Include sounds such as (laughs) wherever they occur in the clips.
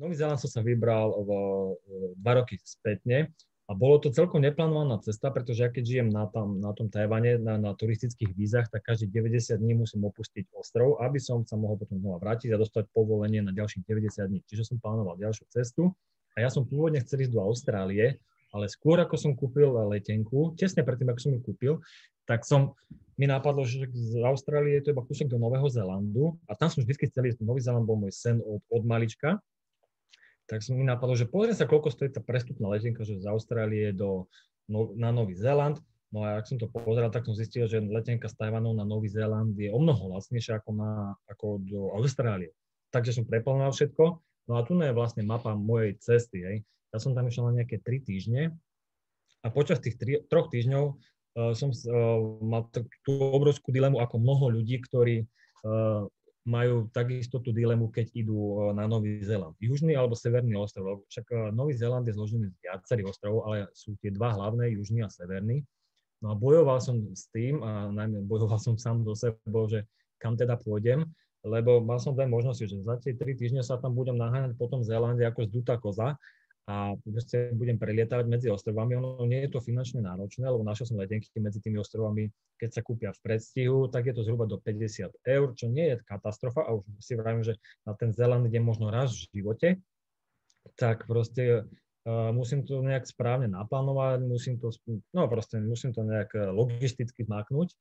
Nový Zéland som sa vybral v, dva roky spätne a bolo to celkom neplánovaná cesta, pretože ja keď žijem na, tam, na tom Tajvane, na, na turistických vízach, tak každých 90 dní musím opustiť ostrov, aby som sa mohol potom znova vrátiť a dostať povolenie na ďalších 90 dní. Čiže som plánoval ďalšiu cestu a ja som pôvodne chcel ísť do Austrálie, ale skôr ako som kúpil letenku, tesne predtým, ako som ju kúpil, tak som, mi napadlo, že z Austrálie je to iba kúsok do Nového Zélandu a tam som vždy chcel ísť. Nový Zéland bol môj sen od, od malička. Tak som mi napadlo, že pozriem sa, koľko stojí tá prestupná letenka, že z Austrálie do, no, na Nový Zéland. No a ak som to pozeral, tak som zistil, že letenka z Tajvanou na Nový Zéland je o mnoho lacnejšia ako, na, ako do Austrálie. Takže som preplánoval všetko. No a tu je vlastne mapa mojej cesty. Hej. Ja som tam išiel na nejaké 3 týždne a počas tých tri, troch týždňov uh, som uh, mal tú obrovskú dilemu ako mnoho ľudí, ktorí uh, majú takisto tú dilemu, keď idú uh, na Nový Zéland. Južný alebo severný ostrov. Však uh, Nový Zéland je zložený z viacerých ostrovov, ale sú tie dva hlavné, južný a severný. No a bojoval som s tým a najmä bojoval (laughs) som sám so sebou, že kam teda pôjdem, lebo mal som dve možnosti, že za tie tri týždne sa tam budem naháňať po tom Zélande ako zdutá koza, a proste budem prelietať medzi ostrovami. Ono nie je to finančne náročné, lebo našiel som letenky medzi tými ostrovami, keď sa kúpia v predstihu, tak je to zhruba do 50 eur, čo nie je katastrofa a už si vravím, že na ten Zeland ide možno raz v živote, tak proste uh, musím to nejak správne naplánovať, musím to, no proste musím to nejak e, logisticky zmáknuť.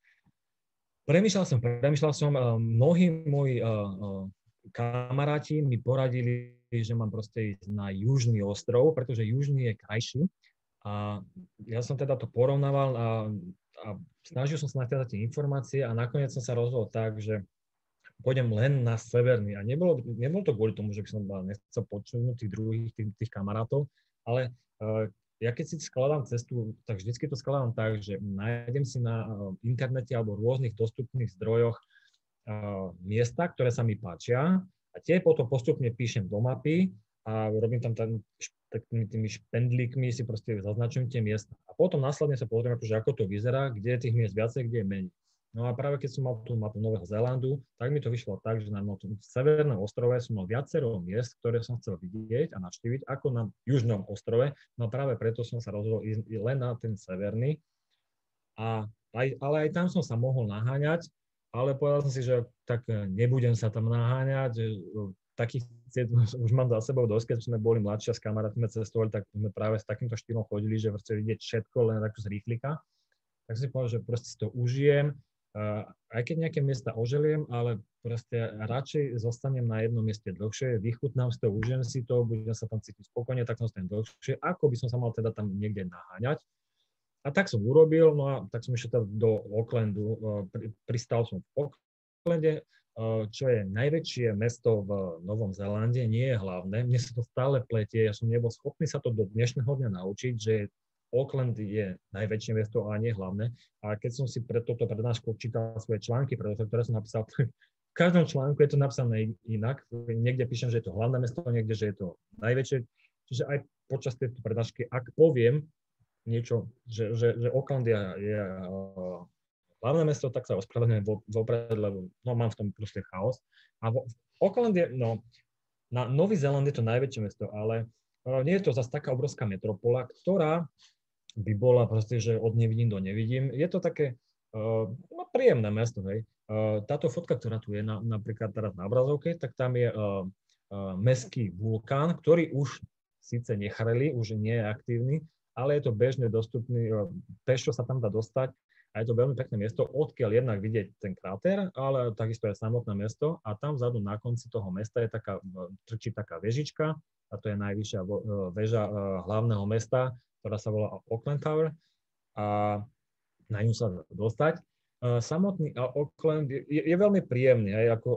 Premýšľal som, premýšľal som, uh, mnohí moji uh, kamaráti mi poradili že mám proste ísť na južný ostrov, pretože južný je krajší. A ja som teda to porovnával a, a snažil som sa nachádzať tie informácie a nakoniec som sa rozhodol tak, že pôjdem len na severný. A nebolo, nebolo to kvôli tomu, že by som nechcel počuť tých druhých, tých, tých kamarátov, ale uh, ja keď si skladám cestu, tak vždycky to skladám tak, že nájdem si na uh, internete alebo rôznych dostupných zdrojoch uh, miesta, ktoré sa mi páčia a tie potom postupne píšem do mapy a robím tam tam takými tými špendlíkmi, si proste zaznačujem tie miesta. A potom následne sa pozriem, akože ako to vyzerá, kde je tých miest viacej, kde je menej. No a práve keď som mal tú mapu Nového Zélandu, tak mi to vyšlo tak, že na tom severnom ostrove som mal viacero miest, ktoré som chcel vidieť a navštíviť, ako na južnom ostrove. No práve preto som sa rozhodol ísť len na ten severný. A aj, ale aj tam som sa mohol naháňať, ale povedal som si, že tak e, nebudem sa tam naháňať, že takých (laughs) už mám za sebou dosť, keď sme boli mladšia s kamarátmi cestovali, tak sme práve s takýmto štýlom chodili, že chceli vidieť všetko len takú z rýchlika. Tak si povedal, že proste si to užijem, aj keď nejaké miesta oželiem, ale proste radšej zostanem na jednom mieste dlhšie, vychutnám si to, užijem si to, budem sa tam cítiť spokojne, tak som dlhšie, ako by som sa mal teda tam niekde naháňať. A tak som urobil, no a tak som išiel do Aucklandu, e, pristal som v Aucklande, e, čo je najväčšie mesto v Novom Zélande, nie je hlavné. Mne sa to stále pletie, ja som nebol schopný sa to do dnešného dňa naučiť, že Auckland je najväčšie mesto a nie hlavné. A keď som si pre toto prednášku čítal svoje články, ktoré som napísal, v každom článku je to napísané inak. Niekde píšem, že je to hlavné mesto, niekde, že je to najväčšie. Čiže aj počas tejto prednášky, ak poviem, niečo, že, že, že Oakland je, je uh, hlavné mesto, tak sa ospravedlňujem vopred, lebo no, mám v tom proste chaos. A vo, Oakland je, no, na Nový Zéland je to najväčšie mesto, ale uh, nie je to zase taká obrovská metropola, ktorá by bola proste, že od nevidím do nevidím. Je to také uh, no, príjemné mesto, hej. Uh, táto fotka, ktorá tu je na, napríklad teraz na obrazovke, tak tam je uh, meský vulkán, ktorý už síce nechreli, už nie je aktívny, ale je to bežne dostupný, e, pešo sa tam dá dostať a je to veľmi pekné miesto, odkiaľ jednak vidieť ten kráter, ale takisto aj samotné mesto a tam vzadu na konci toho mesta je taká, e, trčí taká vežička a to je najvyššia e, väža hlavného mesta, ktorá sa volá Auckland Tower a na ňu sa dá dostať. Samotný Auckland je, je veľmi príjemný, aj ako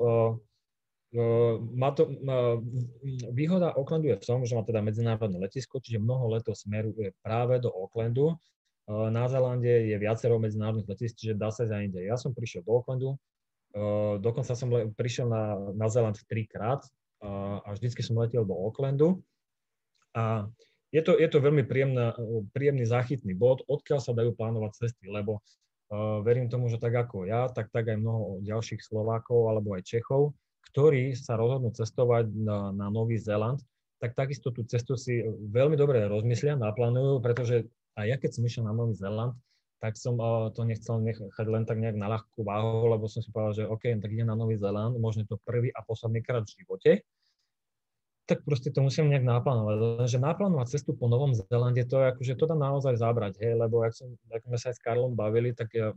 má to, výhoda Aucklandu je v tom, že má teda medzinárodné letisko, čiže mnoho letov smeruje práve do Aucklandu. Na Zélande je viacero medzinárodných letisk, čiže dá sa aj inde. Ja som prišiel do Aucklandu, dokonca som le, prišiel na, na Zéland trikrát a vždycky som letel do Aucklandu. A je to, je to veľmi príjemná, príjemný záchytný bod, odkiaľ sa dajú plánovať cesty, lebo verím tomu, že tak ako ja, tak tak aj mnoho ďalších Slovákov alebo aj Čechov ktorí sa rozhodnú cestovať na, na Nový Zéland, tak takisto tú cestu si veľmi dobre rozmyslia, naplánujú, pretože aj ja keď som išiel na Nový Zéland, tak som to nechcel nechať len tak nejak na ľahkú váhu, lebo som si povedal, že OK, tak idem na Nový Zéland, možno to prvý a posledný krát v živote, tak proste to musím nejak naplánovať. Lenže naplánovať cestu po Novom Zélande, to je akože to dá naozaj zabrať, hej, lebo ak, som, ak sme sa aj s Karlom bavili, tak ja,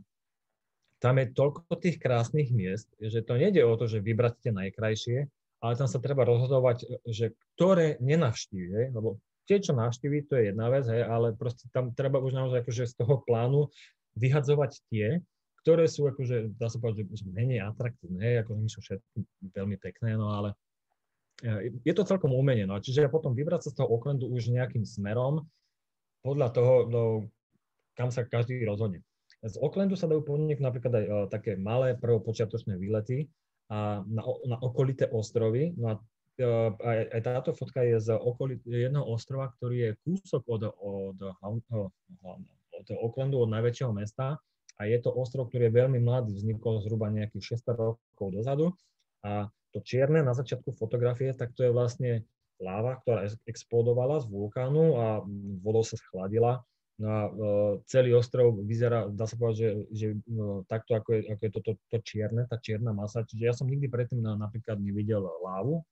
tam je toľko tých krásnych miest, že to nejde o to, že vybrať tie najkrajšie, ale tam sa treba rozhodovať, že ktoré nenavštívi, hej? lebo tie, čo navštívi, to je jedna vec, hej, ale proste tam treba už naozaj akože z toho plánu vyhadzovať tie, ktoré sú akože, dá sa povedať, že menej atraktívne, hej, ako nie sú všetky veľmi pekné, no ale e, je to celkom umenie, no čiže potom vybrať sa z toho Aucklandu už nejakým smerom, podľa toho, no, kam sa každý rozhodne. Z Aucklandu sa dajú podniknúť napríklad aj uh, také malé prvopočiatočné výlety, a na, na okolité ostrovy. No a e, aj, aj táto fotka je z okolit, jedného ostrova, ktorý je kúsok od, od, od, od Aucklandu, od najväčšieho mesta. A je to ostrov, ktorý je veľmi mladý, vznikol zhruba nejakých 600 rokov dozadu. A to čierne na začiatku fotografie, tak to je vlastne láva, ktorá explodovala z vulkánu a vodou sa schladila No a celý ostrov vyzerá, dá sa povedať, že, že takto, ako je, ako je to, to, to čierne, tá čierna masa. Čiže ja som nikdy predtým na, napríklad nevidel lávu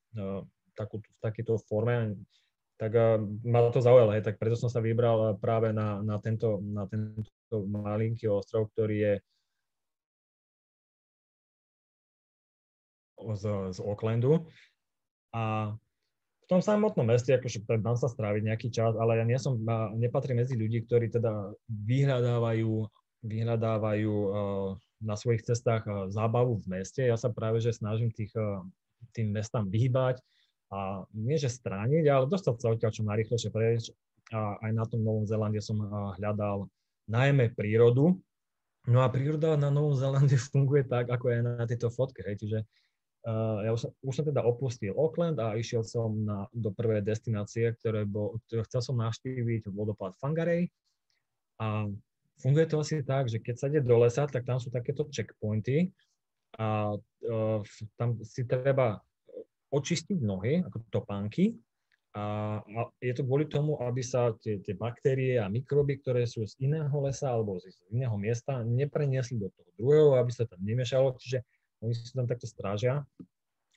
takú, v takejto forme, tak ma to zaujalo, hej, tak preto som sa vybral práve na, na, tento, na tento malinký ostrov, ktorý je z, z Aucklandu. A v tom samotnom meste, akože dám sa stráviť nejaký čas, ale ja nie som, nepatrím medzi ľudí, ktorí teda vyhľadávajú, vyhľadávajú uh, na svojich cestách uh, zábavu v meste. Ja sa práve, že snažím tých, uh, tým mestám vyhýbať a nie, že strániť, ale dostať sa odtiaľ čo najrychlejšie preč. A aj na tom Novom Zélande som hľadal najmä prírodu. No a príroda na Novom Zélande (laughs) funguje tak, ako je na tejto fotke. Hej. Čiže Uh, ja už už som teda opustil Auckland a išiel som na, do prvej destinácie, ktoré bol, ktoré chcel som navštíviť vodopád Fangarej. A funguje to asi tak, že keď sa ide do lesa, tak tam sú takéto checkpointy a uh, tam si treba očistiť nohy, ako topánky. A, a je to kvôli tomu, aby sa tie, tie baktérie a mikroby, ktoré sú z iného lesa alebo z iného miesta, nepreniesli do toho druhého, aby sa tam nemiešalo. Čiže oni si tam takto strážia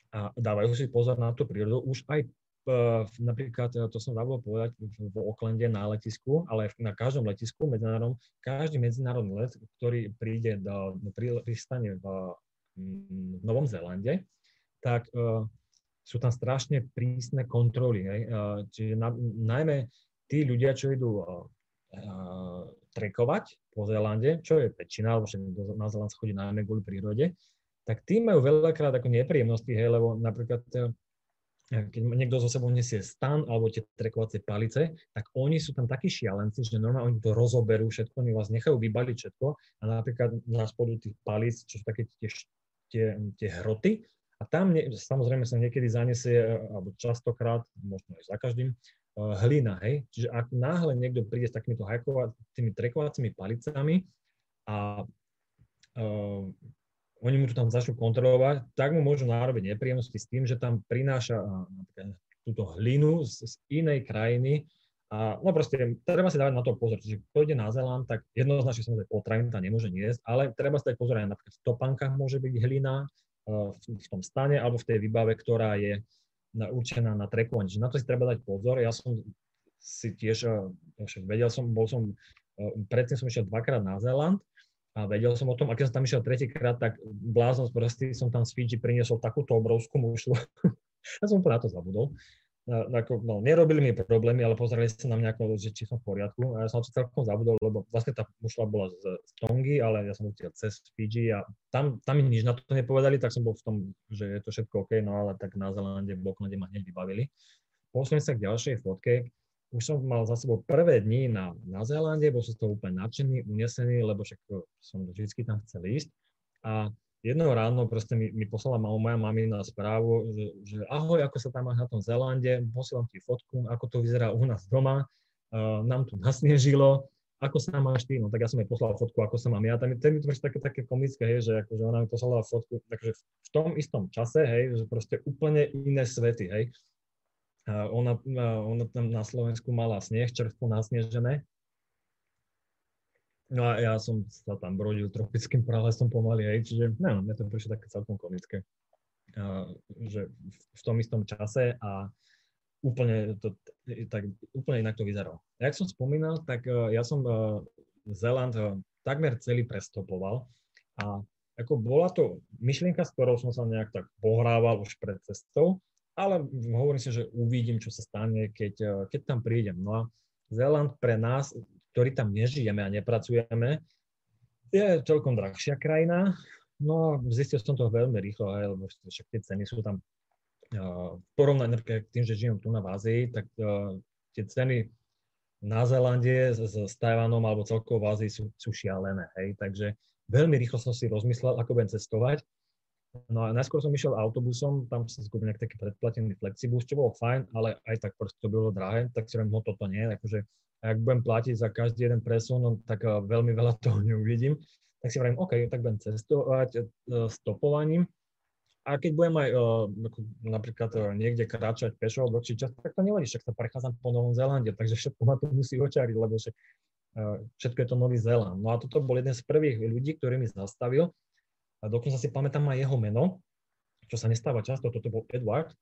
a dávajú si pozor na tú prírodu. Už aj uh, napríklad, e, to som zabudol povedať, v Oklende na letisku, ale na každom letisku medzinárodnom, každý medzinárodný let, ktorý príde do, pristane v, v Novom Zélande, tak uh, sú tam strašne prísne kontroly. Hej. Uh, čiže na, najmä tí ľudia, čo idú uh, trekovať po Zélande, čo je väčšina, lebo na Zéland chodí najmä kvôli prírode, tak tí majú veľakrát ako nepríjemnosti, hej, lebo napríklad eh, keď niekto zo sebou nesie stan alebo tie trekovacie palice, tak oni sú tam takí šialenci, že normálne oni to rozoberú všetko, oni vás nechajú vybaliť všetko a napríklad na spodu tých palíc, čo sú také tie, tie, tie hroty, a tam ne, samozrejme sa niekedy zanesie, eh, alebo častokrát, možno aj za každým, uh, hlina, hej. Čiže ak náhle niekto príde s takýmito hajkova, tými trekovacími palicami a oni mu to tam začnú kontrolovať, tak mu môžu nárobiť nepríjemnosti s tým, že tam prináša túto hlinu z, z inej krajiny a no proste, treba si dávať na to pozor. Čiže kto ide na Zeland, tak jednoznačne samozrejme potravín tam nemôže niesť, ale treba si dať pozor aj napríklad v topankách môže byť hlina, v, v tom stane alebo v tej výbave, ktorá je na, určená na trekovanie. Čiže na to si treba dať pozor. Ja som si tiež, vedel som, bol som, predtým som išiel dvakrát na Zeland a vedel som o tom, a keď som tam išiel tretíkrát, tak blázon prostý som tam z Fiji priniesol takúto obrovskú mušlu. (laughs) ja som úplne na to zabudol. Ako, no, nerobili mi problémy, ale pozerali sa na mňa, ako, že či som v poriadku. A ja som to celkom zabudol, lebo vlastne tá mušla bola z, z Tongy, ale ja som util cez Fiji a tam, tam mi nič na to nepovedali, tak som bol v tom, že je to všetko OK, no ale tak na Zelande, v Aucklande ma hneď vybavili. Posuniem sa k ďalšej fotke už som mal za sebou prvé dni na, na Zélande, bol som z toho úplne nadšený, unesený, lebo však som vždy tam chcel ísť. A jedného ráno proste mi, mi poslala moja mamina správu, že, že ahoj, ako sa tam máš na tom Zélande, posielam ti fotku, ako to vyzerá u nás doma, uh, nám tu nasnežilo, ako sa máš ty? No tak ja som jej poslal fotku, ako sa mám ja. Tam, je to také, také komické, hej, že akože ona mi poslala fotku, takže v tom istom čase, hej, že proste úplne iné svety, hej. Ona, ona tam na Slovensku mala sneh, čerstvo nasnežené. No a ja som sa tam brodil tropickým pralesom pomaly, hej, čiže neviem, mne to prišlo také celkom komické, že v tom istom čase a úplne, to, tak, úplne inak to vyzeralo. Jak som spomínal, tak ja som Zeland takmer celý prestopoval a ako bola to myšlienka, s ktorou som sa nejak tak pohrával už pred cestou, ale hovorím si, že uvidím, čo sa stane, keď, eh, keď tam prídem. No a Zéland pre nás, ktorí tam nežijeme a nepracujeme, je celkom drahšia krajina. No a zistil som to veľmi rýchlo, aj, lebo však tie ceny sú tam uh, porovnaní napríklad tým, že žijem tu na Ázii, tak uh, tie ceny na Zélande s, s Tajvanom alebo celkovo v Ázii sú, sú šialené. Hej? Takže veľmi rýchlo som si rozmyslel, ako budem cestovať No a najskôr som išiel autobusom, tam som si nejaký taký predplatený flexibus, čo bolo fajn, ale aj tak proste to bolo drahé, tak si hovorím, no toto nie, akože ak budem platiť za každý jeden presun, no, tak uh, veľmi veľa (laughs) toho neuvidím. Tak si hovorím, OK, tak budem cestovať uh, stopovaním a keď budem aj uh, napríklad niekde kráčať pešo dlhší čas, tak to nevadí, však sa prechádzam po Novom Zélande, takže všetko ma to musí očariť, lebo všetko je to Nový Zéland. No a toto bol jeden z prvých ľudí, ktorý mi zastavil a dokonca si pamätám aj jeho meno, čo sa nestáva často, toto bol Edward.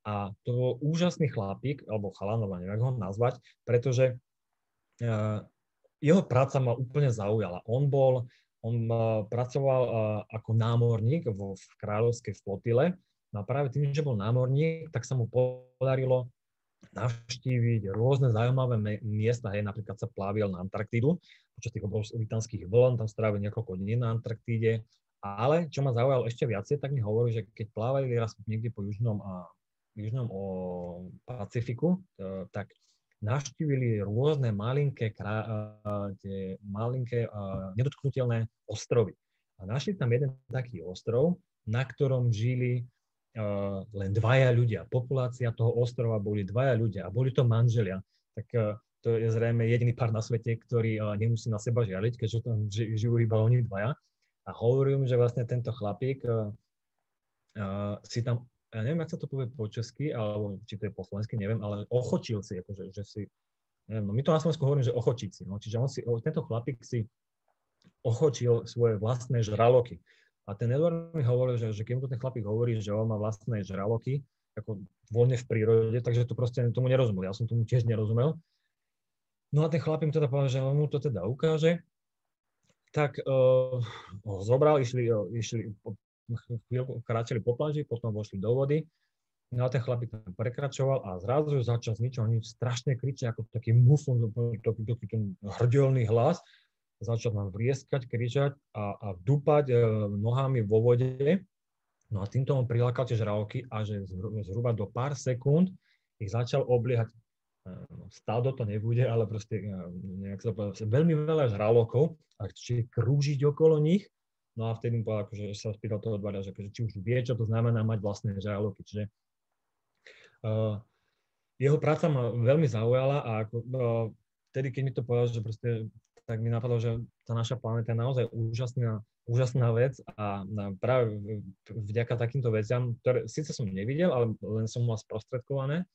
A to bol úžasný chlapík, alebo chalanova, neviem, ako ho nazvať, pretože uh, jeho práca ma úplne zaujala. On bol, on uh, pracoval uh, ako námorník v kráľovskej flotile. No a práve tým, že bol námorník, tak sa mu podarilo navštíviť rôzne zaujímavé miesta, hej, napríklad sa plávil na Antarktídu, počas tých obrovských vln, tam strávil niekoľko dní na Antarktíde, ale čo ma zaujalo ešte viacej, tak mi hovorí, že keď plávali raz niekde po južnom, a, južnom o Pacifiku, e, tak navštívili rôzne malinké, tie malinké nedotknutelné ostrovy. A našli tam jeden taký ostrov, na ktorom žili uh, len dvaja ľudia. Populácia toho ostrova boli dvaja ľudia a boli to manželia. Tak uh, to je zrejme jediný pár na svete, ktorý uh, nemusí na seba žialiť, keďže tam žijú iba oni dvaja a hovorím, že vlastne tento chlapík uh, si tam, ja neviem, ak sa to povie po česky, alebo či to je po slovensky, neviem, ale ochočil si, akože, že si, neviem, no my to na Slovensku hovorím, že ochočiť si, no, čiže on si, tento chlapík si ochočil svoje vlastné žraloky. A ten Edward mi hovoril, že, že keď mu ten chlapík hovorí, že on má vlastné žraloky, ako voľne v prírode, takže to proste tomu nerozumel. Ja som tomu tiež nerozumel. No a ten chlapík teda povedal, že on mu to teda ukáže tak uh, zobral, išli, uh, išli chvíľku kráčali po pláži, potom vošli do vody. No a ten chlapík tam prekračoval a zrazu začal z ničoho nič strašne kričať, ako taký mufon, taký, taký ten hrdielný hlas. Začal tam vrieskať, kričať a, a dúpať uh, nohami vo vode. No a týmto on prilákal tie žraloky a že zhruba do pár sekúnd ich začal obliehať stádo to nebude, ale proste nejak sa povedal, veľmi veľa žralokov a či krúžiť okolo nich. No a vtedy mu povedal, akože, sa spýtal toho odváľa, že akože, či už vie, čo to znamená mať vlastné žraloky. Čiže uh, jeho práca ma veľmi zaujala a ako, uh, vtedy, keď mi to povedal, že proste, tak mi napadlo, že tá naša planéta je naozaj úžasná, úžasná vec a práve vďaka takýmto veciam, ktoré síce som nevidel, ale len som mal sprostredkované,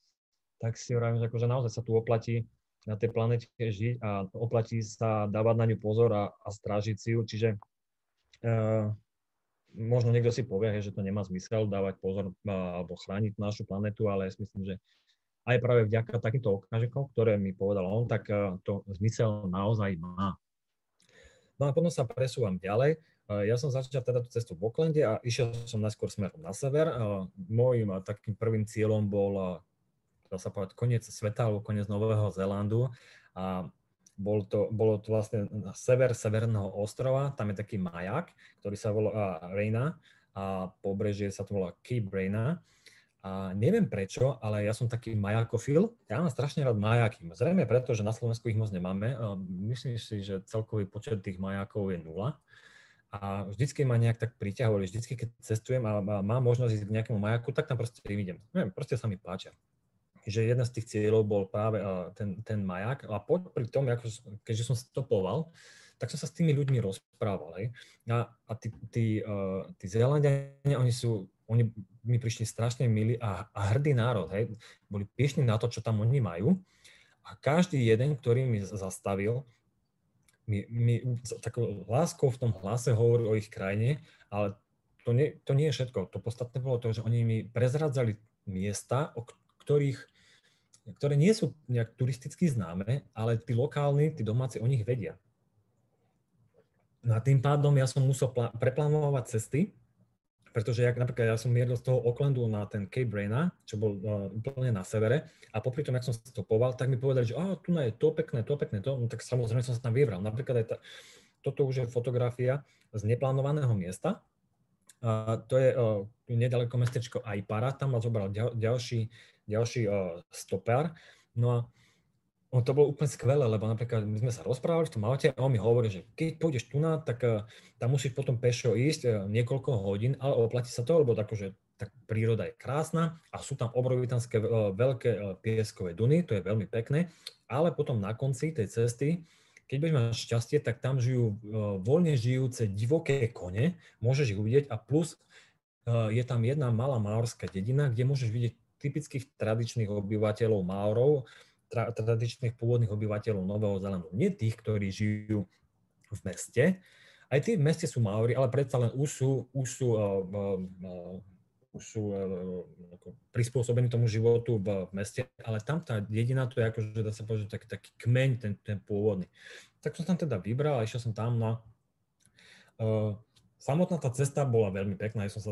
tak si hovorím, že akože naozaj sa tu oplatí na tej planete žiť a oplatí sa dávať na ňu pozor a, a strážiť si ju. Čiže uh, možno niekto si povie, že to nemá zmysel dávať pozor alebo chrániť našu planetu, ale ja si myslím, že aj práve vďaka takýmto okamžikom, ktoré mi povedal on, tak uh, to zmysel naozaj má. No a potom sa presúvam ďalej. Ja som začal teda tú cestu v Aucklande a išiel som najskôr smerom na sever. Môjim takým prvým cieľom bol dá sa povedať, koniec sveta alebo koniec Nového Zélandu. A bol to, bolo to vlastne sever severného ostrova, tam je taký majak, ktorý sa volá Reina a pobrežie sa to volá Cape Reina. A neviem prečo, ale ja som taký majakofil. Ja mám strašne rád majaky. Zrejme preto, že na Slovensku ich moc nemáme. Myslím si, že celkový počet tých majakov je nula. A vždycky ma nejak tak priťahovali. Vždycky, keď cestujem a mám možnosť ísť k nejakému majaku, tak tam proste idem. Neviem, proste sa mi páčia že jeden z tých cieľov bol práve ten, ten majak a pri tom, ako, keďže som stopoval, tak som sa s tými ľuďmi rozprával. Hej. A, a tí, tí, uh, tí Zélandiania, oni sú oni mi prišli strašne milí a, a hrdý národ, hej. Boli piešní na to, čo tam oni majú. A každý jeden, ktorý mi zastavil, mi, mi takou láskou v tom hlase hovoril o ich krajine, ale to nie, to nie je všetko. To podstatné bolo to, že oni mi prezradzali miesta, o ktorých, ktoré nie sú nejak turisticky známe, ale tí lokálni, tí domáci o nich vedia. No a tým pádom ja som musel plá- preplánovať cesty, pretože jak, napríklad ja som mieril z toho Aucklandu na ten Cape Braina, čo bol uh, úplne na severe, a popri tom, jak som stopoval, tak mi povedali, že oh, tu je to pekné, to pekné, to, no, tak samozrejme som sa tam vybral. Napríklad aj ta, toto už je fotografia z neplánovaného miesta, a to je uh, nedaleko mestečko Aipara, tam ma zobral ďal, ďalší, ďalší uh, stopár. No a on to bolo úplne skvelé, lebo napríklad my sme sa rozprávali v tom aute a on mi hovorí, že keď pôjdeš tu na, tak uh, tam musíš potom pešo ísť uh, niekoľko hodín, ale oplatí sa to, lebo tak, že tak príroda je krásna a sú tam obrovitanské uh, veľké uh, pieskové duny, to je veľmi pekné, ale potom na konci tej cesty keď budeš mať šťastie, tak tam žijú uh, voľne žijúce divoké kone, môžeš ich uvidieť a plus uh, je tam jedna malá maorská dedina, kde môžeš vidieť typických tradičných obyvateľov Maorov, tra, tradičných pôvodných obyvateľov Nového Zelandu. Nie tých, ktorí žijú v meste, aj tí v meste sú Maori, ale predsa len už sú, už sú uh, uh, sú uh, prispôsobení tomu životu v, meste, ale tam tá dedina, to je akože, dá sa povedať, taký, taký kmeň, ten, ten pôvodný. Tak som tam teda vybral a išiel som tam na... Uh, samotná tá cesta bola veľmi pekná, ja som sa,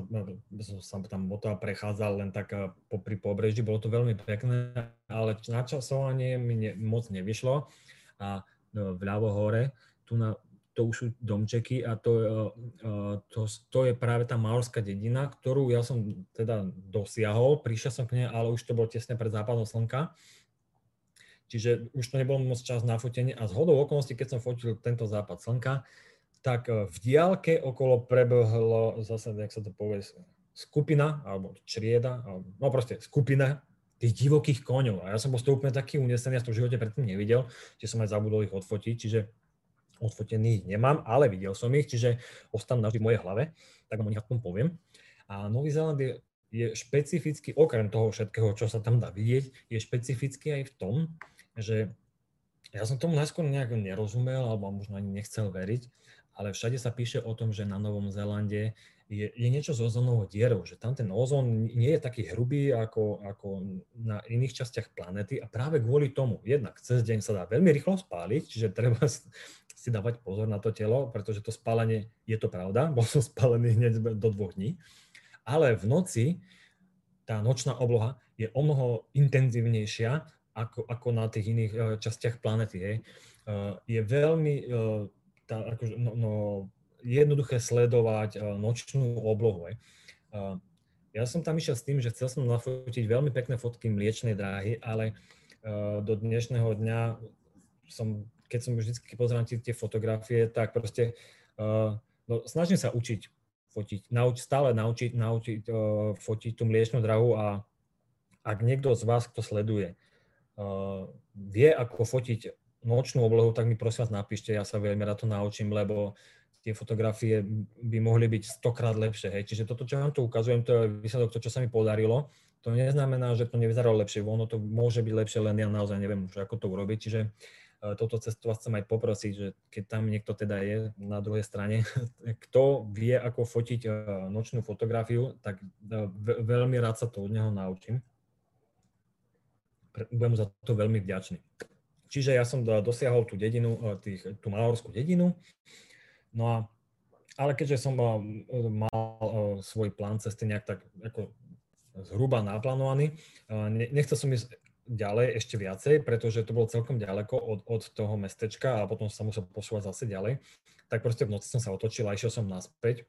som sa tam toho prechádzal len tak popri pobreží, bolo to veľmi pekné, ale načasovanie mi ne, moc nevyšlo. A vľavo hore, tu na, to už sú domčeky a to, e, e, to, to je práve tá maorská dedina, ktorú ja som teda dosiahol, prišiel som k nej, ale už to bolo tesne pred západom slnka. Čiže už to nebolo moc čas na fotenie a z hodou okolností, keď som fotil tento západ slnka, tak e, v diálke okolo prebehlo zase, jak sa to povie, skupina, alebo črieda, alebo, no proste skupina tých divokých koňov. A ja som bol úplne taký unesený, ja som v živote predtým nevidel, že som aj zabudol ich odfotiť, čiže odfotených nemám, ale videl som ich, čiže ostanú navždy v mojej hlave, tak vám o nich aspoň poviem. A Nový Zéland je, je špecificky, okrem toho všetkého, čo sa tam dá vidieť, je špecificky aj v tom, že ja som tomu najskôr nejak nerozumel, alebo možno ani nechcel veriť, ale všade sa píše o tom, že na Novom Zélande je, je niečo s ozónovou dierou, že tam ten ozón nie je taký hrubý ako, ako na iných častiach planety a práve kvôli tomu, jednak cez deň sa dá veľmi rýchlo spáliť, čiže treba si dávať pozor na to telo, pretože to spálenie, je to pravda, (laughs) bol som spálený hneď do dvoch dní, ale v noci tá nočná obloha je o mnoho intenzívnejšia ako, ako na tých iných uh, častiach planety. Uh, je veľmi uh, tá, akože, no, no, jednoduché sledovať uh, nočnú oblohu. Uh, ja som tam išiel s tým, že chcel som nafotiť veľmi pekné fotky mliečnej dráhy, ale uh, do dnešného dňa som keď som vždy pozerám tie, fotografie, tak proste no, snažím sa učiť fotiť, nauč, stále naučiť, naučiť fotiť tú mliečnú drahu a ak niekto z vás, kto sleduje, vie, ako fotiť nočnú oblohu, tak mi prosím vás napíšte, ja sa veľmi rád to naučím, lebo tie fotografie by mohli byť stokrát lepšie. Hej. Čiže toto, čo vám tu ukazujem, to je výsledok to, čo sa mi podarilo. To neznamená, že to nevyzeralo lepšie, ono to môže byť lepšie, len ja naozaj neviem už, ako to urobiť. Čiže touto cestou vás chcem aj poprosiť, že keď tam niekto teda je na druhej strane, (laughs) kto vie, ako fotiť e, nočnú fotografiu, tak e, veľmi rád sa to od neho naučím. Budem za to veľmi vďačný. Čiže ja som dosiahol tú dedinu, e, tých, tú malorskú dedinu, no a ale keďže som mal, mal svoj plán cesty nejak tak ako zhruba naplánovaný, nechcel som ísť ďalej ešte viacej, pretože to bolo celkom ďaleko od, od toho mestečka a potom sa musel posúvať zase ďalej. Tak proste v noci som sa otočil a išiel som naspäť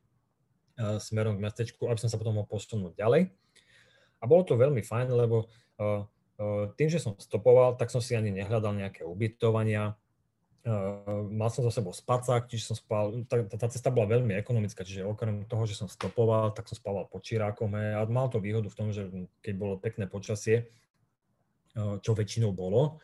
uh, smerom k mestečku, aby som sa potom mohol posunúť ďalej. A bolo to veľmi fajn, lebo uh, uh, tým, že som stopoval, tak som si ani nehľadal nejaké ubytovania. Uh, mal som za sebou spacák, čiže som spal, tá, tá, cesta bola veľmi ekonomická, čiže okrem toho, že som stopoval, tak som spával pod čirákom a mal to výhodu v tom, že keď bolo pekné počasie, čo väčšinou bolo,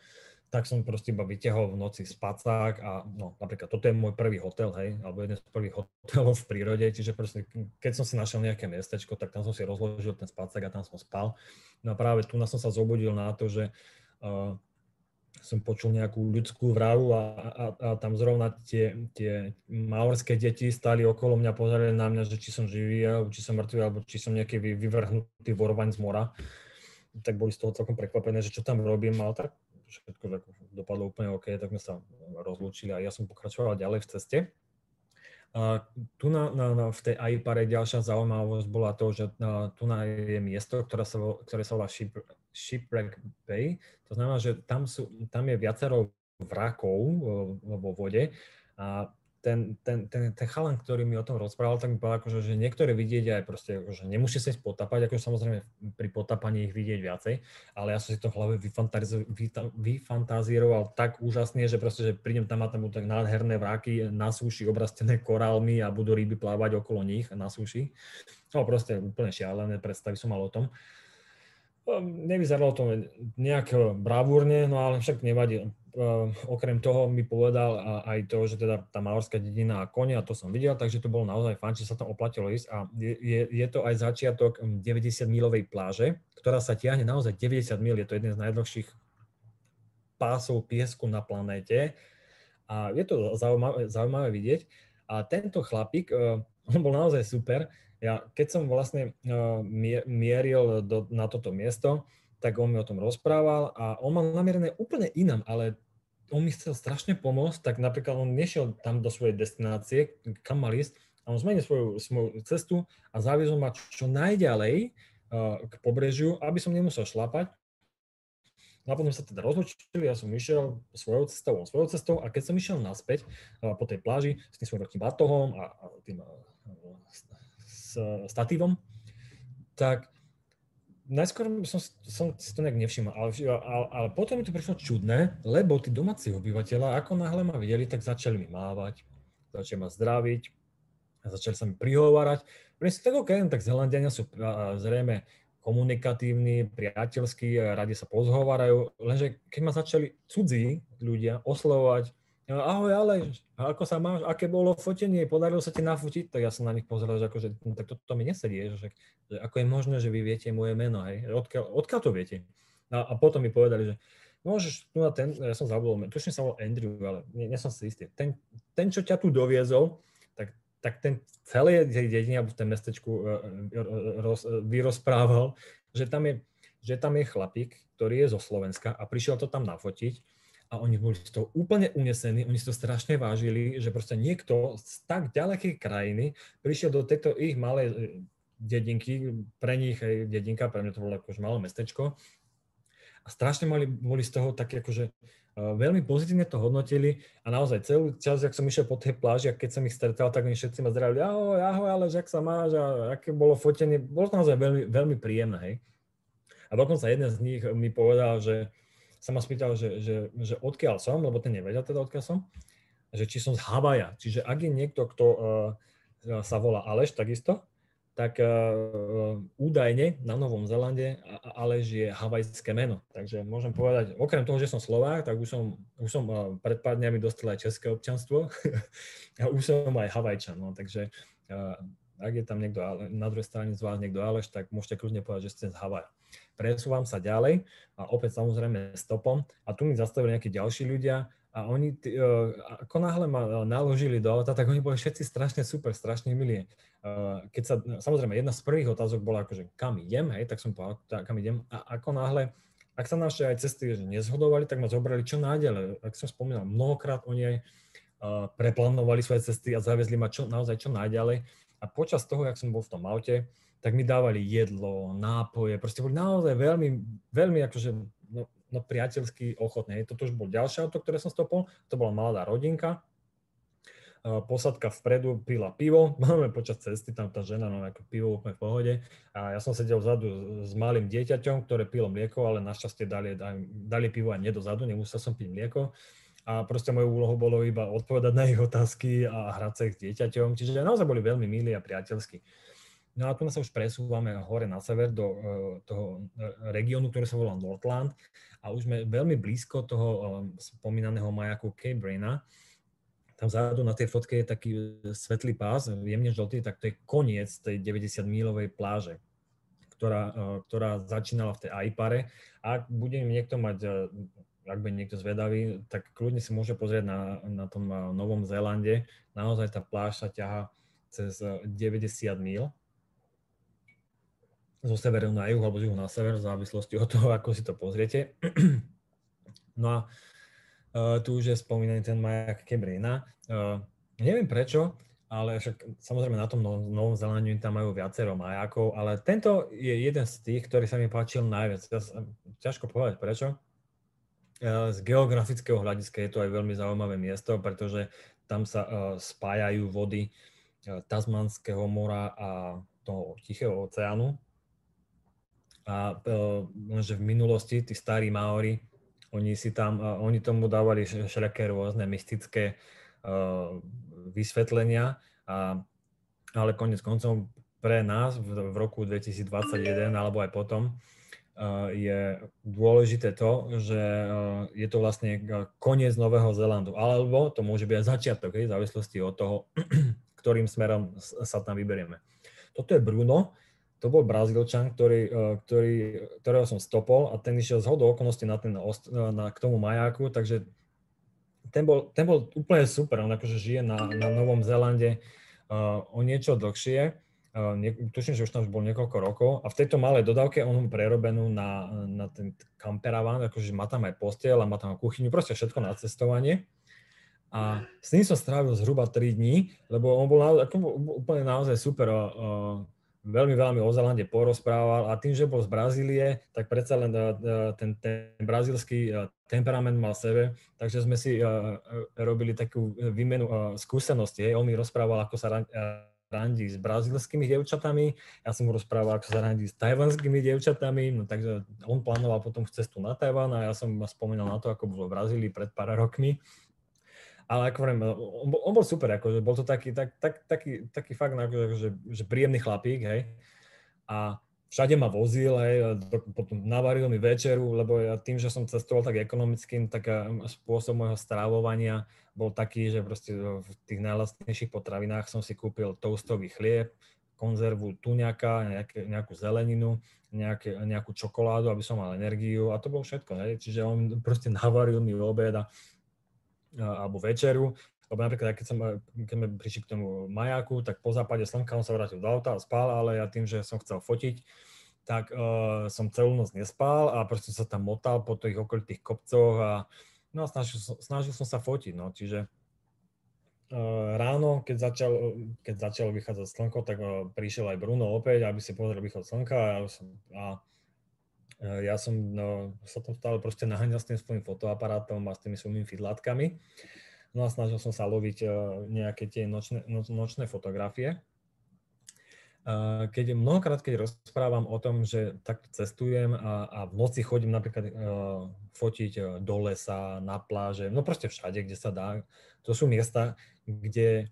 tak som proste iba vyťahol v noci spacák a no, napríklad toto je môj prvý hotel, hej, alebo jeden z prvých (laughs) hotelov v prírode, čiže proste, keď som si našiel nejaké miestečko, tak tam som si rozložil ten spacák a tam som spal. No a práve tu som sa zobudil na to, že uh, som počul nejakú ľudskú vrahu a, a, a tam zrovna tie, tie maorské deti stali okolo mňa, pozerali na mňa, že či som živý, alebo či som mŕtvý, alebo či som nejaký vyvrhnutý vorvaň z mora. Tak boli z toho celkom prekvapené, že čo tam robím, ale tak všetko tak dopadlo úplne OK, tak sme sa rozlúčili a ja som pokračoval ďalej v ceste. A tu na, na, na, v tej AIPARE ďalšia zaujímavosť bola to, že na, tu na je miesto, ktoré sa, ktoré sa volá Shipwreck Bay. To znamená, že tam, sú, tam je viacero vrakov vo vode a ten, ten, ten, ten chalan, ktorý mi o tom rozprával, tak povedal, akože, že niektoré vidieť aj proste, akože nemusí sa ísť potapať, akože samozrejme pri potapaní ich vidieť viacej, ale ja som si to v hlave vyfantazíroval tak úžasne, že proste, že prídem tam a tam budú tak nádherné vráky na súši obrastené korálmi a budú ryby plávať okolo nich na súši. No proste úplne šialené predstavy som mal o tom. Ehm, nevyzeralo to nejak bravúrne, no ale však nevadí. Ehm, okrem toho mi povedal aj to, že teda tá maorská dedina a konia, to som videl, takže to bolo naozaj fajn, že sa tam oplatilo ísť a je, je, to aj začiatok 90-milovej hm, pláže, ktorá sa tiahne naozaj 90 mil, je to jeden z najdlhších pásov piesku na planéte a je to zaujímavé, zaujímavé vidieť. A tento chlapík, ehm, on bol naozaj super, ja, keď som vlastne uh, mieril do, na toto miesto, tak on mi o tom rozprával a on mal namierené úplne inám, ale on mi chcel strašne pomôcť, tak napríklad on nešiel tam do svojej destinácie, kam mal ísť, a on zmenil svoju, svoju cestu a zaviezol ma čo najďalej uh, k pobrežiu, aby som nemusel šlapať. No a potom sa teda rozlučili, ja som išiel svojou cestou, svojou cestou a keď som išiel naspäť uh, po tej pláži s tým svojím veľkým batohom a, a tým uh, s statívom, tak najskôr som, som si to nejak nevšimol, ale, ale, ale potom mi to prišlo čudné, lebo tí domáci obyvateľa, ako náhle ma videli, tak začali mi mávať, začali ma zdraviť, a začali sa mi prihovárať. Pre si tak OK, tak Zelandiania sú zrejme komunikatívni, priateľskí, radi sa pozhovárajú, lenže keď ma začali cudzí ľudia oslovovať, ahoj Aleš, ako sa máš, aké bolo fotenie, podarilo sa ti nafotiť, tak ja som na nich pozeral, že akože, no, tak toto to mi nesedí, že, že ako je možné, že vy viete moje meno, hej, odkiaľ, odkiaľ to viete? A, a potom mi povedali, že môžeš tu na ten, ja som zabudol, tuším sa volal Andrew, ale nie, nie som si istý, ten, ten, čo ťa tu doviezol, tak, tak ten celé tej dedine, alebo v tom mestečku uh, roz, vyrozprával, že tam je, že tam je chlapík, ktorý je zo Slovenska a prišiel to tam nafotiť a oni boli z toho úplne unesení, oni si to strašne vážili, že proste niekto z tak ďalekej krajiny prišiel do tejto ich malej e, dedinky, pre nich aj dedinka, pre mňa to bolo akože malé mestečko a strašne mali, boli z toho také akože uh, veľmi pozitívne to hodnotili a naozaj celý čas, ak som išiel po tej pláži a keď som ich stretal, tak oni všetci ma zdravili, ahoj, ahoj, ale jak sa máš a aké bolo fotenie, bolo to naozaj veľmi, veľmi príjemné, hej. A dokonca jeden z nich mi povedal, že sa ma spýtal, že, že, že odkiaľ som, lebo ten nevedel teda odkiaľ som, že či som z Havaja. Čiže ak je niekto, kto uh, sa volá Aleš takisto, tak uh, údajne na Novom Zelande Aleš je havajské meno. Takže môžem povedať, okrem toho, že som Slovák, tak už som, už som uh, pred pár dňami dostal aj české občanstvo (laughs) a už som aj Havajčan. No, takže uh, ak je tam niekto na druhej strane z vás niekto Aleš, tak môžete kľudne povedať, že ste z Havaja presúvam sa ďalej a opäť samozrejme stopom a tu mi zastavili nejakí ďalší ľudia a oni, e, ako náhle ma naložili do auta, tak oni boli všetci strašne super, strašne milí. E, keď sa, samozrejme, jedna z prvých otázok bola akože kam idem, hej, tak som povedal, kam idem a ako náhle, ak sa naše aj cesty nezhodovali, tak ma zobrali čo náďalej. Ak som spomínal, mnohokrát oni aj e, preplánovali svoje cesty a zaviezli ma čo, naozaj čo najďalej. A počas toho, jak som bol v tom aute, tak mi dávali jedlo, nápoje, proste boli naozaj veľmi, veľmi akože no, no priateľsky ochotné. Toto už bol ďalšie auto, ktoré som stopol, to bola mladá rodinka, posadka vpredu pila pivo, (laughs) máme počas cesty, tam tá žena no ako pivo úplne v pohode. A ja som sedel vzadu s malým dieťaťom, ktoré pilo mlieko, ale našťastie dali, dali pivo aj nedozadu, nemusel som piť mlieko. A proste mojou úlohou bolo iba odpovedať na ich otázky a hrať sa ich s dieťaťom, čiže naozaj boli veľmi milí a priateľskí. No a tu sa už presúvame hore na sever do uh, toho regiónu, ktorý sa volá Northland a už sme veľmi blízko toho uh, spomínaného majaku Cape Brena. Tam vzadu na tej fotke je taký svetlý pás, jemne žltý, tak to je koniec tej 90-mílovej pláže, ktorá, uh, ktorá začínala v tej Aipare. Ak bude niekto mať ak bude niekto zvedavý, tak kľudne si môže pozrieť na, na tom Novom Zélande. Naozaj tá pláž sa ťaha cez 90 míl zo severu na juh alebo z juhu na sever, v závislosti od toho, ako si to pozriete. (clears throat) No a uh, tu už je spomínaný ten majak Kebrina. Uh, neviem prečo, ale však samozrejme na tom Novom Zelandiu tam majú viacero majakov, ale tento je jeden z tých, ktorý sa mi páčil najviac. Ťažko povedať prečo. Uh, z geografického hľadiska je to aj veľmi zaujímavé miesto, pretože tam sa uh, spájajú vody Tasmanského mora a toho Tichého oceánu, a lenže v minulosti tí starí Maori, oni si tam, oni tomu dávali všelijaké rôzne mystické uh, vysvetlenia, a, ale konec koncov pre nás v, v roku 2021 alebo aj potom je dôležité to, že je to vlastne koniec Nového Zelandu, alebo to môže byť aj začiatok, v závislosti od toho, (clears throat) ktorým smerom sa tam vyberieme. Toto je Bruno, to bol Brazílčan, ktorý, e, ktorý, ktorého som stopol a ten išiel z hodou okolností na ten, na, k tomu majáku, takže ten bol, ten bol úplne super, on akože žije na, na Novom Zélande uh, o niečo dlhšie, uh, nie, tuším, že už tam bol niekoľko rokov. A v tejto malej dodávke on prerobenú na, na ten kamperavan, akože má tam aj postiel a má tam kuchyňu, proste všetko na cestovanie. A s ním som strávil zhruba 3 dní, lebo on bol, na, ako úplne naozaj super uh, veľmi, veľmi o Zelande porozprával a tým, že bol z Brazílie, tak predsa len eh, ten, ten brazílsky eh, temperament mal sebe, takže sme si robili takú výmenu skúsenosti. On mi rozprával, ako sa randí s brazílskymi dievčatami, ja som mu rozprával, ako sa randí s tajvanskými dievčatami, no takže on plánoval potom cestu na Tajvan a ja som spomínal na to, ako bolo v Brazílii pred pár rokmi ale ako hovorím, on bol, on bol super, akože bol to taký, tak, tak, taký, taký fakt, akože, že, príjemný chlapík, hej. A všade ma vozil, hej, potom navaril mi večeru, lebo ja tým, že som cestoval tak ekonomickým, tak spôsob môjho strávovania bol taký, že proste v tých najlastnejších potravinách som si kúpil toastový chlieb, konzervu tuňaka, nejaké, nejakú zeleninu, nejaké, nejakú čokoládu, aby som mal energiu a to bolo všetko. Hej. Čiže on proste navaril mi obed a alebo večeru, lebo napríklad, keď, som, keď sme prišli k tomu majáku, tak po západe slnka on sa vrátil do auta a spal, ale ja tým, že som chcel fotiť, tak uh, som celú noc nespal a proste sa tam motal po tých okolitých kopcoch a no, snažil, snažil som sa fotiť, no, čiže uh, ráno, keď, začal, keď začalo vychádzať slnko, tak uh, prišiel aj Bruno opäť, aby si pozrel východ slnka a, a ja som no, sa tam stále proste naháňal s tým svojím fotoaparátom a s tými svojimi fidlátkami. No a snažil som sa loviť uh, nejaké tie nočné, no, nočné fotografie. Uh, keď mnohokrát, keď rozprávam o tom, že takto cestujem a, a v noci chodím napríklad uh, fotiť do lesa, na pláže, no proste všade, kde sa dá. To sú miesta, kde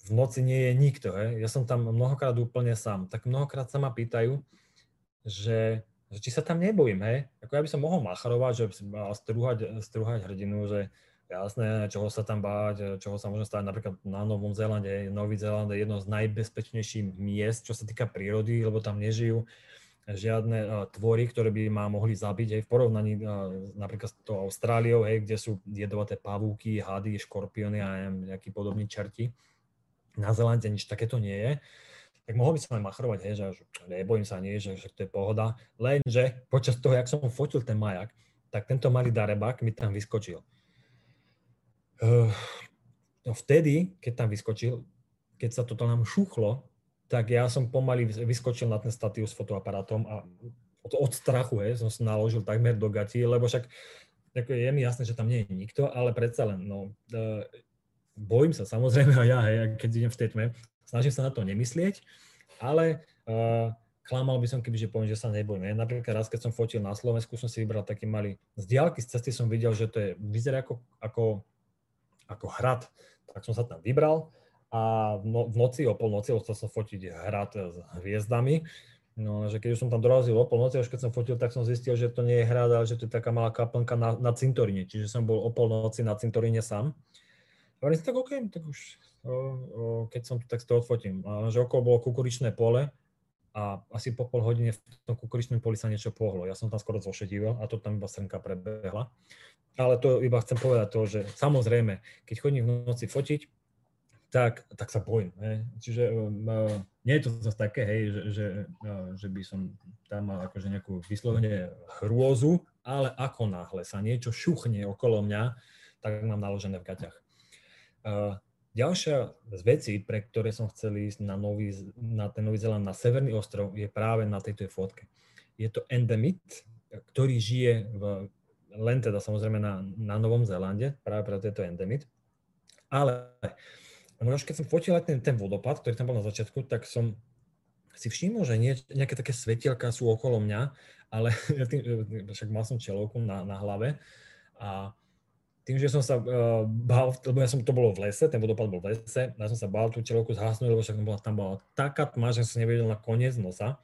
v noci nie je nikto. He. Ja som tam mnohokrát úplne sám. Tak mnohokrát sa ma pýtajú, že, že či sa tam nebojím, hej. Ako ja by som mohol macharovať, že strúhať, strúhať hrdinu, že jasné, čoho sa tam báť, čoho sa môže stať napríklad na Novom Zélande. Nový Zéland je jedno z najbezpečnejších miest, čo sa týka prírody, lebo tam nežijú žiadne uh, tvory, ktoré by ma mohli zabiť, hej, v porovnaní uh, napríklad s tou Austráliou, hej, kde sú jedovaté pavúky, hady, škorpióny a neviem, nejakí podobní čerti. Na Zelande nič takéto nie je tak mohol by som aj machrovať, hej, že, že nebojím sa nie, že, že to je pohoda. Lenže počas toho, jak som fotil ten majak, tak tento malý darebák mi tam vyskočil. Uh, no vtedy, keď tam vyskočil, keď sa toto nám šuchlo, tak ja som pomaly vyskočil na ten statív s fotoaparátom a od, od strachu hej, som sa naložil takmer do gatí, lebo však ako je mi jasné, že tam nie je nikto, ale predsa len, no, uh, bojím sa samozrejme aj ja, hej, keď idem v tej tme, snažím sa na to nemyslieť, ale uh, klamal by som, kebyže poviem, že sa nebojím. Ja napríklad raz, keď som fotil na Slovensku, som si vybral taký malý, z diálky z cesty som videl, že to je, vyzerá ako, ako, ako hrad, tak som sa tam vybral a v, no, noci o polnoci chcel som fotiť hrad s hviezdami. No, že keď už som tam dorazil o polnoci, až keď som fotil, tak som zistil, že to nie je hrad, ale že to je taká malá kaplnka na, na cintoríne. Čiže som bol o polnoci na cintoríne sám. A si tak OK, tak už o, o, keď som tu, tak to odfotím. A že okolo bolo kukuričné pole a asi po pol hodine v tom kukuričnom poli sa niečo pohlo. Ja som tam skoro zošedíval a to tam iba srnka prebehla. Ale to iba chcem povedať to, že samozrejme, keď chodím v noci fotiť, tak, tak sa bojím. Hej. Čiže uh, nie je to zase také, hej, že, že, uh, že by som tam mal akože nejakú vyslovene hrôzu, ale ako náhle sa niečo šuchne okolo mňa, tak mám naložené v gaťach. Uh, ďalšia z vecí, pre ktoré som chcel ísť na, nový, na ten Nový Zeland, na Severný ostrov, je práve na tejto fotke. Je to endemit, ktorý žije v, len teda samozrejme na, na Novom Zélande, práve preto je to endemit. Ale už keď som fotil ten, ten vodopad, ktorý tam bol na začiatku, tak som si všimol, že nie, nejaké také svetielka sú okolo mňa, ale (laughs) však mal som čelovku na, na hlave a tým, že som sa uh, bál, lebo ja som, to bolo v lese, ten vodopad bol v lese, ja som sa bál tú čelovku zhasnúť, lebo však tam bola, tam bola taká tma, že som nevedel na koniec nosa.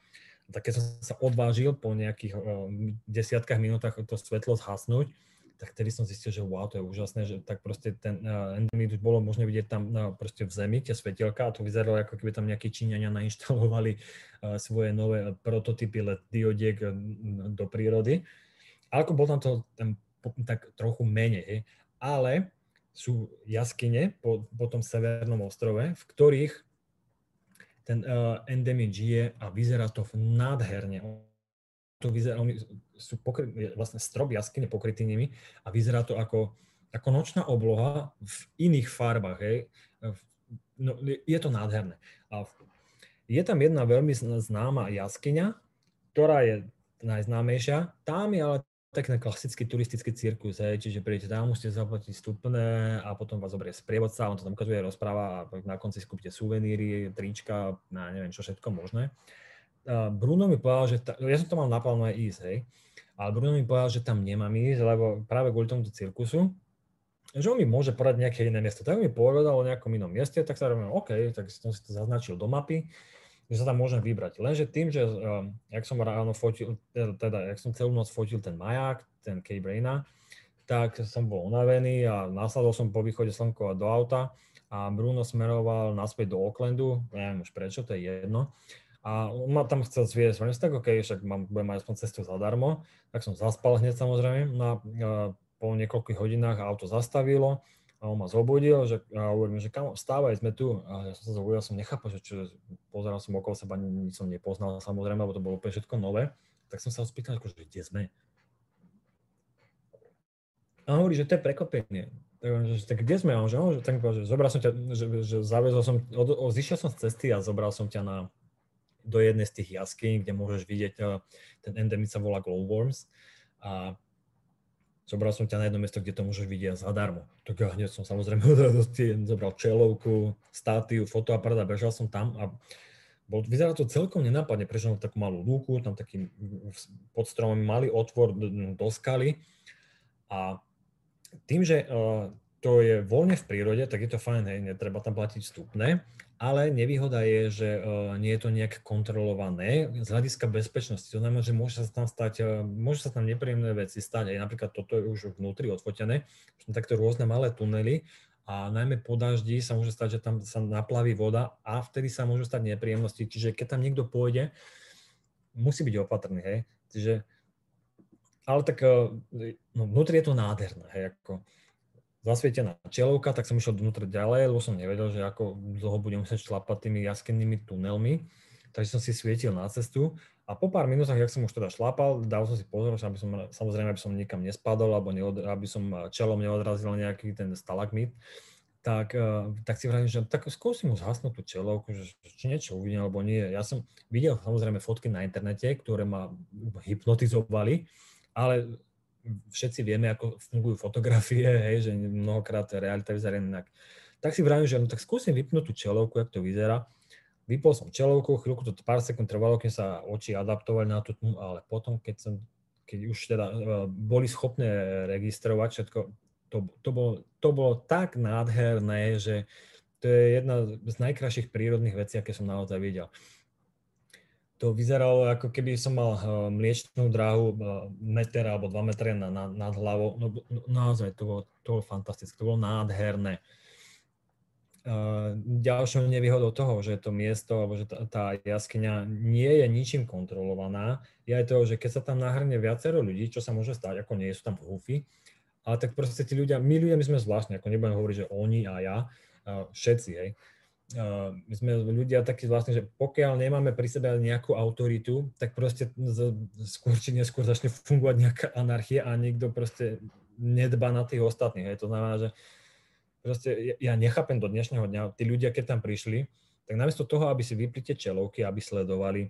Tak keď som sa odvážil po nejakých uh, desiatkách minútach to svetlo zhasnúť, tak vtedy som zistil, že wow, to je úžasné, že tak proste ten uh, endemit už bolo možné vidieť tam uh, proste v zemi, tie svetielka a to vyzeralo ako keby tam nejakí Číňania nainštalovali uh, svoje nové prototypy LED diodiek uh, do prírody. ako bol tam to tam, tak trochu menej, ale sú jaskyne po, po tom severnom ostrove, v ktorých ten uh, endemit žije a vyzerá to nádherne to vyzerá, oni sú pokry, vlastne strop jaskyne pokrytý nimi a vyzerá to ako, ako nočná obloha v iných farbách. Hej. No, je to nádherné. A je tam jedna veľmi známa jaskyňa, ktorá je najznámejšia. Tam je ale taký klasický turistický cirkus, hej, čiže prídete tam, musíte zaplatiť vstupné a potom vás zoberie sprievodca, on to tam ukazuje, rozpráva a na konci skúpite suveníry, trička, na neviem čo všetko možné. Bruno mi povedal, že ta, ja som to mal naplánované ísť, hej, ale Bruno mi povedal, že tam nemám ísť, lebo práve kvôli tomuto cirkusu, že on mi môže poradiť nejaké iné miesto. Tak mi povedal o nejakom inom mieste, tak sa robím, OK, tak som si to zaznačil do mapy, že sa tam môžem vybrať. Lenže tým, že um, jak som ráno fotil, teda, jak som celú noc fotil ten maják, ten Cape Raina, tak som bol unavený a následol som po východe slnkova do auta a Bruno smeroval naspäť do Aucklandu, neviem už prečo, to je jedno. A on ma tam chcel zviesť, oni tak OK, však mám, budem mať aspoň cestu zadarmo, tak som zaspal hneď samozrejme, no a po niekoľkých hodinách auto zastavilo a on ma zobudil, že, a hovorím, že kam, vstávaj, sme tu. A ja som sa zobudil, som nechápal, že čo, pozeral som okolo seba, nič som nepoznal samozrejme, lebo to bolo úplne všetko nové. Tak som sa ho spýtal, že kde sme. A on hovorí, že to je prekopenie. Tak, že, tak kde sme? A on, že, on, že, tak, že zobral som ťa, že, že zavezol som, od, od, zišiel som z cesty a zobral som ťa na, do jednej z tých jaskyň, kde môžeš vidieť, eh, ten endemit sa volá glowworms a zobral som ťa na jedno miesto, kde to môžeš vidieť zadarmo. Tak ja hneď som samozrejme (laughs) zobral čelovku, státiu, fotoaparát a bežal som tam a bol, vyzerá to celkom nenápadne, prešiel takú malú lúku, tam taký pod stromom malý otvor do skaly a tým, že uh, to je voľne v prírode, tak je to fajn, hej, netreba tam platiť vstupné, ale nevýhoda je, že uh, nie je to nejak kontrolované z hľadiska bezpečnosti. To znamená, že môže sa tam stať, uh, môže sa tam nepríjemné veci stať. Aj napríklad toto je už vnútri odfotené, sú takto rôzne malé tunely a najmä po daždi sa môže stať, že tam sa naplaví voda a vtedy sa môžu stať nepríjemnosti. Čiže keď tam niekto pôjde, musí byť opatrný. Hej. Čiže, ale tak uh, no, vnútri je to nádherné. Hej, ako, zasvietená čelovka, tak som išiel dovnútra ďalej, lebo som nevedel, že ako dlho budem musieť šlapať tými jaskennými tunelmi. Takže som si svietil na cestu a po pár minútach, jak som už teda šlapal, dal som si pozor, aby som, samozrejme, aby som nikam nespadol, alebo neod, aby som čelom neodrazil nejaký ten stalagmit, tak, eh, tak si vravím, že tak skúsim mu zhasnúť tú čelovku, že či niečo uvidím alebo nie. Ja som videl samozrejme fotky na internete, ktoré ma hypnotizovali, ale všetci vieme, ako fungujú fotografie, (laughs) hej, že mnohokrát realita vyzerá inak. Tak si vravím, že no tak skúsim vypnúť tú čelovku, ako to vyzerá. Vypol som čelovku, chvíľku to pár sekúnd trvalo, keď sa oči adaptovali na tú tmu, ale potom, keď, som, keď už teda uh, boli schopné registrovať všetko, to, to, bolo, to bolo tak nádherné, že to je jedna z najkrajších prírodných vecí, aké som naozaj videl. To vyzeralo, ako keby som mal mliečnú dráhu meter alebo dva metre na, na, nad hlavou. No, no, naozaj, to bolo, to bolo fantastické, to bolo nádherné. Ďalšou nevýhodou toho, že to miesto alebo že tá, tá jaskyňa nie je ničím kontrolovaná, je aj to, že keď sa tam nahrne viacero ľudí, čo sa môže stať, ako nie sú tam húfy, ale tak proste tí ľudia, my ľudia, my sme zvláštni, ako nebudem hovoriť, že oni a ja, všetci, hej. My sme ľudia takí zvláštni, že pokiaľ nemáme pri sebe nejakú autoritu, tak proste skôr či neskôr začne fungovať nejaká anarchia a nikto proste nedba na tých ostatných. Hej. To znamená, že proste ja nechápem do dnešného dňa, tí ľudia, keď tam prišli, tak namiesto toho, aby si vypli tie čelovky, aby sledovali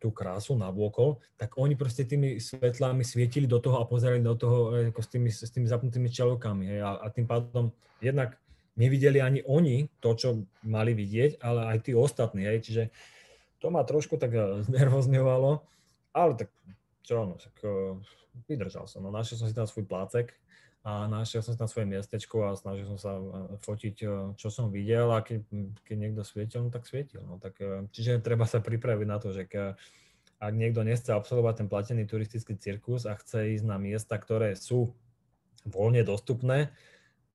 tú krásu na vôkol, tak oni proste tými svetlami svietili do toho a pozerali do toho e, ako s, tými, s tými zapnutými čelovkami. Hej. A, a tým pádom jednak nevideli ani oni to, čo mali vidieť, ale aj tí ostatní. Hej. Čiže to ma trošku tak e, znervozňovalo, ale tak čo no, tak uh, vydržal som. No, našiel som si tam svoj plácek, a našiel som tam svoje miestečko a snažil som sa e, fotiť, čo som videl a keď, keď niekto svietil, no tak svietil. No, tak, čiže treba sa pripraviť na to, že ke, ak niekto nechce absolvovať ten platený turistický cirkus a chce ísť na miesta, ktoré sú voľne dostupné,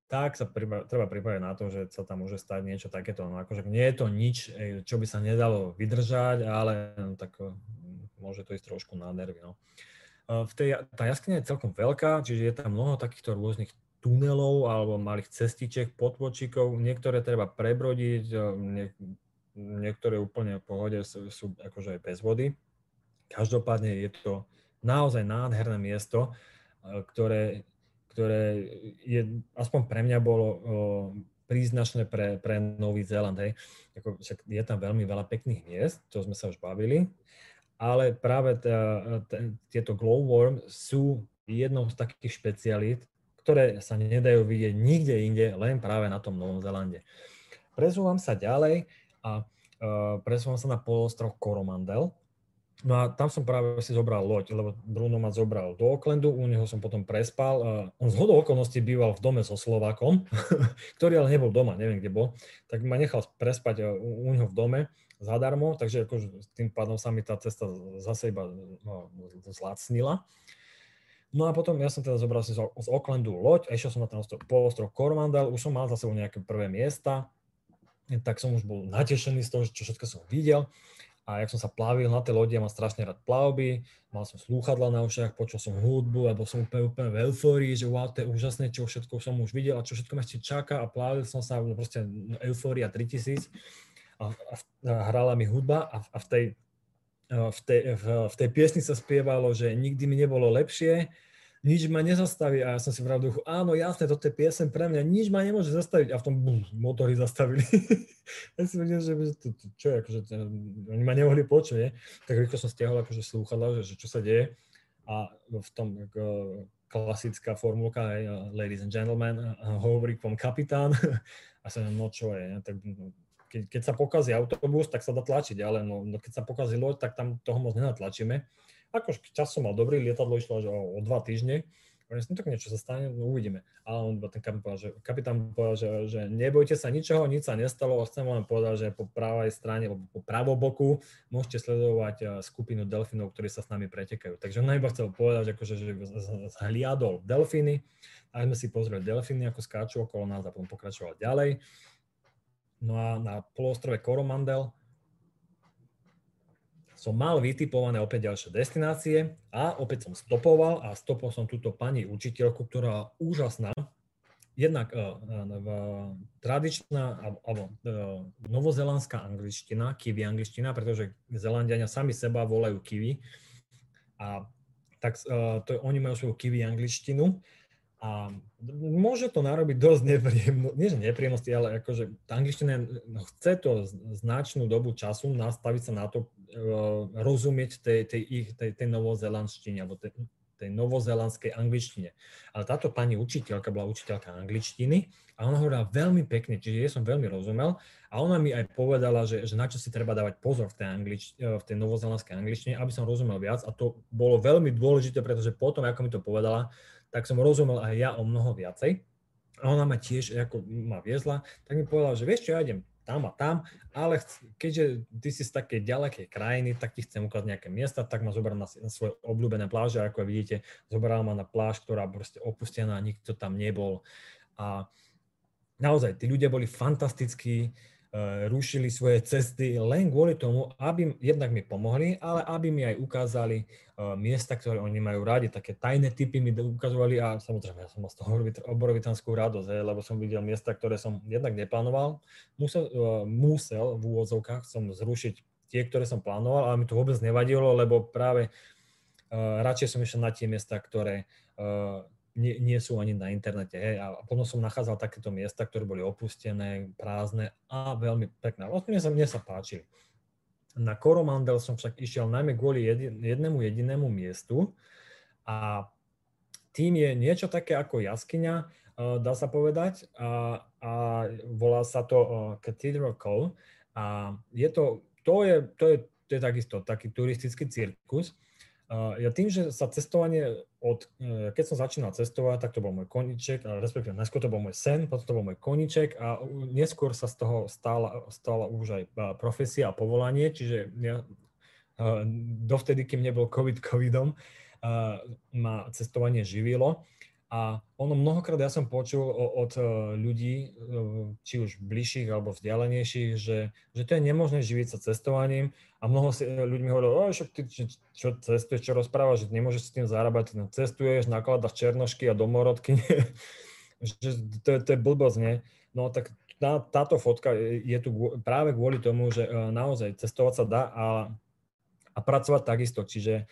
tak sa priba, treba pripraviť na to, že sa tam môže stať niečo takéto. No akože nie je to nič, čo by sa nedalo vydržať, ale no, tak môže to ísť trošku na nervy. No. V tej, tá jaskyňa je celkom veľká, čiže je tam mnoho takýchto rôznych tunelov alebo malých cestičiek, podvočíkov. Niektoré treba prebrodiť, nie, niektoré úplne v pohode sú, sú akože aj bez vody. Každopádne je to naozaj nádherné miesto, ktoré, ktoré je, aspoň pre mňa bolo príznačné pre, pre Nový Zéland. Hej. Ako, však je tam veľmi veľa pekných miest, to sme sa už bavili ale práve tieto glowworm sú jednou z takých špecialít, ktoré sa nedajú vidieť nikde inde, len práve na tom Novom Zelande. Presúvam sa ďalej a uh, presúvam sa na polostrov Coromandel. No a tam som práve si zobral loď, lebo Bruno ma zobral do Aucklandu, u neho som potom prespal. On z hodou okolností býval v dome so Slovákom, (laughs) ktorý ale nebol doma, neviem kde bol, tak ma nechal prespať u, u neho v dome zadarmo, takže akože tým pádom sa mi tá cesta zase iba no, zlacnila. No a potom ja som teda zobral si z, z loď a išiel som na ten ostrov, polostrov Coromandel, už som mal za sebou nejaké prvé miesta, tak som už bol natešený z toho, čo všetko som videl. A jak som sa plavil na tej lodi, ja mám strašne rád plavby, mal som slúchadla na ušiach, počul som hudbu, alebo som úplne, úplne v eufórii, že wow, to je úžasné, čo všetko som už videl a čo všetko ma ešte čaká. A plavil som sa, no proste eufória 3000 a, a, a hrala mi hudba a, a v, tej, v, tej, v, v tej piesni sa spievalo, že nikdy mi nebolo lepšie, nič ma nezastaví a ja som si v duchu, áno, jasné, toto je piesen pre mňa, nič ma nemôže zastaviť a v tom bum, motory zastavili. (laughs) ja si vedel, že to, to, čo je, akože, oni ma nemohli počuť, nie? tak rýchlo som stiahol akože slúchadla, že, že čo sa deje a v tom ako, klasická formulka, ladies and gentlemen, hovorí vám kapitán (laughs) a sa no čo je, tak no, keď, keď sa pokazí autobus, tak sa dá tlačiť, ale no, no keď sa pokazí loď, tak tam toho moc nenatlačíme. Ako čas som mal dobrý, lietadlo išlo až o, o dva týždne, no tak niečo sa stane, no uvidíme. Ale on, ten kapitán povedal, že, kapitán povedal, že, že nebojte sa ničoho, nič sa nestalo, a chcem vám povedať, že po pravej strane, alebo po pravoboku môžete sledovať eh, skupinu delfínov, ktorí sa s nami pretekajú. Takže on iba chcel povedať, akože, že zhliadol delfíny, a sme si pozreli delfíny, ako skáču okolo nás a potom pokračoval ďalej. No a na poloostrove Coromandel som mal vytipované opäť ďalšie destinácie a opäť som stopoval a stopol som túto pani učiteľku, ktorá úžasná. Jednak uh, tradičná alebo uh, novozelandská angličtina, kiwi angličtina, pretože Zelandiania sami seba volajú kiwi. A tak uh, to, oni majú svoju kiwi angličtinu a môže to narobiť dosť nepríjemno, nie že nepríjemnosti, ale akože tá angličtina no, chce to značnú dobu času nastaviť sa na to, rozumieť tej, tej, ich, tej, tej novozelandštine alebo tej, tej novozelandskej angličtine. Ale táto pani učiteľka bola učiteľka angličtiny a ona hovorila veľmi pekne, čiže ja som veľmi rozumel a ona mi aj povedala, že, že na čo si treba dávať pozor v tej, anglič, v tej novozelandskej angličtine, aby som rozumel viac a to bolo veľmi dôležité, pretože potom, ako mi to povedala, tak som rozumel aj ja o mnoho viacej. a ona ma tiež ako ma viezla, tak mi povedala, že vieš čo, ja idem tam a tam, ale keďže ty si z takej ďalekej krajiny, tak ti chcem ukázať nejaké miesta, tak ma zobrala na, na svoje obľúbené pláže, ako vidíte, zobrala ma na pláž, ktorá proste opustená, nikto tam nebol. A naozaj, tí ľudia boli fantastickí, rušili svoje cesty len kvôli tomu, aby jednak mi pomohli, ale aby mi aj ukázali uh, miesta, ktoré oni majú radi. Také tajné typy mi ukazovali a samozrejme ja som mal z toho obrovitanskú radosť, hej, lebo som videl miesta, ktoré som jednak neplánoval. Musel, uh, musel v úvodzovkách som zrušiť tie, ktoré som plánoval, ale mi to vôbec nevadilo, lebo práve radšej som išiel na tie miesta, ktoré nie, nie sú ani na internete. Hej. A potom som nachádzal takéto miesta, ktoré boli opustené, prázdne a veľmi pekné. Mne sa, mne sa páčili. Na Koromandel som však išiel najmä kvôli jednému jedinému miestu a tým je niečo také ako jaskyňa, dá sa povedať, a, a volá sa to Cathedral Cove a je to, to je, to je, to je takisto taký turistický cirkus, ja tým, že sa cestovanie od, e, keď som začínal cestovať, tak to bol môj koniček, respektíve najskôr to bol môj sen, potom to bol môj koniček a neskôr sa z toho stala, stala už aj profesia a povolanie, čiže ja, dovtedy, kým nebol COVID covidom, ma cestovanie živilo a ono mnohokrát ja som počul od e, ľudí, e, či už bližších alebo vzdialenejších, že, že to je nemožné živiť sa cestovaním a mnoho si, e, ľudí hovorilo, že ty čo, cestuješ, čo rozprávaš, že nemôžeš s tým zarábať, no, cestuješ, nakladaš černošky a domorodky, (laughs) že to, to je blbosť, nie? No tak tá, táto fotka je tu práve kvôli tomu, že naozaj cestovať sa dá a, a pracovať takisto, čiže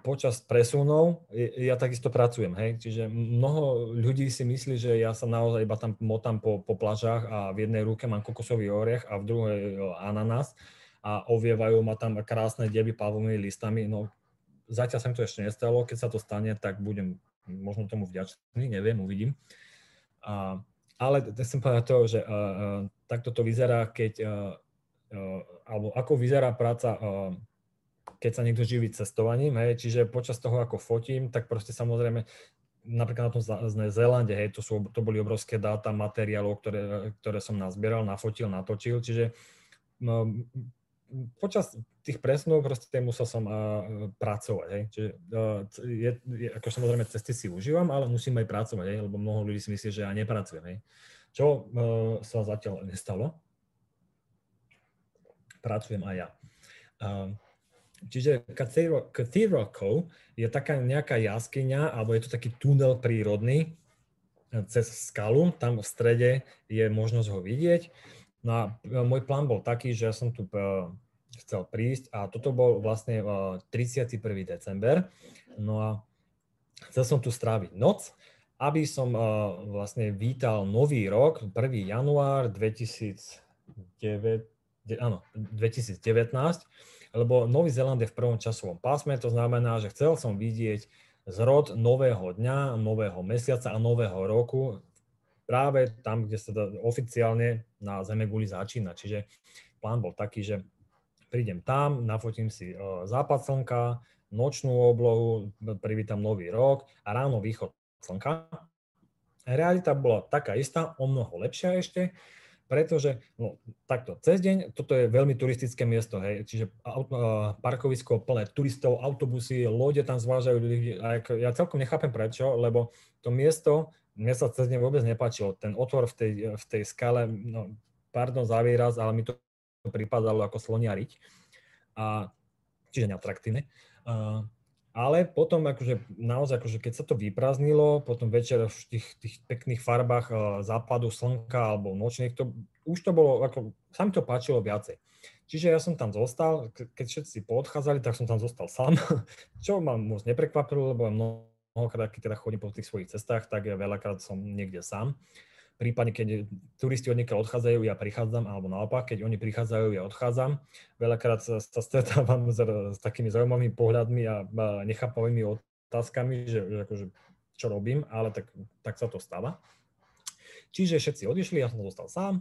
počas presunov ja takisto pracujem, hej. Čiže mnoho ľudí si myslí, že ja sa naozaj iba tam motám po, po plažách a v jednej ruke mám kokosový orech a v druhej ananás a ovievajú ma tam krásne devy pavovými listami. No zatiaľ sa mi to ešte nestalo, keď sa to stane, tak budem možno tomu vďačný, neviem, uvidím. A, ale chcem povedať to, že uh, takto to vyzerá, keď, uh, alebo ako vyzerá práca keď sa niekto živí cestovaním, hej, čiže počas toho, ako fotím, tak proste samozrejme napríklad na tom Zélande, hej, to, sú, to boli obrovské dáta materiálov, ktoré, ktoré som nazbieral, nafotil, natočil, čiže no, počas tých presnov proste musel som uh, pracovať, hej, čiže uh, je, je, ako samozrejme cesty si užívam, ale musím aj pracovať, hej, lebo mnoho ľudí si myslí, že ja nepracujem, hej, čo uh, sa zatiaľ nestalo. Pracujem aj ja. Uh, Čiže Cathedral, je taká nejaká jaskyňa, alebo je to taký tunel prírodný eh, cez skalu, tam v strede je možnosť ho vidieť. No a eh, môj plán bol taký, že ja som tu eh, chcel prísť a toto bol vlastne 31. december. No a chcel som tu stráviť noc, aby som vlastne vítal nový rok, 1. január 2009, áno, 2019 lebo Nový Zeland je v prvom časovom pásme, to znamená, že chcel som vidieť zrod nového dňa, nového mesiaca a nového roku práve tam, kde sa oficiálne na Zemeguli začína. Čiže plán bol taký, že prídem tam, nafotím si e, západ slnka, nočnú oblohu, privítam nový rok a ráno východ slnka. Realita bola taká istá, o mnoho lepšia ešte, pretože no, takto, cez deň, toto je veľmi turistické miesto, hej, čiže parkovisko plné turistov, autobusy, lode tam zvážajú ľudí, a ja celkom nechápem prečo, lebo to miesto, mne sa cez deň vôbec nepáčilo, ten otvor v tej, v tej skale, no, pardon za výraz, ale mi to pripadalo ako slonia riť, a, čiže neatraktívne. A, ale potom akože naozaj, akože keď sa to vyprázdnilo, potom večer v tých, tých pekných farbách uh, západu slnka alebo nočných, to, už to bolo, ako, sa mi to páčilo viacej. Čiže ja som tam zostal, keď všetci poodchádzali, tak som tam zostal sám, (laughs) čo ma moc neprekvapilo, lebo mnohokrát, keď teda chodím po tých svojich cestách, tak ja veľakrát som niekde sám. Prípadne, keď turisti od niekiaľ odchádzajú, ja prichádzam, alebo naopak, keď oni prichádzajú, ja odchádzam. Veľakrát sa, sa stretávam s, s takými zaujímavými pohľadmi a, a nechápavými otázkami, že, že akože, čo robím, ale tak, tak sa to stáva. Čiže všetci odišli, ja som zostal sám.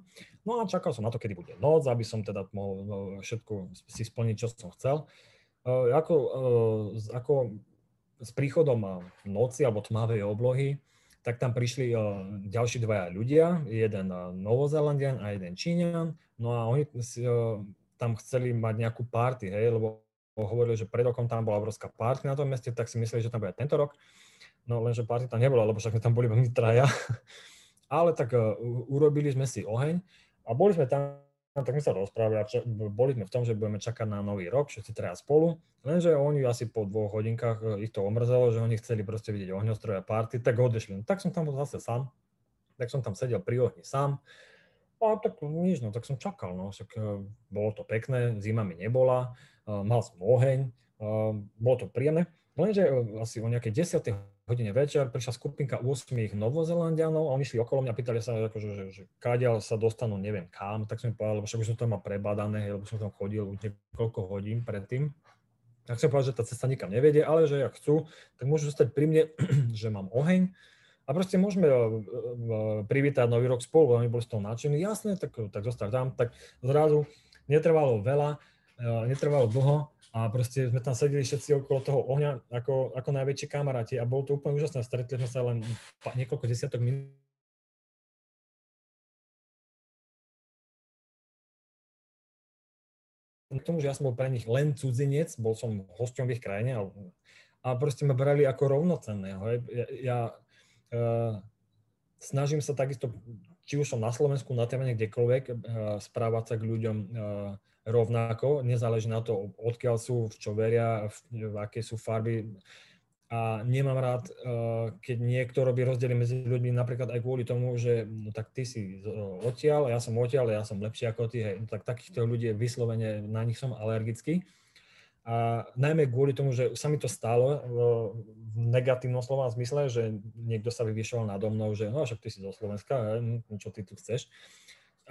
No a čakal som na to, kedy bude noc, aby som teda mohol no, všetko si splniť, čo som chcel. Uh, ako, uh, ako s príchodom noci alebo tmavej oblohy tak tam prišli ďalší dvaja ľudia, jeden Novozelandian a jeden Číňan, no a oni tam chceli mať nejakú party, hej, lebo hovorili, že pred rokom tam bola obrovská party na tom meste, tak si mysleli, že tam bude tento rok. No lenže party tam nebola, lebo však sme tam boli veľmi traja. (laughs) Ale tak urobili sme si oheň a boli sme tam No, tak my sa rozprávali a boli sme v tom, že budeme čakať na nový rok, všetci teraz spolu, lenže oni asi po dvoch hodinkách e, ich to omrzelo, že oni chceli proste vidieť ohňostroj a party, tak odešli. No, tak som tam zase sám, tak som tam sedel pri ohni sám, a tak nič, no tak som čakal, no, však e, bolo to pekné, zima mi nebola, e, mal som oheň, bolo to príjemné, lenže asi o nejakej 10 hodine večer prišla skupinka 8 Novozelandianov a oni šli okolo mňa, pýtali sa, akože, že, že káďal sa dostanú, neviem kam, tak som im povedal, lebo však už som tam mal prebadané, lebo som tam chodil už niekoľko hodín predtým. Tak som povedal, že tá cesta nikam nevedie, ale že ak chcú, tak môžu zostať pri mne, (clears throat) že mám oheň. A proste môžeme e, e, privítať nový rok spolu, oni boli z toho nadšení, jasné, tak, tak zostať tam, tak zrazu netrvalo veľa, e, netrvalo dlho a proste sme tam sedeli všetci okolo toho ohňa ako, ako najväčší kamaráti a bolo to úplne úžasné. Stretli sme sa len niekoľko desiatok minút k tomu, že ja som bol pre nich len cudzinec, bol som hosťom v ich krajine a, a proste ma brali ako rovnocenného. Ja, ja uh, snažím sa takisto, či už som na Slovensku, na téme kdekoľvek, uh, správať sa k ľuďom uh, rovnako, nezáleží na to, odkiaľ sú, v čo veria, v, v aké sú farby. A nemám rád, uh, keď niekto robí rozdiely medzi ľuďmi napríklad aj kvôli tomu, že no tak ty si odtiaľ, ja som odtiaľ, ja som lepší ako ty, hej. No, tak takýchto ľudí vyslovene, na nich som alergický. A najmä kvôli tomu, že sa mi to stalo v negatívnom slova zmysle, že niekto sa vyvyšoval nado mnou, že no však ty si zo Slovenska, no, čo ty tu chceš.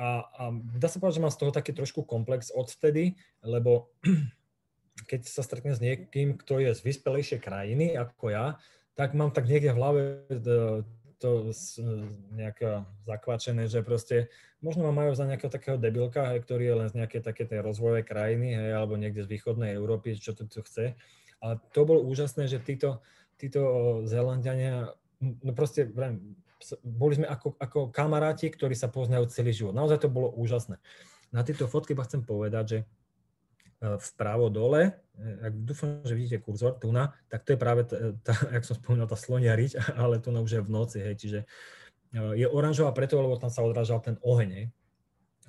A, a dá sa povedať, že mám z toho taký trošku komplex odvtedy, lebo (clears throat) keď sa stretnem s niekým, kto je z vyspelejšej krajiny ako ja, tak mám tak niekde v hlave to, to nejaké zakvačené, že proste možno ma majú za nejakého takého debilka, hej, ktorý je len z nejakej také tej rozvojovej krajiny, hej, alebo niekde z východnej Európy, čo to tu chce. Ale to bolo úžasné, že títo, títo Zelandiania, no proste, boli sme ako, ako kamaráti, ktorí sa poznajú celý život. Naozaj to bolo úžasné. Na tejto fotke vám chcem povedať, že e, vpravo dole, e, ak dúfam, že vidíte kurzor, tu na, tak to je práve, tá, (laughs) jak som spomínal, tá slonia riť, (laughs) ale tu na už je v noci, hej, čiže e, je oranžová preto, lebo tam sa odrážal ten oheň, hej.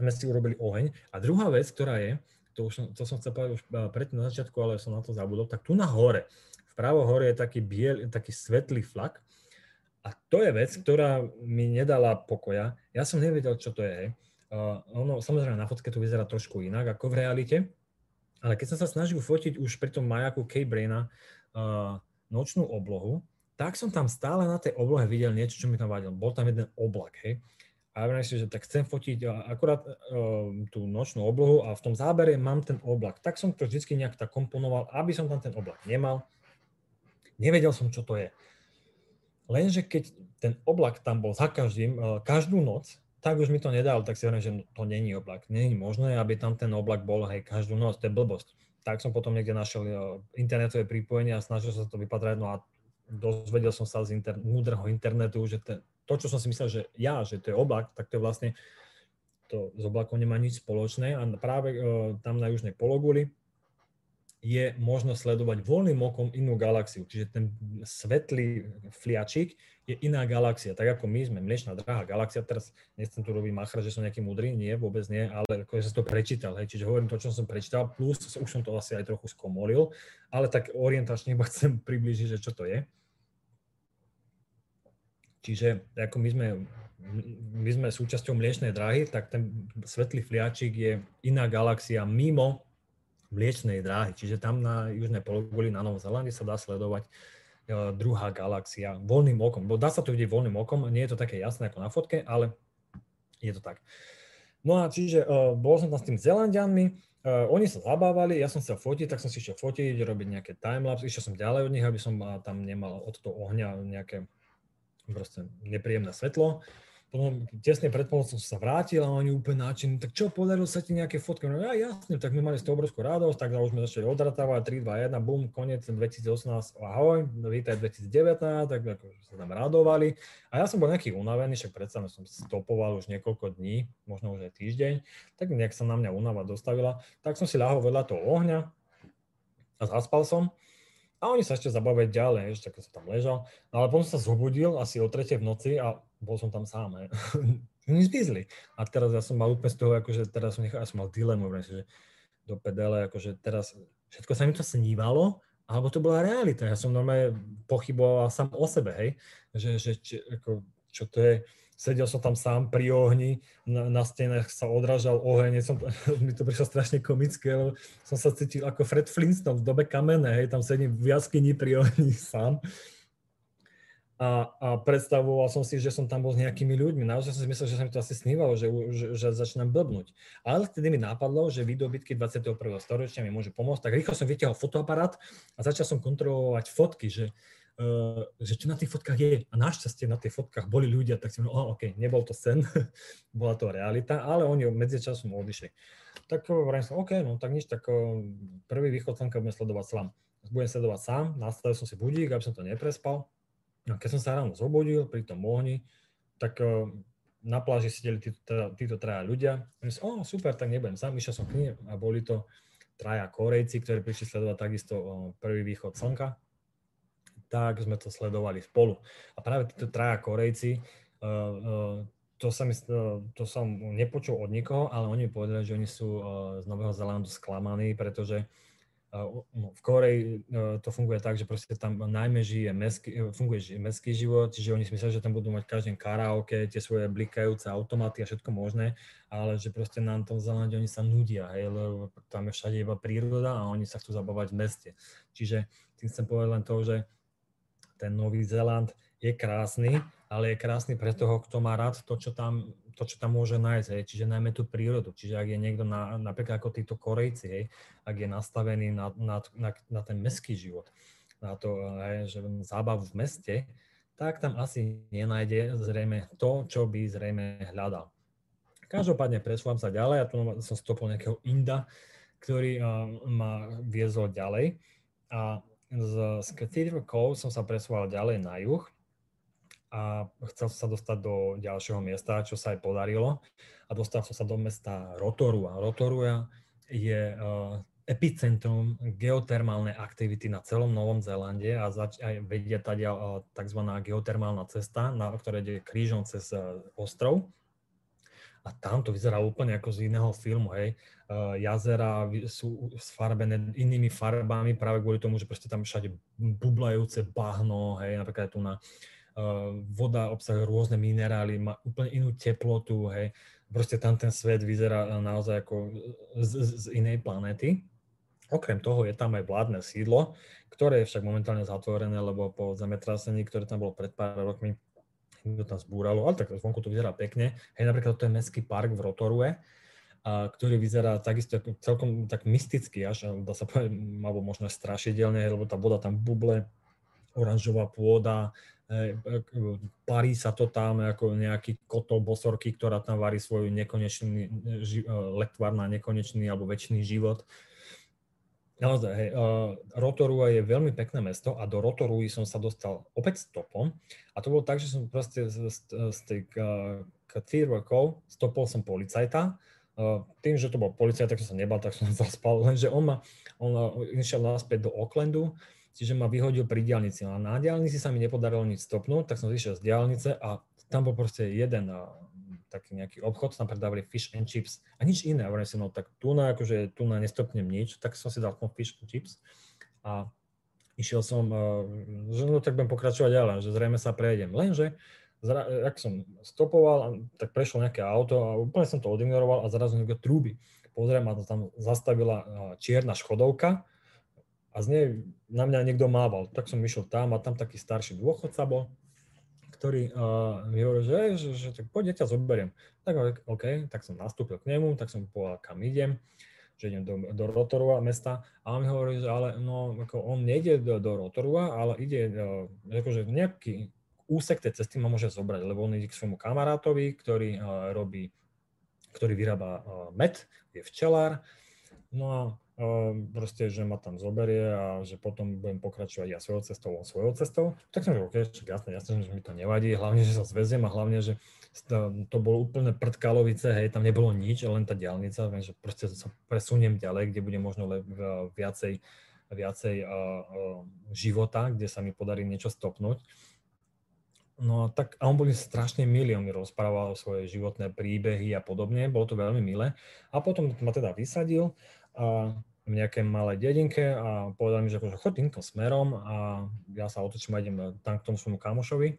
My si urobili oheň. A druhá vec, ktorá je, to, už to som chcel povedať už predtým na začiatku, ale som na to zabudol, tak tu na hore, vpravo hore je taký, biel, taký svetlý flak, a to je vec, ktorá mi nedala pokoja. Ja som nevedel, čo to je. Uh, ono, samozrejme, na fotke to vyzerá trošku inak ako v realite, ale keď som sa snažil fotiť už pri tom majaku K-Braina uh, nočnú oblohu, tak som tam stále na tej oblohe videl niečo, čo mi tam vadilo. Bol tam jeden oblak, hej. A ja si, že tak chcem fotiť akurát uh, tú nočnú oblohu a v tom zábere mám ten oblak. Tak som to vždy nejak tak komponoval, aby som tam ten oblak nemal. Nevedel som, čo to je. Lenže keď ten oblak tam bol za každým, eh, každú noc, tak už mi to nedal, tak si hovorím, že to není oblak. Není možné, aby tam ten oblak bol hej, každú noc, to je blbosť. Tak som potom niekde našiel eh, internetové pripojenie a snažil sa to vypatrať, no a dozvedel som sa z inter- múdreho internetu, že ten, to, čo som si myslel, že ja, že to je oblak, tak to je vlastne, to s oblakom nemá nič spoločné a práve uh, tam na južnej pologuli je možno sledovať voľným okom inú galaxiu. Čiže ten svetlý fliačik je iná galaxia. Tak ako my sme mliečná drahá galaxia, teraz nechcem tu robiť machra, že som nejaký mudrý, nie, vôbec nie, ale ako som to prečítal. Hej. Čiže hovorím to, čo som prečítal, plus už som to asi aj trochu skomolil, ale tak orientačne iba (laughs) chcem približiť, že čo to je. Čiže ako my sme, my sme súčasťou mliečnej dráhy, tak ten svetlý fliačik je iná galaxia mimo mliečnej dráhy. Čiže tam na južnej pologuli na Novom Zelande sa dá sledovať e, druhá galaxia voľným okom. Bo dá sa to vidieť voľným okom, nie je to také jasné ako na fotke, ale je to tak. No a čiže uh, bol som tam s tým Zelandianmi, uh, oni sa zabávali, ja som sa fotiť, tak som si išiel fotiť, robiť nejaké timelapse, išiel som ďalej od nich, aby som uh, tam nemal od toho ohňa nejaké proste nepríjemné svetlo. Potom tesne pred polnocou sa vrátil a oni úplne náčení, tak čo, podarilo sa ti nejaké fotky? No ja jasne, tak my mali z toho obrovskú radosť, tak už sme začali odratávať, 3, 2, 1, bum, koniec 2018, ahoj, vítaj 2019, tak ako sa tam radovali. A ja som bol nejaký unavený, však predsa som stopoval už niekoľko dní, možno už aj týždeň, tak nejak sa na mňa únava dostavila, tak som si ľahol vedľa toho ohňa a zaspal som. A oni sa ešte zabavili ďalej, ešte ako som tam ležal. No ale potom sa zobudil asi o tretej v noci a bol som tam sám. (laughs) Oni zmizli. A teraz ja som mal úplne z toho, akože teraz som, nechal, ja som mal dilemu, že do pedele, akože teraz všetko sa mi to snívalo, alebo to bola realita. Ja som normálne pochyboval sám o sebe, hej, že, že či, ako, čo to je, sedel som tam sám pri ohni, na, na stenách sa odrážal oheň, som, (laughs) mi to prišlo strašne komické, lebo som sa cítil ako Fred Flintstone v dobe kamene, hej, tam sedím v jaskyni pri ohni (laughs) sám. A, a predstavoval som si, že som tam bol s nejakými ľuďmi. Naozaj som si myslel, že sa mi to asi snívalo, že, že, že začínam blbnúť. Ale vtedy mi napadlo, že videobytky 21. storočia mi môžu pomôcť. Tak rýchlo som vytiahol fotoaparát a začal som kontrolovať fotky, že že čo na tých fotkách je. A našťastie na tých fotkách boli ľudia, tak si oh, OK, nebol to sen, (laughs) bola to realita, ale oni medzičasom odišli. Tak hovorím som, OK, no tak nič, tak uh, prvý východ slnka budem sledovať sám. Budem sledovať sám, nastavil som si budík, aby som to neprespal. A keď som sa ráno zobudil pri tom ohni, tak uh, na pláži sedeli títo, títo traja ľudia. A som, oh, super, tak nebudem sám, išiel som k nim a boli to traja Korejci, ktorí prišli sledovať takisto prvý východ slnka tak sme to sledovali spolu. A práve títo traja Korejci, uh, uh, to, sa mi, uh, to som nepočul od nikoho, ale oni povedali, že oni sú z Nového Zelandu sklamaní, pretože no, v Koreji to funguje tak, že proste tam najmä žije mestský, funguje mestský život, čiže oni si myslia, že tam budú mať každý karaoke, tie svoje blikajúce automaty a všetko možné, ale že proste na tom Zelande oni sa nudia, hej, lebo tam je všade iba príroda a oni sa chcú zabávať v meste. Čiže tým chcem povedať len to, že ten Nový Zéland je krásny, ale je krásny pre toho, kto má rád to, čo tam, to, čo tam môže nájsť, hej. čiže najmä tú prírodu. Čiže ak je niekto na, napríklad ako títo Korejci, hej, ak je nastavený na, na, na, na ten mestský život, na to, hej, že zábavu v meste, tak tam asi nenájde zrejme to, čo by zrejme hľadal. Každopádne presúvam sa ďalej a tu som stopol nejakého Inda, ktorý uh, ma viezol ďalej. A z, z Cathedral Cove som sa presúval ďalej na juh a chcel som sa dostať do ďalšieho miesta, čo sa aj podarilo. A dostal som sa do mesta Rotorua. Rotorua je uh, epicentrum geotermálnej aktivity na celom Novom Zélande a zač- aj vedia tady uh, tzv. geotermálna cesta, na ktorej ide krížom cez uh, ostrov a tam to vyzerá úplne ako z iného filmu, hej. Uh, jazera sú sfarbené inými farbami práve kvôli tomu, že proste tam všade bublajúce bahno, hej, napríklad tu na uh, voda obsahuje rôzne minerály, má úplne inú teplotu, hej. Proste tam ten svet vyzerá naozaj ako z, z inej planéty. Okrem toho je tam aj vládne sídlo, ktoré je však momentálne zatvorené, lebo po zemetrasení, ktoré tam bolo pred pár rokmi, to tam zbúralo, ale tak zvonku to vyzerá pekne. Hej, napríklad to je mestský park v Rotorue, a, ktorý vyzerá takisto celkom tak mysticky až, dá sa povedať, alebo možno strašidelne, lebo tá voda tam buble, oranžová pôda, hej, parí sa to tam ako nejaký kotol bosorky, ktorá tam varí svoj nekonečný, ži, lektvár na nekonečný alebo väčší život. Naozaj, hej, Rotorua je veľmi pekné mesto a do Rotorui som sa dostal opäť stopom a to bolo tak, že som proste z, z, z tej Cathedral stopol som policajta, tým, že to bol policajt, tak som sa nebal, tak som (laughs) zaspal, lenže on ma, on išiel naspäť do Aucklandu, čiže ma vyhodil pri diálnici. A na diálnici sa mi nepodarilo nič stopnúť, tak som zišiel z diálnice a tam bol proste jeden uh, taký nejaký obchod, tam predávali fish and chips a nič iné. A si, no tak tu na, akože tu na nestopnem nič, tak som si dal ten fish and chips a išiel som, že no tak budem pokračovať ďalej, že zrejme sa prejdem. Lenže, zra, ak som stopoval, tak prešlo nejaké auto a úplne som to odignoroval a zrazu niekto trúby. Pozriem a tam zastavila čierna škodovka a z nej na mňa niekto mával. Tak som išiel tam a tam taký starší dôchodca bol ktorý uh, mi hovoril, že, že, že tak poď, ja ťa zoberiem. Tak OK, tak som nastúpil k nemu, tak som povedal, kam idem, že idem do, do Rotorua mesta a on mi hovorí, že ale no, ako on nejde do, do Rotorua, ale ide uh, akože nejaký úsek tej cesty ma môže zobrať, lebo on ide k svojmu kamarátovi, ktorý uh, robí, ktorý vyrába uh, med, je včelár, no a uh, proste, že ma tam zoberie a že potom budem pokračovať ja svojou cestou, on svojou cestou. Tak som že OK, jasné, jasné, že mi to nevadí, hlavne, že sa zveziem a hlavne, že to bolo úplne prdkalovice, hej, tam nebolo nič, len tá diálnica, že proste sa presuniem ďalej, kde bude možno le, viacej, viacej uh, uh, života, kde sa mi podarí niečo stopnúť. No tak, a on bol strašne milý, on mi rozprával svoje životné príbehy a podobne, bolo to veľmi milé. A potom ma teda vysadil a v nejakej malej dedinke a povedal mi, že akože chod týmto smerom a ja sa otočím a idem tam k tomu svojmu kamošovi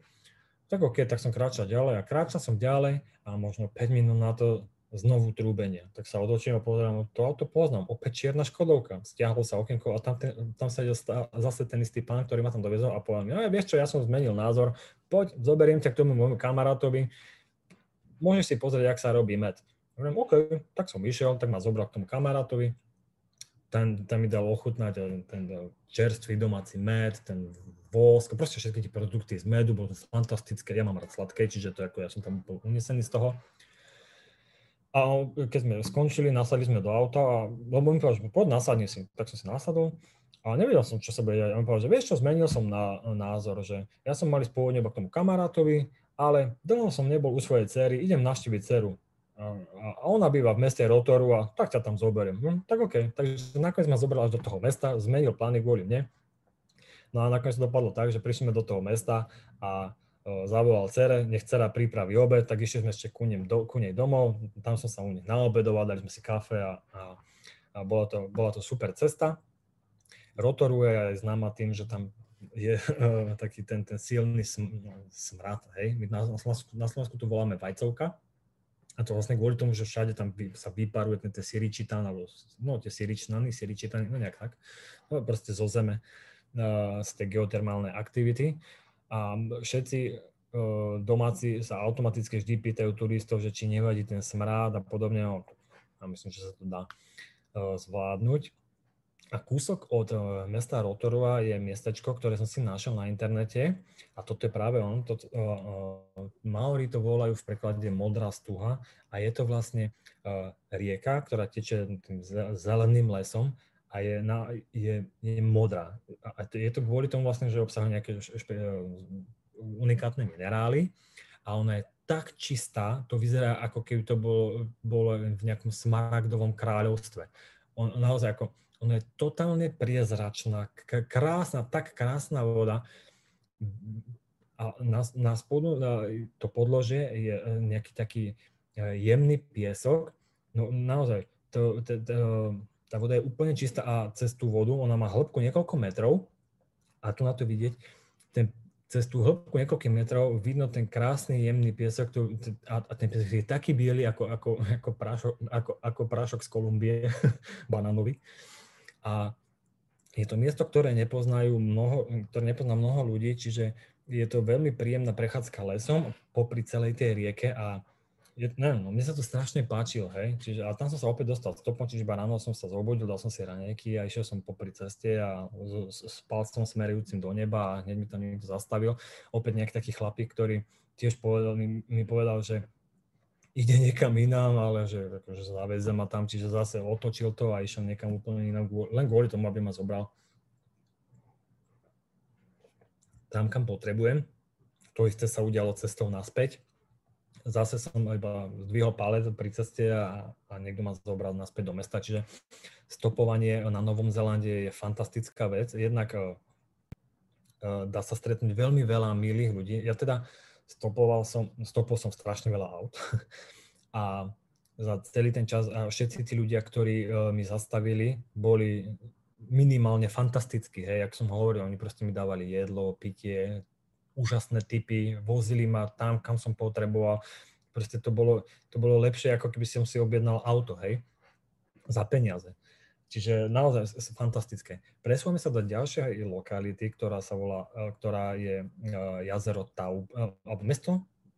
tak OK, tak som kráčal ďalej a kráčal som ďalej a možno 5 minút na to znovu trúbenie. Tak sa otočím a pozerám, to auto poznám, opäť čierna Škodovka. Stiahol sa okienko a tam, ten, tam sa zase ten istý pán, ktorý ma tam dovezol a povedal mi, no vieš čo, ja som zmenil názor, poď, zoberiem ťa k tomu môjmu kamarátovi, môžeš si pozrieť, jak sa robí med. Hovorím, OK, tak som išiel, tak ma zobral k tomu kamarátovi, ten, ten mi dal ochutnať ten, ten čerstvý domáci med, ten vosk, proste všetky tie produkty z medu, bolo to fantastické, ja mám rád sladké, čiže to ako ja som tam bol unesený z toho. A keď sme skončili, nasadli sme do auta a lebo mi povedal, že poď nasadni si, tak som si nasadol a nevedel som, čo sa bude A On povedal, že vieš čo, zmenil som na, názor, že ja som mali spôvodne iba k tomu kamarátovi, ale dlho som nebol u svojej cery, idem naštíviť ceru a ona býva v meste Rotoru a tak ťa tam zoberiem. Hm, tak OK, takže nakoniec ma zobral až do toho mesta, zmenil plány kvôli mne. No a nakoniec to dopadlo tak, že prišli sme do toho mesta a zavolal cere, nech cera pripraví obed, tak išli sme ešte ku, ním, do, ku nej domov, tam som sa u nich naobedoval, dali sme si kafe a, a, a bola, to, bola to super cesta. Rotoru je známa tým, že tam je uh, (laughs) taký ten, ten silný sm, smrad, hej, my na, na, Slovensku, to voláme vajcovka, a to vlastne kvôli tomu, že všade tam sa vyparuje ten tie siričitán, alebo no tie siričnany, siričitany, no nejak tak, no proste zo zeme uh, z tej geotermálnej aktivity. A všetci uh, domáci sa automaticky vždy pýtajú turistov, že či nevadí ten smrád a podobne. No, a myslím, že sa to dá uh, zvládnuť. A kúsok od uh, mesta Rotorova je miestečko, ktoré som si našiel na internete a toto je práve on. To, uh, Maori to volajú v preklade modrá stuha a je to vlastne uh, rieka, ktorá teče tým zeleným lesom a je, na, je, je modrá. A je to kvôli tomu vlastne, že obsahuje nejaké špe, unikátne minerály a ona je tak čistá, to vyzerá ako keby to bolo, bolo v nejakom smaragdovom kráľovstve. On, naozaj ako ona je totálne priezračná, krásna, tak krásna voda. A na, na spodu na to podložie je e, nejaký taký e, jemný piesok. No naozaj, to, to, to, tá voda je úplne čistá a cez tú vodu, ona má hĺbku niekoľko metrov a tu na to vidieť, ten, cez tú hĺbku niekoľkých metrov vidno ten krásny jemný piesok tu, a, a ten piesok je taký biely ako, ako, ako, prášok, ako, ako prášok z Kolumbie, (laughs) banánový. A je to miesto, ktoré, nepoznajú mnoho, ktoré nepozná mnoho ľudí, čiže je to veľmi príjemná prechádzka lesom popri celej tej rieke a je, neviem, no, mne sa to strašne páčilo, hej, čiže a tam som sa opäť dostal stopom, čiže iba ráno som sa zobudil, dal som si ranejky a išiel som popri ceste a s palcom smerujúcim do neba a hneď mi tam niekto zastavil. Opäť nejaký taký chlapík, ktorý tiež povedal, mi, mi povedal, že ide niekam inám, ale že akože zavezem ma tam, čiže zase otočil to a išiel niekam úplne inám, len kvôli tomu, aby ma zobral tam, kam potrebujem. To isté sa udialo cestou naspäť. Zase som iba zdvihol palec pri ceste a, a niekto ma zobral naspäť do mesta, čiže stopovanie na Novom Zelande je fantastická vec. Jednak uh, dá sa stretnúť veľmi veľa milých ľudí. Ja teda stopoval som, stopol som strašne veľa aut (laughs) a za celý ten čas a všetci tí ľudia, ktorí uh, mi zastavili, boli minimálne fantastickí, hej, jak som hovoril, oni proste mi dávali jedlo, pitie, úžasné typy, vozili ma tam, kam som potreboval, proste to bolo, to bolo lepšie, ako keby som si objednal auto, hej, za peniaze. Čiže naozaj fantastické. Presúvame sa do ďalšej lokality, ktorá sa volá, e, ktorá je e, jazero Taupo, e, alebo mesto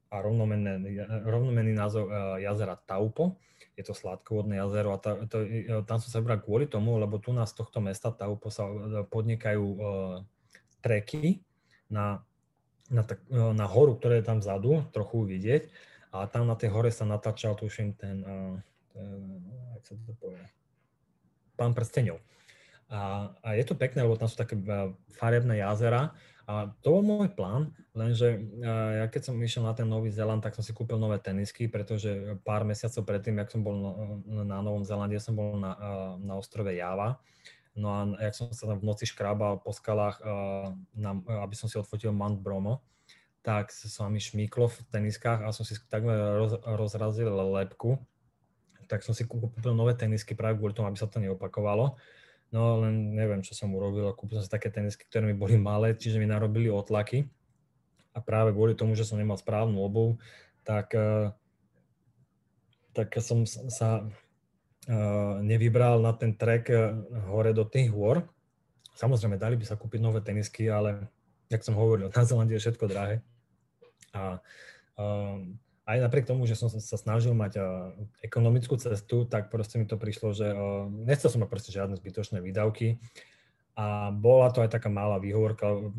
a rovnomenný, rovnomenný názov jazera Taupo. Je to sladkovodné jazero a ta, to, tam som sa vybral kvôli tomu, lebo tu nás z tohto mesta Taupo sa podnikajú treky na na, tak, na horu, ktorá je tam vzadu, trochu vidieť. A tam na tej hore sa natáčal, tuším, ten, ten jak sa to povie, pán prsteňov. A, a je to pekné, lebo tam sú také farebné jazera a to bol môj plán, lenže ja keď som išiel na ten Nový Zeland, tak som si kúpil nové tenisky, pretože pár mesiacov predtým, jak som bol na, na Novom Zelande, som bol na, na ostrove Java. No a jak som sa tam v noci škrábal po skalách, na, aby som si odfotil Mount Bromo, tak sa mi šmíklo v teniskách a som si takmer roz, rozrazil lepku. Tak som si kúpil nové tenisky práve kvôli tomu, aby sa to neopakovalo. No len neviem, čo som urobil. Kúpil som si také tenisky, ktoré mi boli malé, čiže mi narobili otlaky. A práve kvôli tomu, že som nemal správnu obu, tak, eh, tak som sa nevybral na ten trek eh, hore do tých hôr. Samozrejme, dali by sa kúpiť nové tenisky, ale jak som hovoril, (laughs) na Zelande je všetko drahé. A um, aj napriek tomu, že som sa snažil mať uh, ekonomickú cestu, tak proste mi to prišlo, že uh, nechcel som mať proste žiadne zbytočné výdavky a bola to aj taká malá výhovorka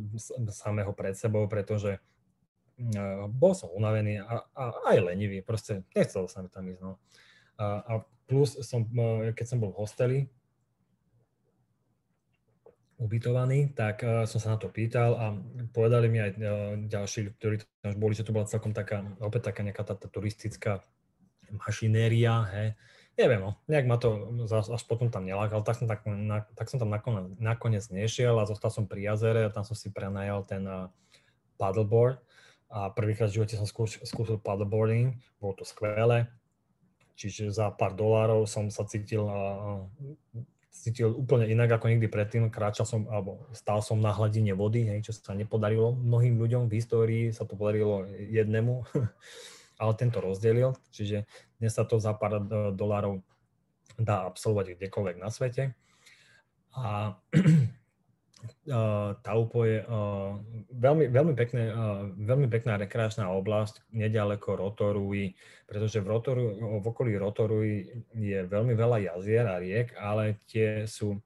samého pred sebou, pretože uh, bol som unavený a, a aj lenivý, proste nechcel sa mi tam ísť. No. A, a plus som, keď som bol v hosteli, ubytovaný, tak uh, som sa na to pýtal a povedali mi aj uh, ďalší, ktorí tam boli, že to bola celkom taká, opäť taká nejaká tá, tá turistická mašinéria, he. Neviem, no, nejak ma to až potom tam nelákal, tak som, tak, na, tak som tam nakoniec, nakoniec nešiel a zostal som pri jazere a tam som si prenajal ten uh, paddleboard. A prvýkrát v živote som skúšil, skúsil paddleboarding, bolo to skvelé, čiže za pár dolárov som sa cítil cítil úplne inak ako nikdy predtým. Kráčal som, alebo stál som na hladine vody, hej, čo sa nepodarilo mnohým ľuďom v histórii, sa to podarilo jednému, (laughs) ale tento rozdelil, čiže dnes sa to za pár dolárov dá absolvovať kdekoľvek na svete. A (clears throat) Taupo je veľmi, veľmi, pekné, veľmi pekná rekreačná oblasť nedaleko Rotorui, pretože v, Rotoru, v okolí Rotorui je veľmi veľa jazier a riek, ale tie sú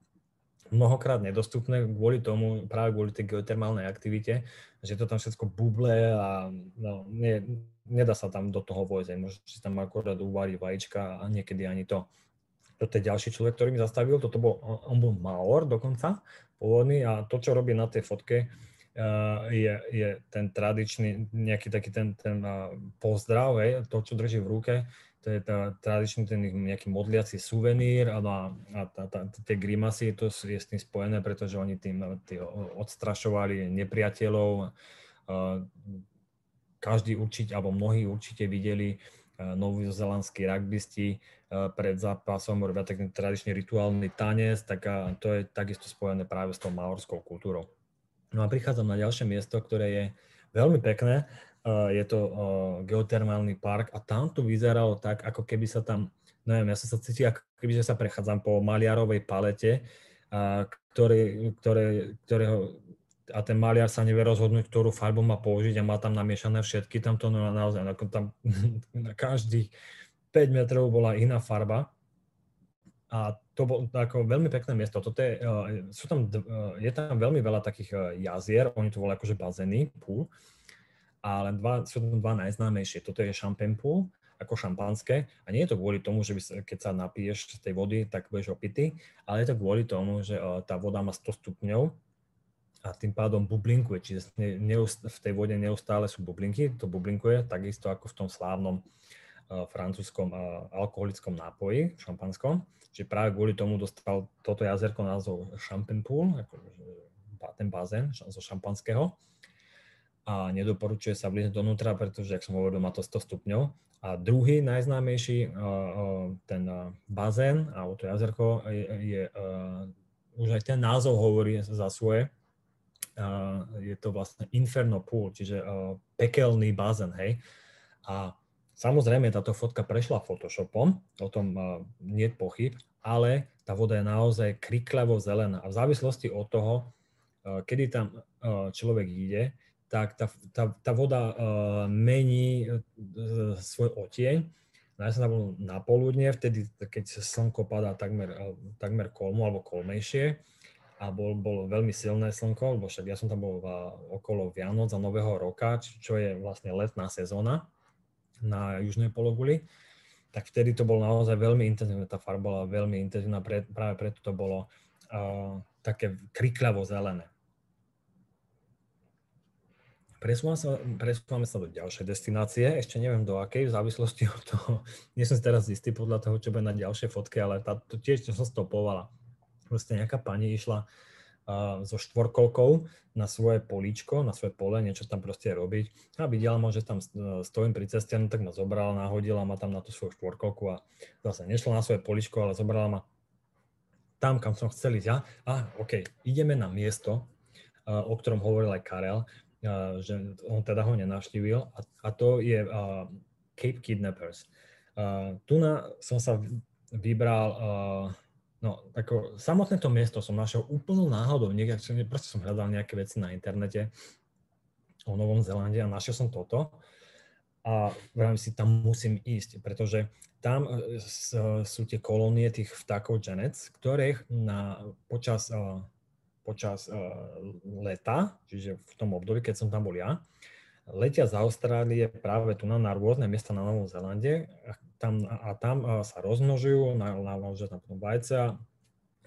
mnohokrát nedostupné kvôli tomu, práve kvôli tej geotermálnej aktivite, že to tam všetko buble a no, nie, nedá sa tam do toho vojsť. Môžete si tam akorát uvariť vajíčka a niekedy ani to. Toto je ďalší človek, ktorý mi zastavil, toto bol, on bol Maor dokonca, pôvodný a to, čo robí na tej fotke, uh, je, je ten tradičný, nejaký taký ten, ten uh, pozdrav, hej, to, čo drží v ruke, to je tá, tradičný ten nejaký modliaci suvenír a, a tá, tá, tie grimasy, to je s tým spojené, pretože oni tým tý, odstrašovali nepriateľov. Každý určite, alebo mnohí určite videli novozelandskí rugbysti pred zápasom robia taký tradičný rituálny tanec, tak to je takisto spojené práve s tou maorskou kultúrou. No a prichádzam na ďalšie miesto, ktoré je veľmi pekné. Je to geotermálny park a tam to vyzeralo tak, ako keby sa tam, neviem, ja som sa cítil, ako keby sa prechádzam po maliarovej palete, ktoré, ktoré, ktorého a ten maliar sa nevie rozhodnúť, ktorú farbu má použiť a má tam namiešané všetky, tam to naozaj, ako tam na každých 5 metrov bola iná farba a to bolo ako veľmi pekné miesto. Toto je, e, sú tam, e, je tam veľmi veľa takých e, jazier, oni to volajú akože bazény, pool, ale dva, sú tam dva najznámejšie. Toto je champagne pool, ako šampanské. A nie je to kvôli tomu, že by keď sa napiješ z tej vody, tak budeš opity, ale je to kvôli tomu, že tá voda má 100 stupňov a tým pádom bublinkuje, čiže v tej vode neustále sú bublinky, to bublinkuje, takisto ako v tom slávnom uh, francúzskom uh, alkoholickom nápoji, šampanskom. Čiže práve kvôli tomu dostal toto jazerko názov Champagne Pool, ako ten bazén zo šampanského. A nedoporučuje sa vliezť donútra, pretože, ak som hovoril, má to 100 stupňov. A druhý najznámejší, uh, ten bazén, alebo to jazerko, je, je už aj ten názov hovorí za svoje, je to vlastne Inferno Pool, čiže pekelný bazén, hej. A samozrejme táto fotka prešla Photoshopom, o tom nie je pochyb, ale tá voda je naozaj kriklavo zelená. A v závislosti od toho, kedy tam človek ide, tak tá, tá, tá voda mení e, svoj. No som tam bol na poludne, vtedy, keď slnko padá takmer, takmer kolmo alebo kolmejšie, a bol, bol veľmi silné slnko, lebo však ja som tam bol v, okolo Vianoc a Nového roka, čo je vlastne letná sezóna na južnej pologuli, tak vtedy to bolo naozaj veľmi intenzívne, tá farba bola veľmi intenzívna, pre, práve preto to bolo uh, také krikľavo zelené. Presúvame sa, sa do ďalšej destinácie, ešte neviem do akej, v závislosti od toho, (laughs) nie som si teraz istý podľa toho, čo bude na ďalšie fotke, ale tá, to tiež som stopovala proste nejaká pani išla uh, so štvorkolkou na svoje políčko, na svoje pole, niečo tam proste robiť a videla ma, že tam stojím pri ceste, no tak ma zobrala, nahodila ma tam na tú svoju štvorkolku a zase nešla na svoje políčko, ale zobrala ma tam, kam som chcel ísť ja. A OK, ideme na miesto, uh, o ktorom hovoril aj Karel, uh, že on teda ho nenavštívil a, a to je uh, Cape Kidnappers. Uh, tu na, som sa vybral uh, No, ako samotné to miesto som našiel úplnou náhodou. Niekde, proste som hľadal nejaké veci na internete o Novom Zelande a našiel som toto. A vravím si, tam musím ísť, pretože tam e, sú tie kolónie tých vtákov Janets, ktorých na, počas, e, počas e, leta, čiže v tom období, keď som tam bol ja, letia z Austrálie práve tu na, na rôzne miesta na Novom Zelande tam, a tam sa rozmnožujú, naložia tam potom vajcia,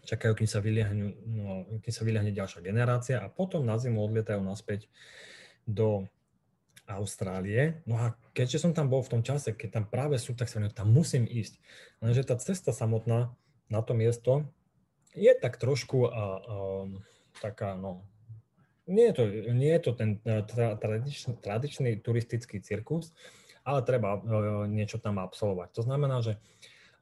čakajú, kým sa, vyliahne, no, kým sa vyliahne ďalšia generácia a potom na zimu odlietajú naspäť do Austrálie. No a keďže som tam bol v tom čase, keď tam práve sú, tak sa mi tam musím ísť. Lenže tá cesta samotná na to miesto je tak trošku a, a, taká, no, nie je to, nie je to ten tra, tradičný, tradičný turistický cirkus, ale treba e, niečo tam absolvovať. To znamená, že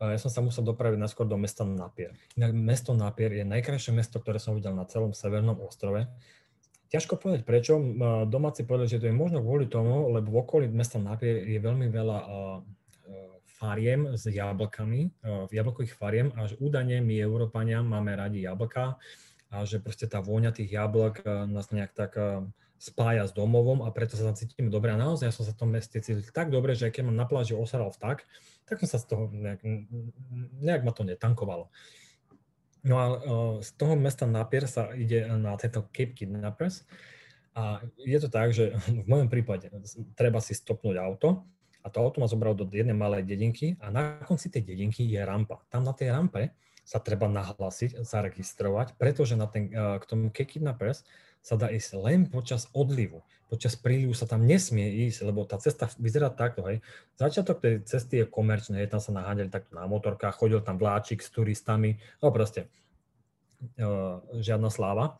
e, ja som sa musel dopraviť najskôr do mesta Napier. Mesto Napier je najkrajšie mesto, ktoré som videl na celom severnom ostrove. Ťažko povedať prečo. E, domáci povedali, že to je možno kvôli tomu, lebo v okolí mesta Napier je veľmi veľa fariem s jablkami, jablkových fariem a že údajne my Európania máme radi jablka a že proste tá vôňa tých jablk nás nejak tak spája s domovom a preto sa tam cítim dobre. A naozaj ja som sa v tom meste cítil tak dobre, že keď ma na pláži osaral vták, tak som sa z toho, nejak, nejak ma to netankovalo. No a z toho mesta Napier sa ide na tento Cape Kidnappers a je to tak, že (laughs) v mojom prípade treba si stopnúť auto a to auto ma zobralo do jednej malej dedinky a na konci tej dedinky je rampa. Tam na tej rampe sa treba nahlásiť, zaregistrovať, pretože na ten, k tomu Cape Kidnappers sa dá ísť len počas odlivu. Počas prílivu sa tam nesmie ísť, lebo tá cesta vyzerá takto, hej. Začiatok tej cesty je komerčný, hej, tam sa naháňali takto na motorkách, chodil tam vláčik s turistami, no proste uh, žiadna sláva.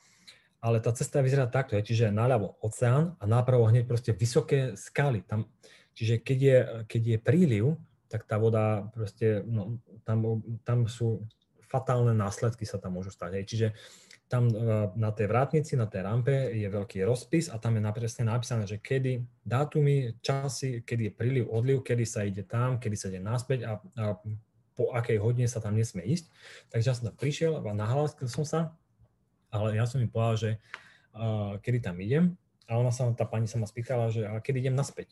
Ale tá cesta vyzerá takto, hej, čiže naľavo oceán a napravo hneď proste vysoké skaly. Tam, čiže keď je, keď je príliv, tak tá voda proste, no, tam, tam sú fatálne následky sa tam môžu stať. Hej. Čiže tam e, na tej vrátnici, na tej rampe je veľký rozpis a tam je presne napísané, že kedy dátumy, časy, kedy je príliv, odliv, kedy sa ide tam, kedy sa ide naspäť a, a po akej hodine sa tam nesmie ísť. Takže ja som tam prišiel a nahlásil som sa, ale ja som im povedal, že uh, kedy tam idem a ona sa, tá pani sa ma spýtala, že a kedy idem naspäť.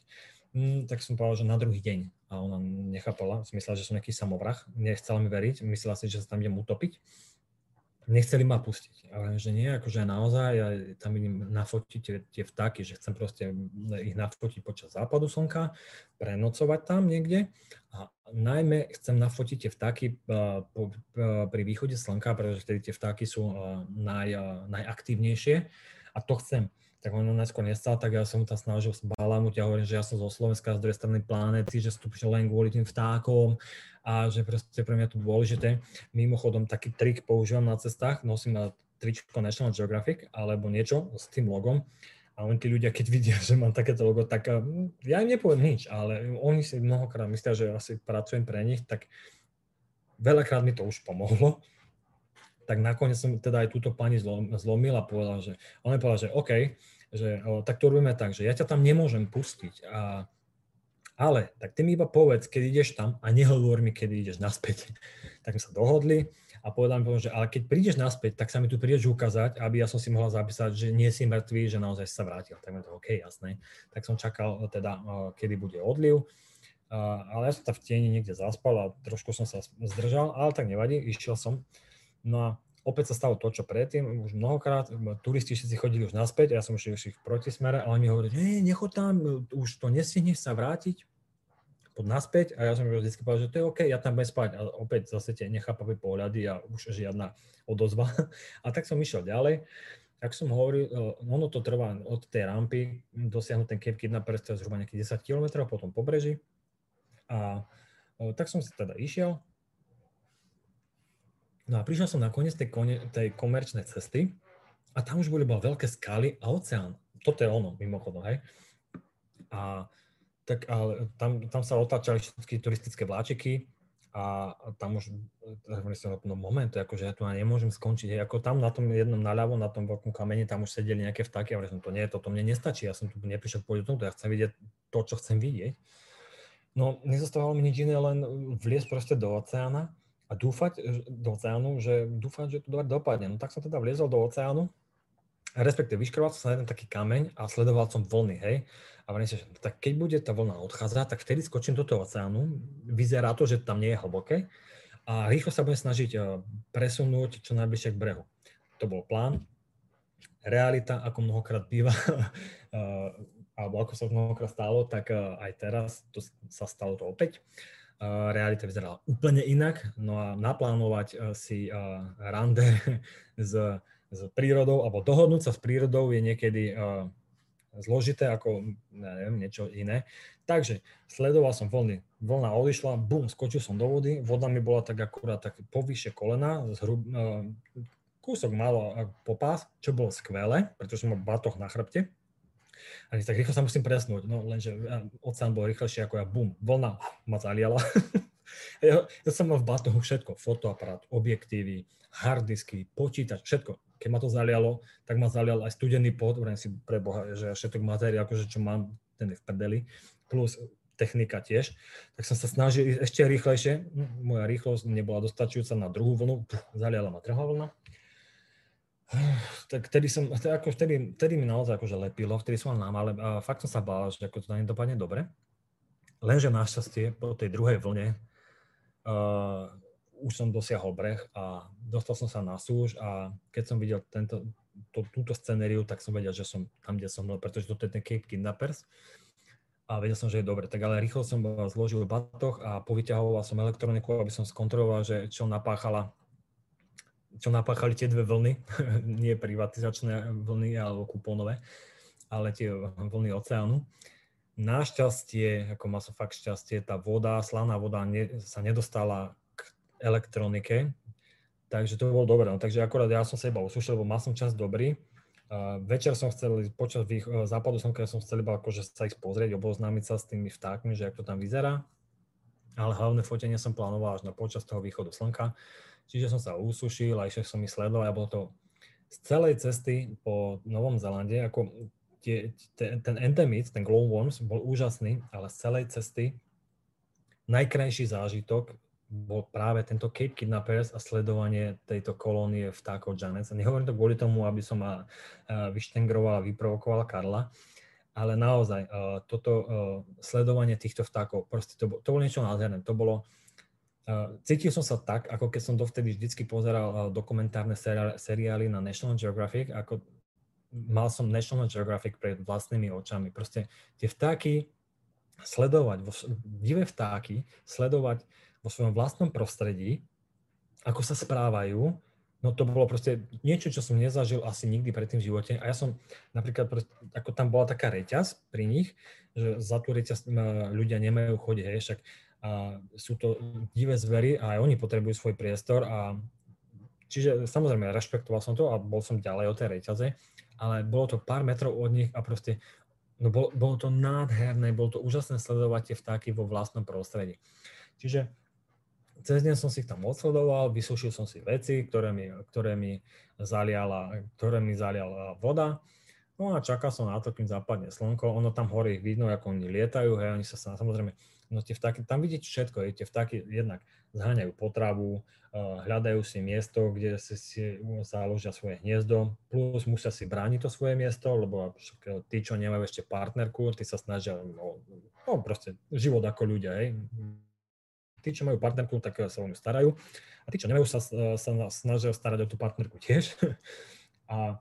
Mm, tak som povedal, že na druhý deň. A ona nechápala, myslela, že som nejaký samovrah, nechcela mi veriť, myslela si, že sa tam idem utopiť nechceli ma pustiť. Ale že nie, akože naozaj, ja tam idem nafotiť tie, tie vtáky, že chcem proste ich nafotiť počas západu slnka, prenocovať tam niekde a najmä chcem nafotiť tie vtáky pri východe slnka, pretože vtedy tie vtáky sú naj, najaktívnejšie a to chcem tak on najskôr nestal, tak ja som tam snažil balamúť a hovorím, že ja som zo Slovenska, z druhej strany planety, že som len kvôli tým vtákom a že proste pre mňa to dôležité. Mimochodom, taký trik používam na cestách, nosím na tričko National Geographic alebo niečo s tým logom a oni tí ľudia, keď vidia, že mám takéto logo, tak hm, ja im nepoviem nič, ale oni si mnohokrát myslia, že asi pracujem pre nich, tak veľakrát mi to už pomohlo tak nakoniec som teda aj túto pani zlom, zlomil a povedal, že on mi povedal, že OK, že tak to robíme tak, že ja ťa tam nemôžem pustiť, a, ale tak ty mi iba povedz, keď ideš tam a nehovor mi, kedy ideš naspäť. (laughs) tak sme sa dohodli a povedal mi, že ale keď prídeš naspäť, tak sa mi tu prídeš ukázať, aby ja som si mohla zapísať, že nie si mŕtvý, že naozaj sa vrátil. Tak mi to OK, jasné. Tak som čakal teda, kedy bude odliv. ale ja som tam v tieni niekde zaspal a trošku som sa zdržal, ale tak nevadí, išiel som. No a opäť sa stalo to, čo predtým, už mnohokrát, turisti všetci chodili už naspäť, ja som už ich v protismere a oni hovorili, hej, nechod tam, už to nestihneš sa vrátiť, poď naspäť a ja som vždy povedal, že to je OK, ja tam budem spať a opäť zase tie nechápavé pohľady a už žiadna odozva. (laughs) A tak som išiel ďalej. Tak som hovoril, e, ono to trvá od tej rampy dosiahnuť ten Cape Kidnapper, to zhruba nejakých 10 km potom pobreží. A e, tak som si teda išiel No a prišiel som na koniec tej, kone, tej komerčnej cesty a tam už boli iba veľké skaly a oceán. Toto je ono, mimochodom, hej. A tak ale tam, tam sa otáčali všetky turistické vláčiky a tam už, hovorím si, no moment, akože ja tu nemôžem skončiť, hej, ako tam na tom jednom naľavo, na tom veľkom kameni, tam už sedeli nejaké vtáky a hovorím, to nie, toto mne nestačí, ja som tu neprišiel kvôli tomu, ja chcem vidieť to, čo chcem vidieť. No, nezostávalo mi nič iné, len vliesť proste do oceána a dúfať do oceánu, že dúfať, že to dobre dopadne. No tak som teda vliezol do oceánu, respektíve vyškroval som sa na jeden taký kameň a sledoval som vlny, hej. A vrajím si, že tak keď bude tá vlna odchádzať, tak vtedy skočím do toho oceánu. Vyzerá to, že tam nie je hlboké a rýchlo sa budem snažiť eh, presunúť čo najbližšie k brehu. To bol plán. Realita, ako mnohokrát býva, (laughs) eh, alebo ako sa mnohokrát stalo, tak aj teraz to sa stalo to opäť realita vyzerala úplne inak. No a naplánovať eh, si eh, rande (laughs) s, s prírodou alebo dohodnúť sa s prírodou je niekedy eh, zložité ako neviem, niečo iné. Takže sledoval som vlny. Vlna odišla, bum, skočil som do vody. Voda mi bola tak akurát tak povyše kolena, zhrub, kúsok malo po pás, čo bolo skvelé, pretože som mal batoh na chrbte. A tak rýchlo sa musím presnúť, no lenže oceán bol rýchlejší ako ja, bum, vlna ma zaliala. (laughs) ja, ja som mal v batohu všetko, fotoaparát, objektívy, harddisky, počítač, všetko. Keď ma to zalialo, tak ma zalial aj studený pot, vrajím si pre Boha, že všetok materiál, akože čo mám, ten je v prdeli, plus technika tiež, tak som sa snažil ísť ešte rýchlejšie. Moja rýchlosť nebola dostačujúca na druhú vlnu, zaliala ma druhá vlna tak vtedy som, ako vtedy, vtedy mi naozaj akože lepilo, vtedy som mal ale a fakt som sa bál, že ako to na dopadne dobre. Lenže našťastie po tej druhej vlne uh, už som dosiahol breh a dostal som sa na súž a keď som videl tento, to, túto scenériu, tak som vedel, že som tam, kde som bol, pretože toto je ten Cape Kidnappers a vedel som, že je dobre. Tak ale rýchlo som zložil batoh a povyťahoval som elektroniku, aby som skontroloval, že čo napáchala čo napáchali tie dve vlny, (laughs) nie privatizačné vlny alebo kupónové, ale tie vlny oceánu. Našťastie, ako mal som fakt šťastie, tá voda, slaná voda ne, sa nedostala k elektronike, takže to bolo dobré. No, takže akorát ja som sa iba usušil, lebo mal som čas dobrý. Uh, večer som chcel, počas vých, uh, západu som, som chcel iba akože sa ich pozrieť, oboznámiť sa s tými vtákmi, že ako to tam vyzerá. Ale hlavné fotenie som plánoval až na počas toho východu slnka. Čiže som sa usušil a išiel som mi sledovať a bolo to z celej cesty po Novom Zelande, ako tie, ten, ten endemit, ten glowworms bol úžasný, ale z celej cesty najkrajší zážitok bol práve tento Cape Kidnappers a sledovanie tejto kolónie vtákov Janets. Nehovorím to kvôli tomu, aby som ma vyštengroval a vyprovokoval Karla, ale naozaj toto sledovanie týchto vtákov, proste to, to bolo niečo nádherné. To bolo, Cítil som sa tak, ako keď som dovtedy vždycky pozeral dokumentárne seriály na National Geographic, ako mal som National Geographic pred vlastnými očami. Proste tie vtáky sledovať, divé vtáky sledovať vo svojom vlastnom prostredí, ako sa správajú, no to bolo proste niečo, čo som nezažil asi nikdy predtým v živote. A ja som napríklad, ako tam bola taká reťaz pri nich, že za tú reťaz ľudia nemajú chodiť, hej, však a sú to divé zvery a aj oni potrebujú svoj priestor a čiže samozrejme rešpektoval som to a bol som ďalej od tej reťaze, ale bolo to pár metrov od nich a proste no bolo, bolo to nádherné, bolo to úžasné sledovať tie vtáky vo vlastnom prostredí. Čiže cez deň som si ich tam odsledoval, vysúšil som si veci, ktoré mi, ktoré mi, zaliala, ktoré mi zaliala voda. No a čakal som na to, kým zapadne slnko. Ono tam hore ich vidno, ako oni lietajú, hej, oni sa samozrejme No tie vtáky, tam vidíte všetko, tie vtáky jednak zháňajú potravu, uh, hľadajú si miesto, kde si, si založia svoje hniezdo, plus musia si brániť to svoje miesto, lebo tí, čo nemajú ešte partnerku, tí sa snažia, no, no proste život ako ľudia, hej. Tí čo majú partnerku, tak sa o ňu starajú. A tí, čo nemajú, sa, sa snažia starať o tú partnerku tiež. (laughs) A,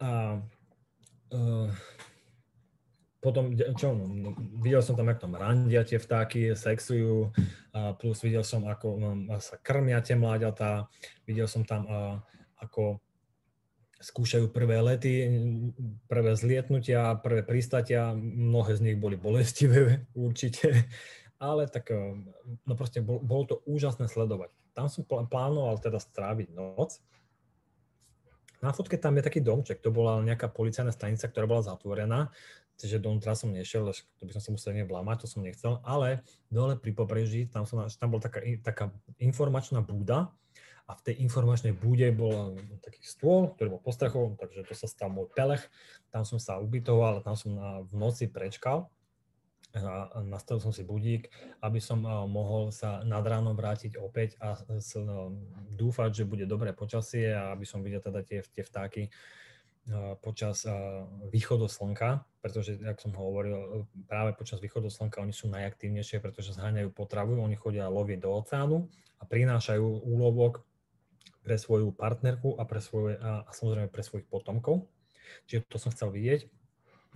a uh, potom, čo, no, no, videl som tam, ako tam randia tie vtáky, sexujú, a plus videl som, ako um, sa krmia tie mláďatá, videl som tam, uh, ako skúšajú prvé lety, prvé zlietnutia, prvé pristatia, mnohé z nich boli bolestivé (laughs) určite, ale tak no proste bol, bolo to úžasné sledovať. Tam som plánoval teda stráviť noc, na fotke tam je taký domček, to bola nejaká policajná stanica, ktorá bola zatvorená, čiže donútra som nešiel, to by som sa musel nevlámať, to som nechcel, ale dole pri pobreží, tam, som, tam bola taká, taká informačná búda a v tej informačnej búde bol taký stôl, ktorý bol postrechov, takže to sa stal môj pelech, tam som sa ubytoval, tam som na, v noci prečkal. A nastavil som si budík, aby som mohol sa nad ránom vrátiť opäť a dúfať, že bude dobré počasie a aby som videl teda tie, tie vtáky počas východu slnka, pretože, ako som hovoril, práve počas východu slnka oni sú najaktívnejšie, pretože zháňajú potravu, oni chodia loviť do oceánu a prinášajú úlovok pre svoju partnerku a, pre svoje, a samozrejme pre svojich potomkov. Čiže to som chcel vidieť.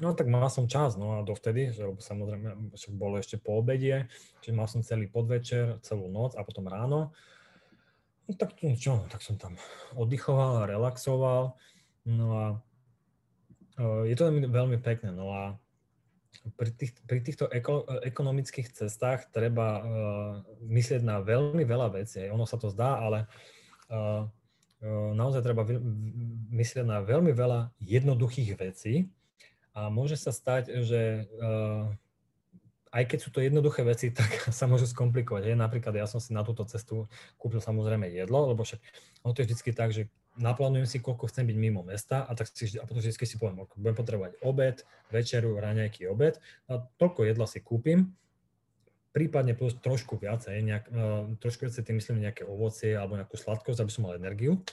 No tak mal som čas, no a dovtedy, že samozrejme však bolo ešte po obedie, čiže mal som celý podvečer, celú noc a potom ráno. No tak čo, tak som tam oddychoval a relaxoval. No a je to veľmi pekné. No a pri, tých, pri týchto eko, ekonomických cestách treba uh, myslieť na veľmi veľa vecí. Ono sa to zdá, ale uh, naozaj treba vy, myslieť na veľmi veľa jednoduchých vecí, a môže sa stať, že uh, aj keď sú to jednoduché veci, tak (laughs) sa môžu skomplikovať. Hej. Napríklad ja som si na túto cestu kúpil samozrejme jedlo, lebo však ono to je vždy tak, že naplánujem si, koľko chcem byť mimo mesta a, tak si, a potom vždy si poviem, budem potrebovať obed, večeru, raňajky, obed a toľko jedla si kúpim, prípadne plus trošku viacej, nejak, uh, trošku viacej tým myslím nejaké ovocie alebo nejakú sladkosť, aby som mal energiu.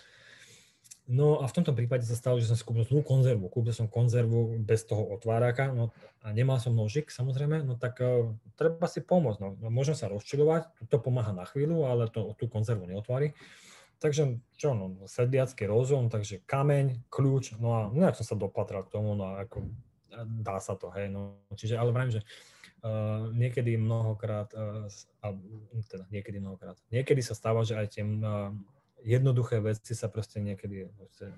No a v tomto prípade sa stalo, že som si kúpil zlú konzervu. Kúpil som konzervu bez toho otváráka no, a nemal som nožik samozrejme, no tak uh, treba si pomôcť. No. no môžem sa rozčilovať, to pomáha na chvíľu, ale to tú konzervu neotvári. Takže čo, no, sedliacký rozum, takže kameň, kľúč, no a nejak som sa dopatral k tomu, no a ako dá sa to, hej, no. Čiže, ale vrajím, že Uh, niekedy mnohokrát, uh, teda niekedy mnohokrát, niekedy sa stáva, že aj tie uh, jednoduché veci sa proste niekedy proste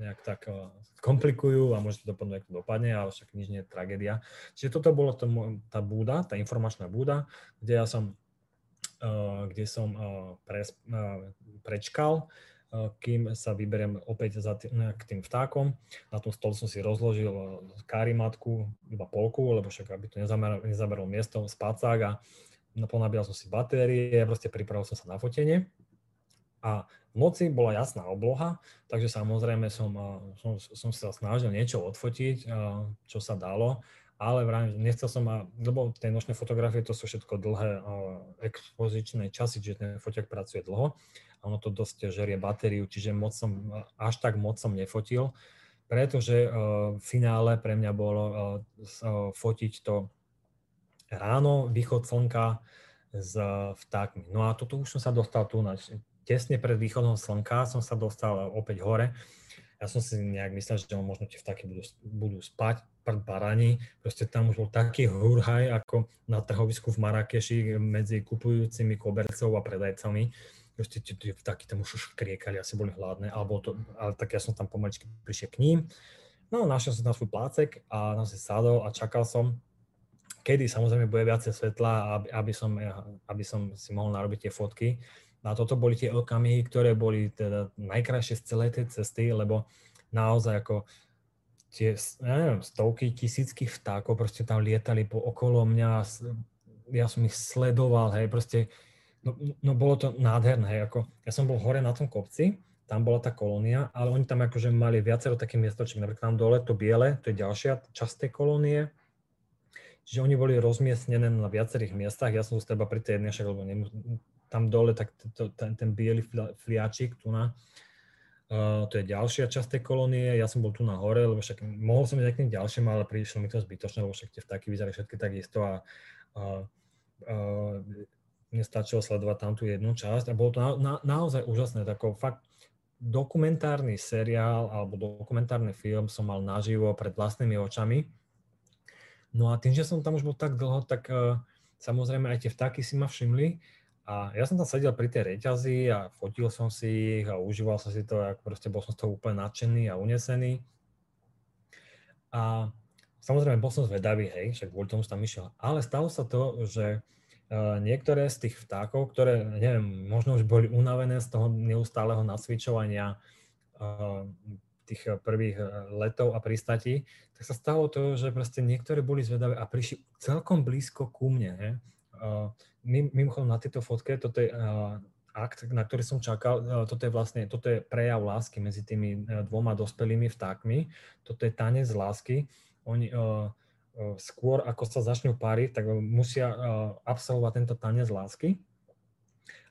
nejak tak uh, komplikujú a môže to dopadnúť, ako dopadne, ale však nič nie je tragédia. Čiže toto bola to, tá búda, tá informačná búda, kde ja som, kde som uh, pres, uh, prečkal, kým sa vyberiem opäť za tým, k tým vtákom. Na tom stole som si rozložil karimatku, iba polku, lebo však aby to nezaberalo miesto, spacák a ponabíjal som si batérie, proste pripravil som sa na fotenie. A v noci bola jasná obloha, takže samozrejme som, som, som sa snažil niečo odfotiť, čo sa dalo, ale vrajím, nechcel som, lebo tie nočné fotografie to sú všetko dlhé expozičné časy, čiže ten foťak pracuje dlho a ono to dosť žerie batériu, čiže moc som, až tak moc som nefotil, pretože v finále pre mňa bolo fotiť to ráno, východ slnka s vtákmi. No a toto už som sa dostal tu na tesne pred východom slnka som sa dostal opäť hore. Ja som si nejak myslel, že možno tie vtáky budú, budú spať barani. Proste tam už bol taký hurhaj ako na trhovisku v Marrakeši medzi kupujúcimi kobercov a predajcami. Proste tie vtáky tam už kriekali, asi boli hladné, alebo to, ale tak ja som tam pomaličky prišiel k ním. No, našiel som tam svoj plácek a tam si sadol a čakal som, kedy samozrejme bude viacej svetla, aby, aby, som, aby som si mohol narobiť tie fotky. A toto boli tie okamihy, ktoré boli teda najkrajšie z celej tej cesty, lebo naozaj ako tie, ja neviem, stovky, tisícky vtákov proste tam lietali po okolo mňa, ja som ich sledoval, hej, proste, no, no bolo to nádherné, hej, ako, ja som bol hore na tom kopci, tam bola tá kolónia, ale oni tam akože mali viacero takých miestočiek, napríklad tam dole to biele, to je ďalšia časť tej kolónie, Čiže oni boli rozmiestnené na viacerých miestach, ja som z teba pri tej jednej však, lebo tam dole, tak to, ten, ten biely fliačik tu na, Uh, to je ďalšia časť tej kolónie. Ja som bol tu na hore, lebo však mohol som ísť aj k tým ďalším, ale prišlo mi to zbytočné, lebo však tie vtáky vyzerali všetky takisto a uh, uh, mne stačilo sledovať tam tú jednu časť a bolo to na, na, naozaj úžasné. Tako, fakt dokumentárny seriál alebo dokumentárny film som mal naživo pred vlastnými očami. No a tým, že som tam už bol tak dlho, tak uh, samozrejme aj tie vtáky si ma všimli a ja som tam sedel pri tej reťazi a fotil som si ich a užíval som si to, ako proste bol som z toho úplne nadšený a unesený. A samozrejme bol som zvedavý, hej, však kvôli tomu som tam išiel. Ale stalo sa to, že uh, niektoré z tých vtákov, ktoré, neviem, možno už boli unavené z toho neustáleho nacvičovania uh, tých prvých letov a pristatí, tak sa stalo to, že proste niektoré boli zvedavé a prišli celkom blízko ku mne. Hej. Mimochodom na tejto fotke, toto je uh, akt, na ktorý som čakal, uh, toto je vlastne, toto je prejav lásky medzi tými uh, dvoma dospelými vtákmi, toto je tanec lásky. Oni uh, skôr ako sa začnú páriť, tak musia absolvovať tento tanec lásky.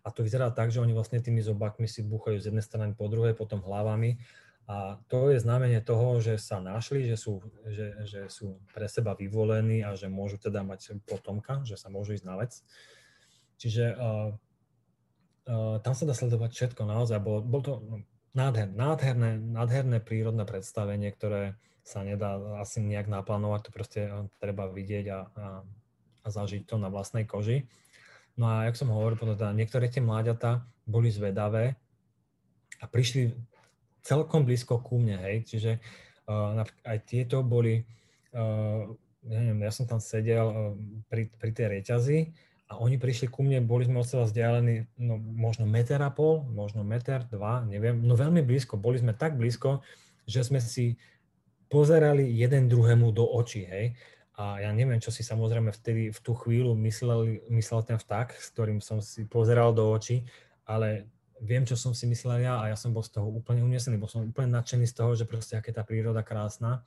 A to vyzerá tak, že oni vlastne tými zobákmi si búchajú z jednej strany po druhej, potom hlavami a to je znamenie toho, že sa našli, že sú, že, že sú pre seba vyvolení a že môžu teda mať potomka, že sa môžu ísť na vec. Čiže uh, uh, tam sa dá sledovať všetko naozaj. Bol, bol to nádher, nádherné, nádherné prírodné predstavenie, ktoré sa nedá asi nejak naplánovať, to proste treba vidieť a, a, a zažiť to na vlastnej koži. No a jak som hovoril, teda niektoré tie mláďatá boli zvedavé a prišli celkom blízko ku mne, hej, čiže uh, aj tieto boli, uh, neviem, ja som tam sedel uh, pri, pri tej reťazi a oni prišli ku mne, boli sme od seba vzdialení no, možno meter a pol, možno meter, dva, neviem, no veľmi blízko, boli sme tak blízko, že sme si pozerali jeden druhému do očí, hej. A ja neviem, čo si samozrejme vtedy v tú chvíľu myslel, myslel ten vták, s ktorým som si pozeral do očí, ale viem, čo som si myslel ja a ja som bol z toho úplne unesený, bol som úplne nadšený z toho, že proste aké tá príroda krásna.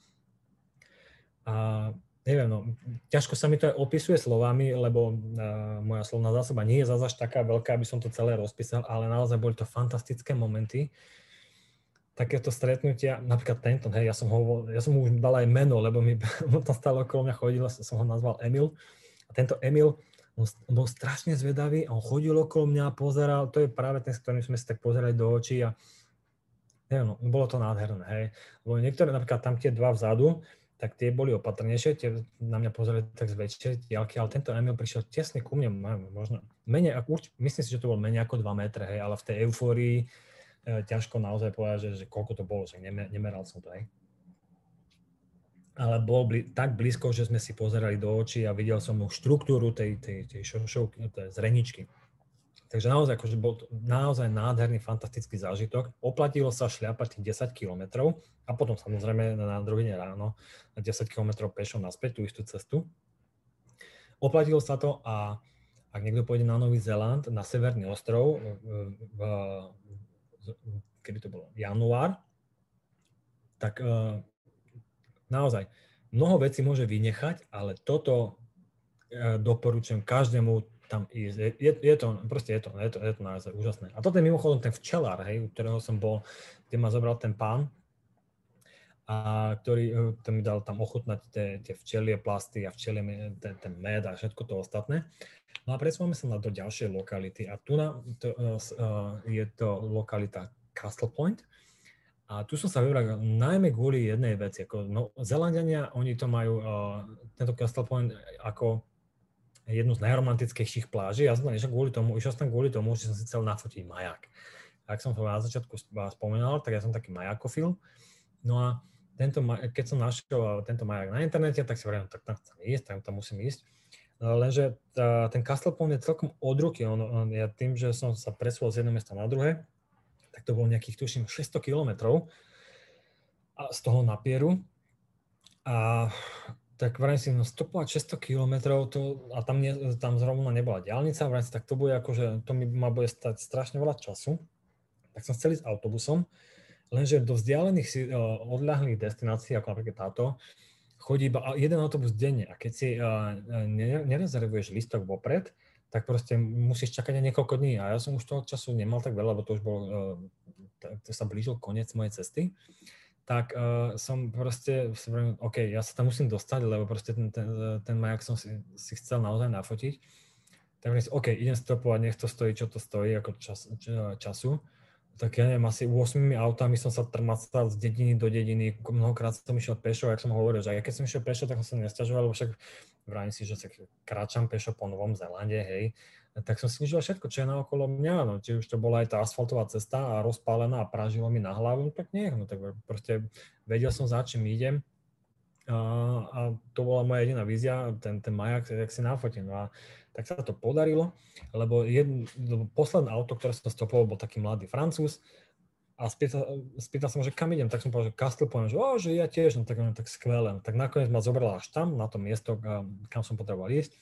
A neviem, no, ťažko sa mi to aj opisuje slovami, lebo uh, moja slovná zásoba nie je zase taká veľká, aby som to celé rozpísal, ale naozaj boli to fantastické momenty. Takéto stretnutia, napríklad tento, hej, ja som ho, ja som mu už dal aj meno, lebo mi (laughs) tam stále okolo mňa chodil, som ho nazval Emil. A tento Emil, on, on bol strašne zvedavý, on chodil okolo mňa, pozeral, to je práve ten, s ktorým sme si tak pozerali do očí a neviem, no, bolo to nádherné, hej. Lebo niektoré, napríklad tam tie dva vzadu, tak tie boli opatrnejšie, tie na mňa pozerali tak z väčšej diálky, ale tento Emil prišiel tesne ku mne, možno menej, myslím si, že to bol menej ako 2 metre, hej, ale v tej eufórii e, ťažko naozaj povedať, že, že koľko to bolo, že nemeral som to, hej ale bol bli, tak blízko, že sme si pozerali do očí a videl som štruktúru tej, tej, tej šošovky, tej zreničky. Takže naozaj, akože bol to naozaj nádherný, fantastický zážitok. Oplatilo sa šľapať tých 10 kilometrov a potom samozrejme na druhý deň ráno 10 kilometrov pešo naspäť tú istú cestu. Oplatilo sa to a ak niekto pôjde na Nový Zeland, na Severný ostrov, v, kedy to bolo, január, tak naozaj mnoho vecí môže vynechať, ale toto e, doporučujem každému tam ísť. Je, je, to, proste je to, je to, je to naozaj úžasné. A toto je mimochodom ten včelár, hej, u ktorého som bol, kde ma zobral ten pán, a ktorý e, to mi dal tam ochutnať tie, tie včelie plasty a včelie, ten, ten med a všetko to ostatné. No a presúvame sa na do ďalšej lokality a tu na, to, uh, je to lokalita Castle Point, a tu som sa vybral najmä kvôli jednej veci. Ako, no, Zelandiania, oni to majú, uh, tento Castle Point, ako jednu z najromantickejších pláží. Ja som tam išiel kvôli tomu, išiel som tam kvôli tomu, že som si chcel nafotiť maják. Ak som to na začiatku spomínal, tak ja som taký majakofil. No a tento, keď som našiel tento majak na internete, tak si hovorím, tak tam chcem ísť, tam, tam musím ísť. No, lenže tá, ten Castle Point je celkom od ruky. On, on, ja tým, že som sa presúval z jedného mesta na druhé, tak to bolo nejakých, tuším, 600 kilometrov z toho napieru. A tak vrajím si, no stopovať 600 kilometrov, to, a tam, nie, tam zrovna nebola diálnica, vrajím si, tak to bude akože, to mi ma bude stať strašne veľa času. Tak som chcel ísť autobusom, lenže do vzdialených uh, odľahlých destinácií, ako napríklad táto, chodí iba jeden autobus denne a keď si uh, nerezervuješ listok vopred, tak proste musíš čakať aj niekoľko dní. A ja som už toho času nemal tak veľa, lebo to už bol, uh, to sa blížil koniec mojej cesty tak uh, som proste, hovorím, OK, ja sa tam musím dostať, lebo proste ten, ten, ten majak som si, si chcel naozaj nafotiť. Tak si, OK, idem stopovať, nech to stojí, čo to stojí, ako čas, času. Tak ja neviem, asi 8 autami som sa trmacal z dediny do dediny, mnohokrát som išiel pešo, jak som hovoril, že aj keď som išiel pešo, tak som sa nestiažoval, lebo však vrátim si, že sa kráčam pešo po Novom Zelande, hej, tak som snižil všetko, čo je na okolo mňa, no, či už to bola aj tá asfaltová cesta a rozpálená a pražilo mi na hlavu, no, tak nie, no tak proste vedel som za čím idem a, to bola moja jediná vízia, ten, ten majak, jak si nafotím. No a tak sa to podarilo, lebo, jedn, lebo posledné auto, ktoré som stopoval, bol taký mladý Francúz a spýtal, spýtal som, že kam idem, tak som povedal, že Castle, poviem, že, o, že ja tiež, no tak, no, tak skvelé. No, tak nakoniec ma zobrala až tam, na to miesto, kam som potreboval ísť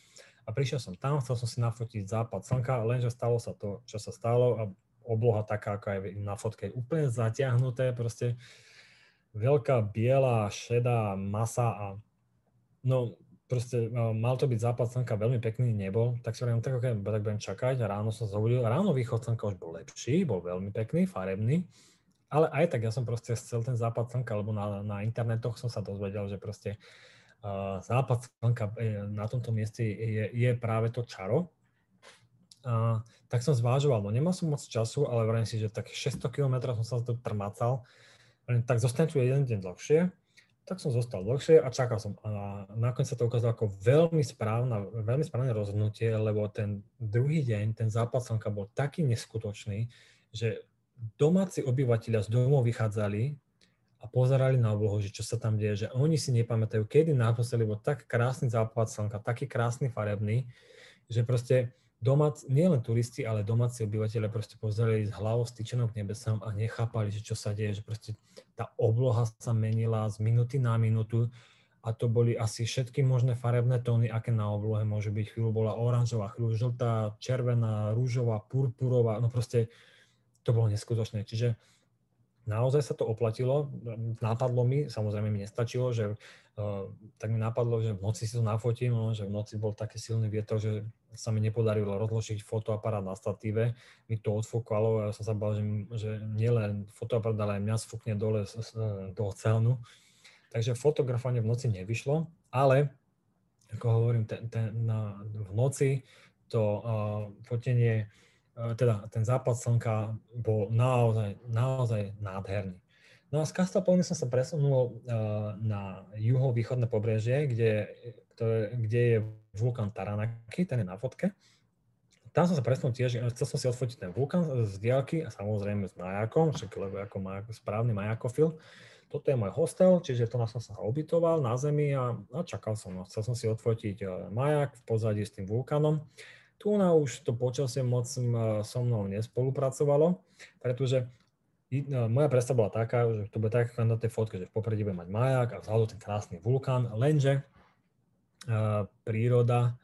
a prišiel som tam, chcel som si nafotiť západ slnka, lenže stalo sa to, čo sa stalo a obloha taká, ako aj na fotke, úplne zatiahnuté, proste veľká biela, šedá masa a no proste mal to byť západ slnka, veľmi pekný nebol, tak si hovorím, tak, okay, tak budem čakať a ráno som zobudil, ráno východ slnka už bol lepší, bol veľmi pekný, farebný, ale aj tak ja som proste chcel ten západ slnka, lebo na, na internetoch som sa dozvedel, že proste západ slnka e, na tomto mieste je, je práve to čaro. A, tak som zvážoval, no nemal som moc času, ale vrajím si, že tak 600 km som sa to trmacal, tak zostanem tu jeden deň dlhšie, tak som zostal dlhšie a čakal som. A nakoniec sa to ukázalo ako veľmi, správna, veľmi správne rozhodnutie, lebo ten druhý deň, ten západ slnka bol taký neskutočný, že domáci obyvateľia z domov vychádzali a pozerali na oblohu, že čo sa tam deje, že oni si nepamätajú, kedy naposledy bol tak krásny západ slnka, taký krásny farebný, že proste domáci, nielen turisti, ale domáci obyvateľe proste pozerali z hlavou styčenou k nebesám a nechápali, že čo sa deje, že proste tá obloha sa menila z minuty na minútu a to boli asi všetky možné farebné tóny, aké na oblohe môžu byť. Chvíľu bola oranžová, chvíľu žltá, červená, rúžová, purpurová, no proste to bolo neskutočné. Čiže naozaj sa to oplatilo. Napadlo mi, samozrejme mi nestačilo, že uh, tak mi napadlo, že v noci si to nafotím, no, že v noci bol taký silný vietor, že sa mi nepodarilo rozložiť fotoaparát na statíve. Mi to odfúkalo a ja som sa bal, že, že nielen fotoaparát, ale aj mňa sfúkne dole z, do oceánu. Takže fotografovanie v noci nevyšlo, ale ako hovorím, ten, ten, na, v noci to uh, fotenie E, teda ten západ slnka bol naozaj, naozaj nádherný. No a z Castelpolny som sa presunul uh, na juhovýchodné pobrežie, kde, ktoré, kde je vulkán Taranaki, ten je na fotke. Tam som sa presunul tiež, chcel som si odfotiť ten vulkán z diálky a samozrejme s majakom, však lebo ako majak, správny majakofil. Toto je môj hostel, čiže to som sa ubytoval na zemi a, a čakal som. No. Chcel som si odfotiť e, majak v pozadí s tým vulkánom. Tu na už to počasie moc so mnou nespolupracovalo, pretože moja predstava bola taká, že to bude tak ako na tej fotke, že v popredí bude mať majak a vzhľadu ten krásny vulkán, lenže príroda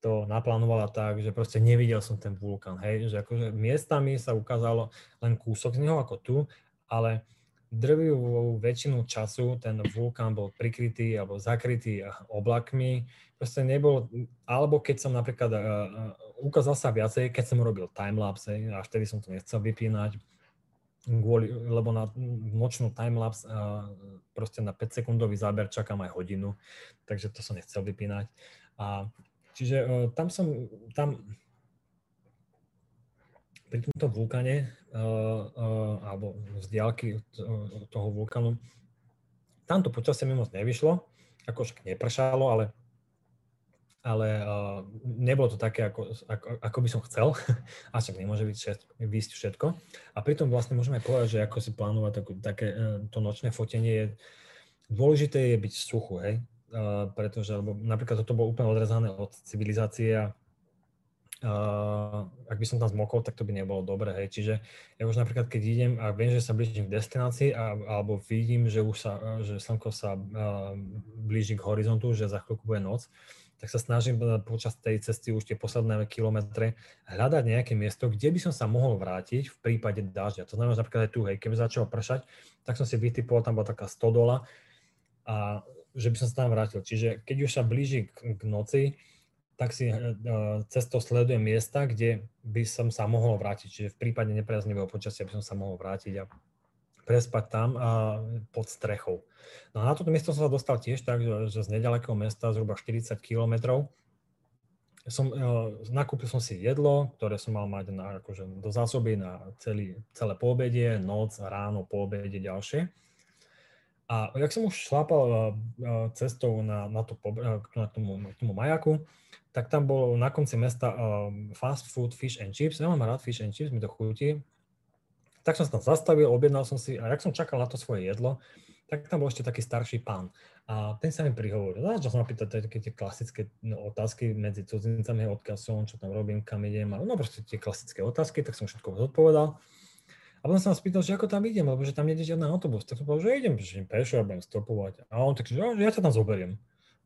to naplánovala tak, že proste nevidel som ten vulkán, hej, že akože miestami sa ukázalo len kúsok z neho ako tu, ale drvivú väčšinu času ten vulkán bol prikrytý alebo zakrytý oblakmi. Proste nebol, alebo keď som napríklad, uh, ukázal sa viacej, keď som robil timelapse, a vtedy som to nechcel vypínať, kvôli, lebo na nočnú timelapse uh, proste na 5 sekundový záber čakám aj hodinu, takže to som nechcel vypínať. A, čiže uh, tam som, tam pri tomto vulkáne uh, uh, alebo z diálky toho vulkánu, tamto počasie mi moc nevyšlo, ako však nepršalo, ale, ale uh, nebolo to také, ako, ako, ako by som chcel, (laughs) a však nemôže byť výsť všetko. A pritom vlastne môžeme povedať, že ako si plánovať takú, také to nočné fotenie je, dôležité je byť suchu, hej, uh, pretože lebo napríklad toto bolo úplne odrezané od civilizácie a Uh, ak by som tam zmokol, tak to by nebolo dobré. Hej. Čiže ja už napríklad, keď idem a viem, že sa blížim k destinácii a, alebo vidím, že už sa, že slnko sa uh, blíži k horizontu, že za chvíľku bude noc, tak sa snažím počas tej cesty už tie posledné kilometre hľadať nejaké miesto, kde by som sa mohol vrátiť v prípade dažďa. To znamená, že napríklad aj tu, hej, keby začalo pršať, tak som si vytipoval, tam bola taká stodola a že by som sa tam vrátil. Čiže keď už sa blíži k, k noci, tak si cestou sledujem miesta, kde by som sa mohol vrátiť. Čiže v prípade nepriaznivého počasia by som sa mohol vrátiť a prespať tam a pod strechou. No a na toto miesto som sa dostal tiež tak, že z nedalekého mesta, zhruba 40 kilometrov, som, uh, nakúpil som si jedlo, ktoré som mal mať na, akože do zásoby na celý, celé poobedie, noc, ráno, poobede, ďalšie. A jak som už šlápal uh, cestou na, na, to, na, tomu, na tomu majaku, tak tam bolo na konci mesta fast food fish and chips. Ja mám rád fish and chips, mi to chutí. Tak som sa tam zastavil, objednal som si a jak som čakal na to svoje jedlo, tak tam bol ešte taký starší pán. A ten sa mi prihovoril. Začal som ma pýtať také tie klasické no, otázky medzi cudzincami, odkiaľ som, čo tam robím, kam idem. No proste tie klasické otázky, tak som všetko zodpovedal. A potom som sa spýtal, že ako tam idem, lebo že tam nejde žiadny autobus. Tak som povedal, že idem, že idem pešo a budem stopovať. A on tak, že ja ťa tam zoberiem.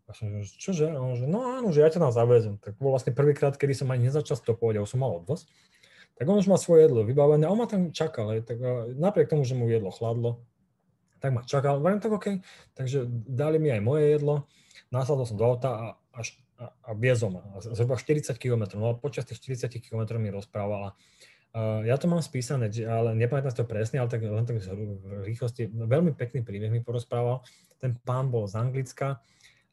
A som, že čože? A on, že no áno, že ja ťa tam zavezem. Tak bol vlastne prvýkrát, kedy som ani nezačal stopovať, a už som mal odvoz. Tak on už má svoje jedlo vybavené on ma tam čakal. Aj, tak napriek tomu, že mu jedlo chladlo, tak ma čakal. Viem tak OK. Takže dali mi aj moje jedlo. Nasadol som do auta a, až, a, a viezol ma. Zhruba 40 km. No počas tých 40 km mi rozprávala. Uh, ja to mám spísané, ale nepamätám si to presne, ale tak len tak v rýchlosti. Veľmi pekný príbeh mi porozprával. Ten pán bol z Anglicka,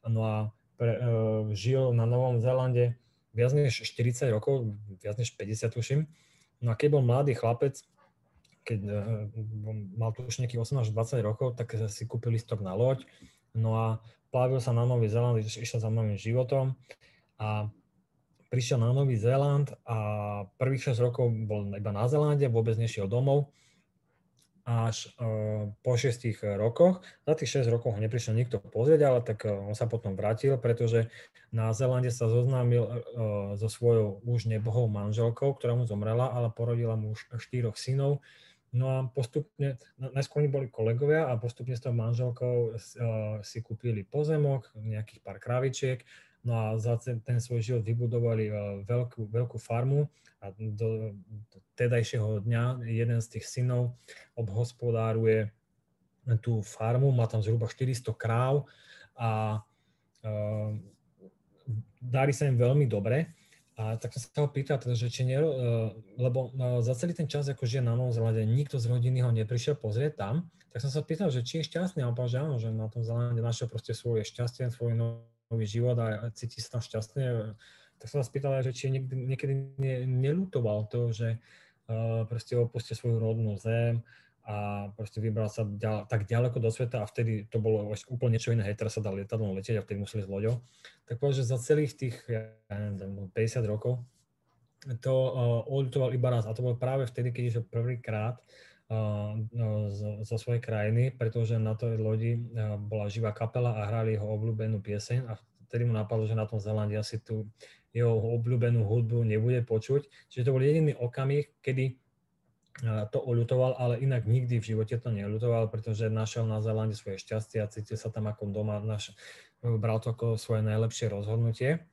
No a pre, uh, žil na Novom Zélande viac než 40 rokov, viac než 50 tuším. No a keď bol mladý chlapec, keď uh, mal tu už nejakých 18 až 20 rokov, tak si kúpil listok na loď. No a plávil sa na Nový Zéland, išiel za novým životom a prišiel na Nový Zéland a prvých 6 rokov bol iba na Zélande, vôbec nešiel domov až uh, po 6 rokoch. Za tých 6 rokov ho neprišiel nikto pozrieť, ale tak uh, on sa potom vrátil, pretože na Zelande sa zoznámil so svojou už nebohou manželkou, ktorá mu zomrela, ale porodila mu už štyroch synov. No a postupne, najskôr oni boli kolegovia a postupne s tou manželkou si kúpili pozemok, nejakých pár kravičiek No a za ten svoj život vybudovali e, veľkú, veľkú farmu a do, tedajšieho dňa jeden z tých synov obhospodáruje tú farmu, má tam zhruba 400 kráv a uh, darí sa im veľmi dobre. A tak som sa ho pýtal, teda, že či nie, uh, lebo uh, za celý ten čas, ako žije na Novom Zelande, nikto z rodiny ho neprišiel pozrieť tam, tak som sa pýtal, že či je šťastný. A on povedal, že áno, že na tom Zelande našiel proste svoje šťastie, svoj nový život a cíti sa tam šťastne. Tak som sa spýtal, že či niekedy, niekedy ne, nelutoval to, že uh, proste opustil svoju rodnú zem a proste vybral sa ďal, tak ďaleko do sveta a vtedy to bolo úplne niečo iné, hej, teraz sa dal lietadlom letieť a vtedy museli s loďou. Tak povedal, že za celých tých ja neviem, 50 rokov to uh, oľutoval iba raz a to bolo práve vtedy, keď išiel prvýkrát uh, zo, svojej krajiny, pretože na tej lodi bola živá kapela a hrali jeho obľúbenú pieseň a vtedy mu napadlo, že na tom Zelande asi tú jeho obľúbenú hudbu nebude počuť. Čiže to bol jediný okamih, kedy to oľutoval, ale inak nikdy v živote to neľutoval, pretože našiel na Zelande svoje šťastie a cítil sa tam ako doma, naš, bral to ako svoje najlepšie rozhodnutie.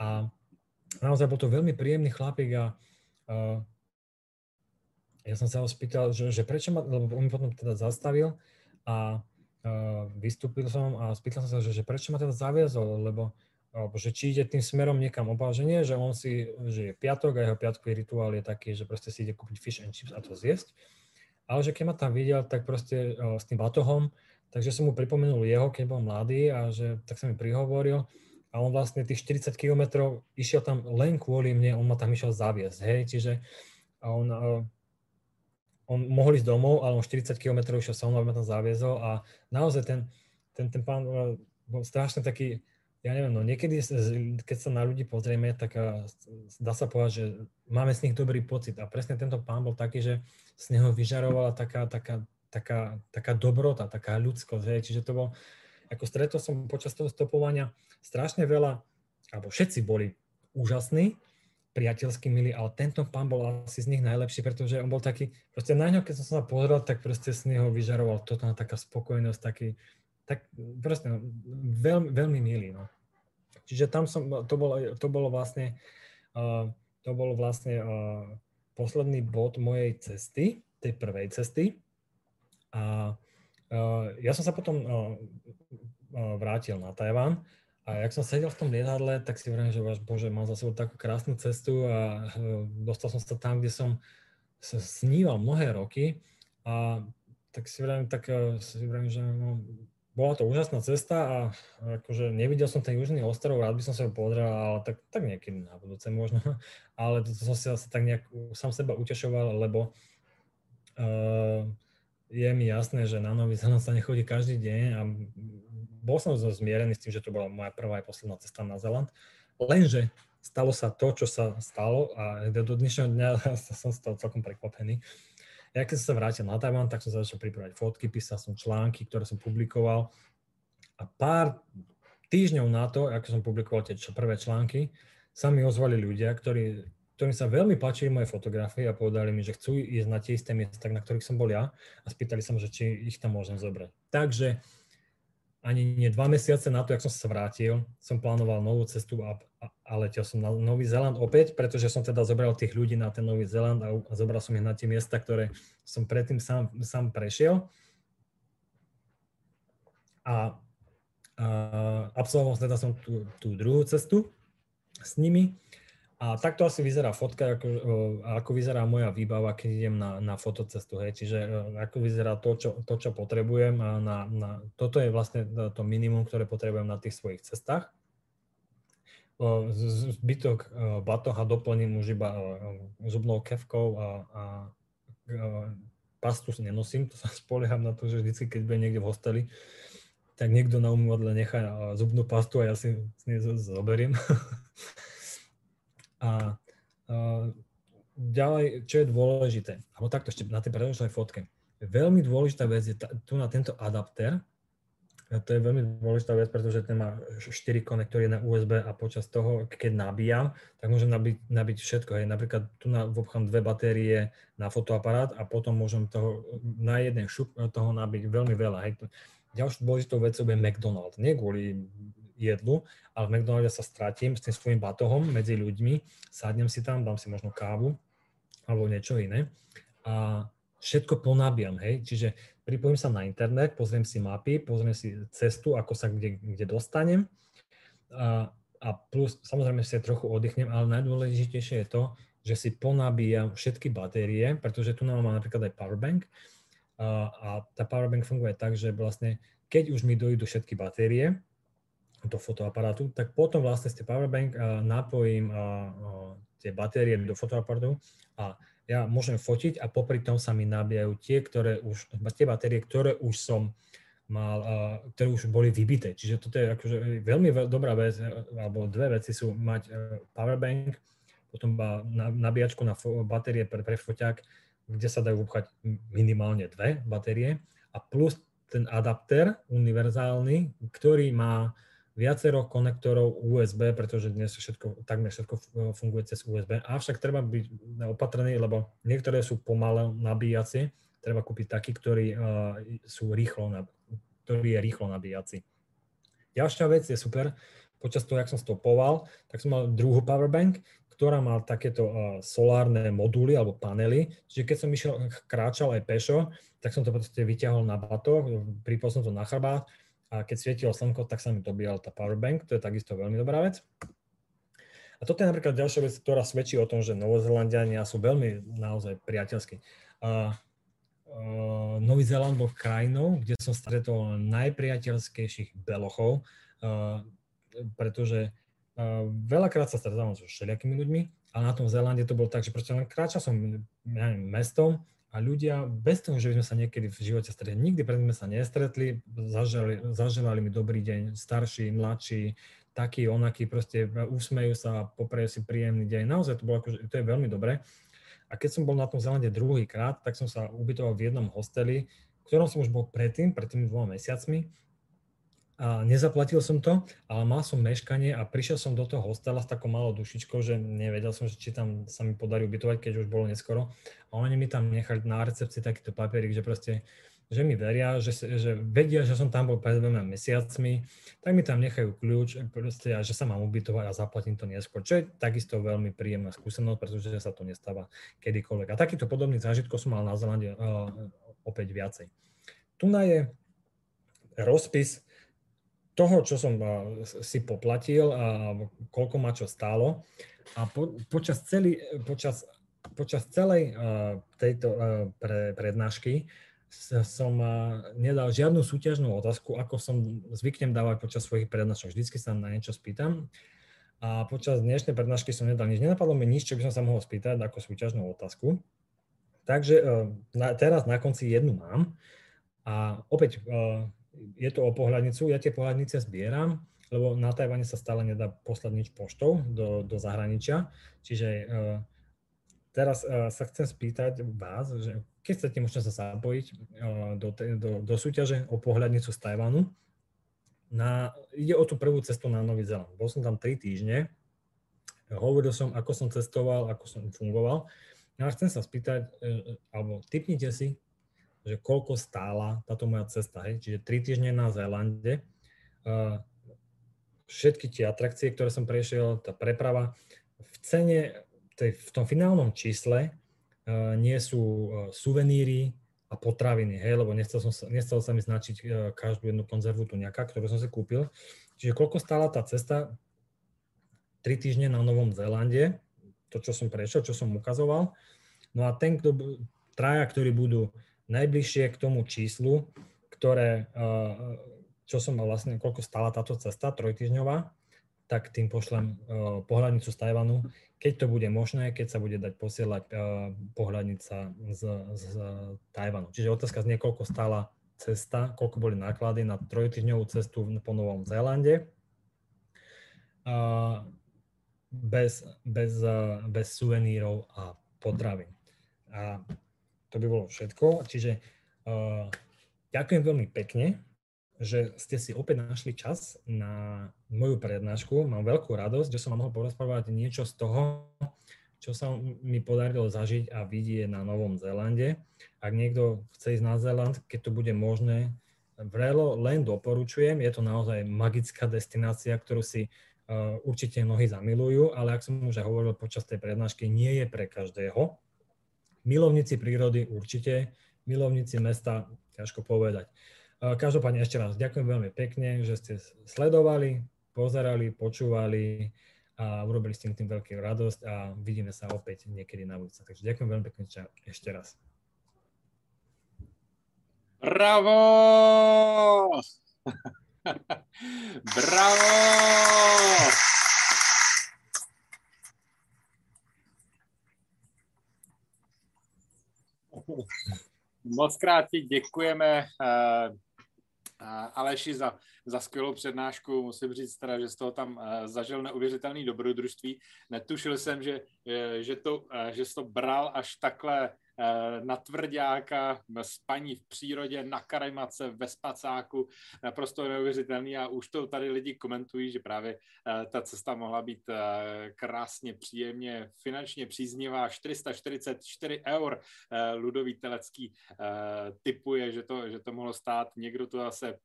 A naozaj bol to veľmi príjemný chlapík a ja som sa ho spýtal, že, že prečo ma, lebo on mi potom teda zastavil a vystúpil som a spýtal som sa, že, že prečo ma teda zaviezol, lebo alebo že či ide tým smerom niekam obáženie, že on si, že je piatok a jeho piatkový rituál je taký, že proste si ide kúpiť fish and chips a to zjesť. Ale že keď ma tam videl, tak proste s tým batohom, takže som mu pripomenul jeho, keď bol mladý a že tak sa mi prihovoril a on vlastne tých 40 kilometrov išiel tam len kvôli mne, on ma tam išiel zaviesť, hej, čiže a on on mohol ísť domov, ale on 40 km išiel sa mnou, aby ma tam zaviezol a naozaj ten, ten, ten pán bol strašne taký, ja neviem, no niekedy, keď sa na ľudí pozrieme, tak dá sa povedať, že máme z nich dobrý pocit a presne tento pán bol taký, že z neho vyžarovala taká, taká, taká, taká dobrota, taká ľudskosť, hej. čiže to bol, ako stretol som počas toho stopovania strašne veľa, alebo všetci boli úžasní, priateľský milý, ale tento pán bol asi z nich najlepší, pretože on bol taký, proste na ňo, keď som sa pozrel, tak proste z neho vyžaroval totálna taká spokojnosť, taký, tak proste no, veľmi, veľmi milý, no. Čiže tam som, to bolo, to bolo vlastne, uh, to bol vlastne uh, posledný bod mojej cesty, tej prvej cesty. A uh, ja som sa potom uh, uh, vrátil na Tajván A jak som sedel v tom lietadle, tak si vrajím, že bože, mám za sebou takú krásnu cestu a dostal som sa tam, kde som sa sníval mnohé roky a tak si vrajím, tak si vrajím, že no, bola to úžasná cesta a akože nevidel som ten južný ostrov, rád by som sa ho pozrel, ale tak, tak niekedy na budúce možno. (laughs) Ale to, to som si asi tak nejak sám seba utešoval, lebo uh, je mi jasné, že na Nový Zeland sa nechodí každý deň a bol som zmierený s tým, že to bola moja prvá aj posledná cesta na Zeland. Lenže stalo sa to, čo sa stalo a do dnešného dňa (laughs) som stal celkom prekvapený. Ja keď som sa vrátil na Tajvan, tak som začal pripravať fotky, písal som články, ktoré som publikoval a pár týždňov na to, ako som publikoval tie prvé články, sa mi ozvali ľudia, ktorí, ktorým sa veľmi páčili moje fotografie a povedali mi, že chcú ísť na tie isté miesta, na ktorých som bol ja a spýtali sa ma, že či ich tam môžem zobrať. Takže ani nie dva mesiace na to, jak som sa vrátil, som plánoval novú cestu a, a, a letel som na Nový Zeland opäť, pretože som teda zobral tých ľudí na ten Nový Zeland a, a zobral som ich na tie miesta, ktoré som predtým sám, sám prešiel. A, a absolvoval teda som tú, tú druhú cestu s nimi a takto asi vyzerá fotka, ako, ako vyzerá moja výbava, keď idem na, na fotocestu. Hej. Čiže ako vyzerá to, čo, to, čo potrebujem. A na, na, toto je vlastne to minimum, ktoré potrebujem na tých svojich cestách. Zbytok batoha doplním už iba zubnou kevkou a, a, pastu nenosím, to sa (laughs) spolieham na to, že vždy, keď budem niekde v hosteli, tak niekto na umývadle nechá zubnú pastu a ja si z nej zoberiem. (laughs) A ďalej, čo je dôležité, alebo takto ešte na tej predošlej fotke, veľmi dôležitá vec je ta, tu na tento adapter, to je veľmi dôležitá vec, pretože ten má 4 konektory na USB a počas toho, keď nabíjam, tak môžem nabiť, nabiť všetko. Hej. Napríklad tu na, vobchám dve batérie na fotoaparát a potom môžem toho, na jeden šup toho nabiť veľmi veľa. Hej. Ďalšou dôležitou vecou je McDonald's. Nie kvôli jedlu, ale v McDonalde sa stratím s tým svojím batohom medzi ľuďmi, sadnem si tam, dám si možno kávu alebo niečo iné a všetko ponabíjam, hej, čiže pripojím sa na internet, pozriem si mapy, pozriem si cestu, ako sa kde, kde dostanem a, a plus samozrejme si trochu oddychnem, ale najdôležitejšie je to, že si ponabíjam všetky batérie, pretože tu nám napríklad aj powerbank a, a tá powerbank funguje tak, že vlastne keď už mi dojdu všetky batérie, do fotoaparátu, tak potom vlastne z tej powerbank napojím tie batérie do fotoaparátu a ja môžem fotiť a popri tom sa mi nabíjajú tie, ktoré už, tie batérie, ktoré už som mal, ktoré už boli vybité. Čiže toto je akože veľmi dobrá vec, alebo dve veci sú mať powerbank, potom nabíjačku na batérie pre, pre foťák, kde sa dajú upchať minimálne dve batérie a plus ten adapter univerzálny, ktorý má viacero konektorov USB, pretože dnes všetko, takmer všetko funguje cez USB. Avšak treba byť opatrný, lebo niektoré sú pomalé nabíjacie, treba kúpiť taký, ktorý, uh, sú rýchlo, ktorý je rýchlo nabíjací. Ďalšia vec je super, počas toho, jak som stopoval, tak som mal druhú powerbank, ktorá má takéto uh, solárne moduly alebo panely. Čiže keď som išiel, kráčal aj pešo, tak som to potom vyťahol na batoh, pripol som to na chrbát a keď svietilo slnko, tak sa mi dobíjal tá powerbank, to je takisto veľmi dobrá vec. A toto je napríklad ďalšia vec, ktorá svedčí o tom, že Novozelandiania sú veľmi naozaj priateľskí. Uh, uh, Nový Zeland bol krajinou, kde som stretol najpriateľskejších belochov, uh, pretože uh, veľakrát sa stretávam so všelijakými ľuďmi, ale na tom Zelande to bolo tak, že proste len kráčal som ja neviem, mestom a ľudia, bez toho, že by sme sa niekedy v živote stretli, nikdy predtým sme sa nestretli, zažali, zaželali mi dobrý deň, starší, mladší, taký, onaký, proste usmejú sa, poprejú si príjemný deň. Naozaj to bolo akože, to je veľmi dobré. A keď som bol na tom Zelande druhý krát, tak som sa ubytoval v jednom hosteli, v ktorom som už bol predtým, pred tými dvoma mesiacmi a nezaplatil som to, ale mal som meškanie a prišiel som do toho hostela s takou malou dušičkou, že nevedel som, či tam sa mi podarí ubytovať, keď už bolo neskoro. A oni mi tam nechali na recepcii takýto papierik, že proste že mi veria, že, že vedia, že som tam bol pred dvoma mesiacmi, tak mi tam nechajú kľúč proste, a že sa mám ubytovať a zaplatím to neskôr, čo je takisto veľmi príjemná skúsenosť, pretože sa to nestáva kedykoľvek. A takýto podobný zážitkov som mal na Zelande uh, opäť viacej. Tu je rozpis toho, čo som si poplatil a koľko ma čo stálo. A po, počas, celý, počas, počas celej tejto pre, prednášky som nedal žiadnu súťažnú otázku, ako som zvyknem dávať počas svojich prednášok. Vždycky sa na niečo spýtam. A počas dnešnej prednášky som nedal nič. Nenapadlo mi nič, čo by som sa mohol spýtať ako súťažnú otázku. Takže na, teraz na konci jednu mám. A opäť je to o pohľadnicu. Ja tie pohľadnice zbieram, lebo na Tajvane sa stále nedá poslať nič poštou do, do zahraničia. Čiže uh, teraz uh, sa chcem spýtať vás, že keď chcete možno sa zapojiť uh, do, do, do súťaže o pohľadnicu z Tajvanu, na, ide o tú prvú cestu na Nový Zeland. Bol som tam 3 týždne, hovoril som, ako som cestoval, ako som fungoval. No a chcem sa spýtať, alebo typnite si, že koľko stála táto moja cesta, hej? čiže 3 týždne na Zélande. Uh, všetky tie atrakcie, ktoré som prešiel, tá preprava, v cene, tej, v tom finálnom čísle uh, nie sú uh, suveníry a potraviny, hej, lebo nechcel, som nechcel sa mi značiť uh, každú jednu konzervu tu nejaká, ktorú som si kúpil. Čiže koľko stála tá cesta 3 týždne na Novom Zélande, to, čo som prešiel, čo som ukazoval. No a ten, kto, traja, ktorí budú najbližšie k tomu číslu, ktoré, eh, čo som mal vlastne, koľko stala táto cesta trojtyžňová, tak tým pošlem uh, pohľadnicu z Tajvanu, keď to bude možné, keď sa bude dať posielať uh, pohľadnica z, z Tajvanu. Čiže otázka znie, koľko stála cesta, koľko boli náklady na trojtyžňovú cestu po Novom Zélande. Bez, bez, bez suvenírov a potravín. A to by bolo všetko. Čiže uh, ďakujem veľmi pekne, že ste si opäť našli čas na moju prednášku. Mám veľkú radosť, že som vám mohol porozprávať niečo z toho, čo sa mi podarilo zažiť a vidieť na Novom Zélande. Ak niekto chce ísť na Zéland, keď to bude možné, vrelo len doporučujem. Je to naozaj magická destinácia, ktorú si uh, určite mnohí zamilujú, ale ak som už aj hovoril počas tej prednášky, nie je pre každého. Milovníci prírody určite, milovníci mesta ťažko povedať. Každopádne ešte raz ďakujem veľmi pekne, že ste sledovali, pozerali, počúvali a urobili ste tým veľkú radosť a vidíme sa opäť niekedy na budúce. Takže ďakujem veľmi pekne ešte raz. Bravo! (laughs) Bravo! Moc krát ti děkujeme, uh, Aleši, za, za skvělou přednášku. Musím říct teda, že z toho tam uh, zažil neuvěřitelný dobrodružství. Netušil jsem, že, že, to, že jsi to bral až takhle Eh, na tvrdáka, spaní v přírodě, na karimace, ve spacáku, naprosto neuvěřitelný a už to tady lidi komentují, že právě eh, ta cesta mohla být eh, krásně, příjemně, finančně příznivá, 444 eur Ludový Telecký typuje, že to, že to mohlo stát, někdo to zase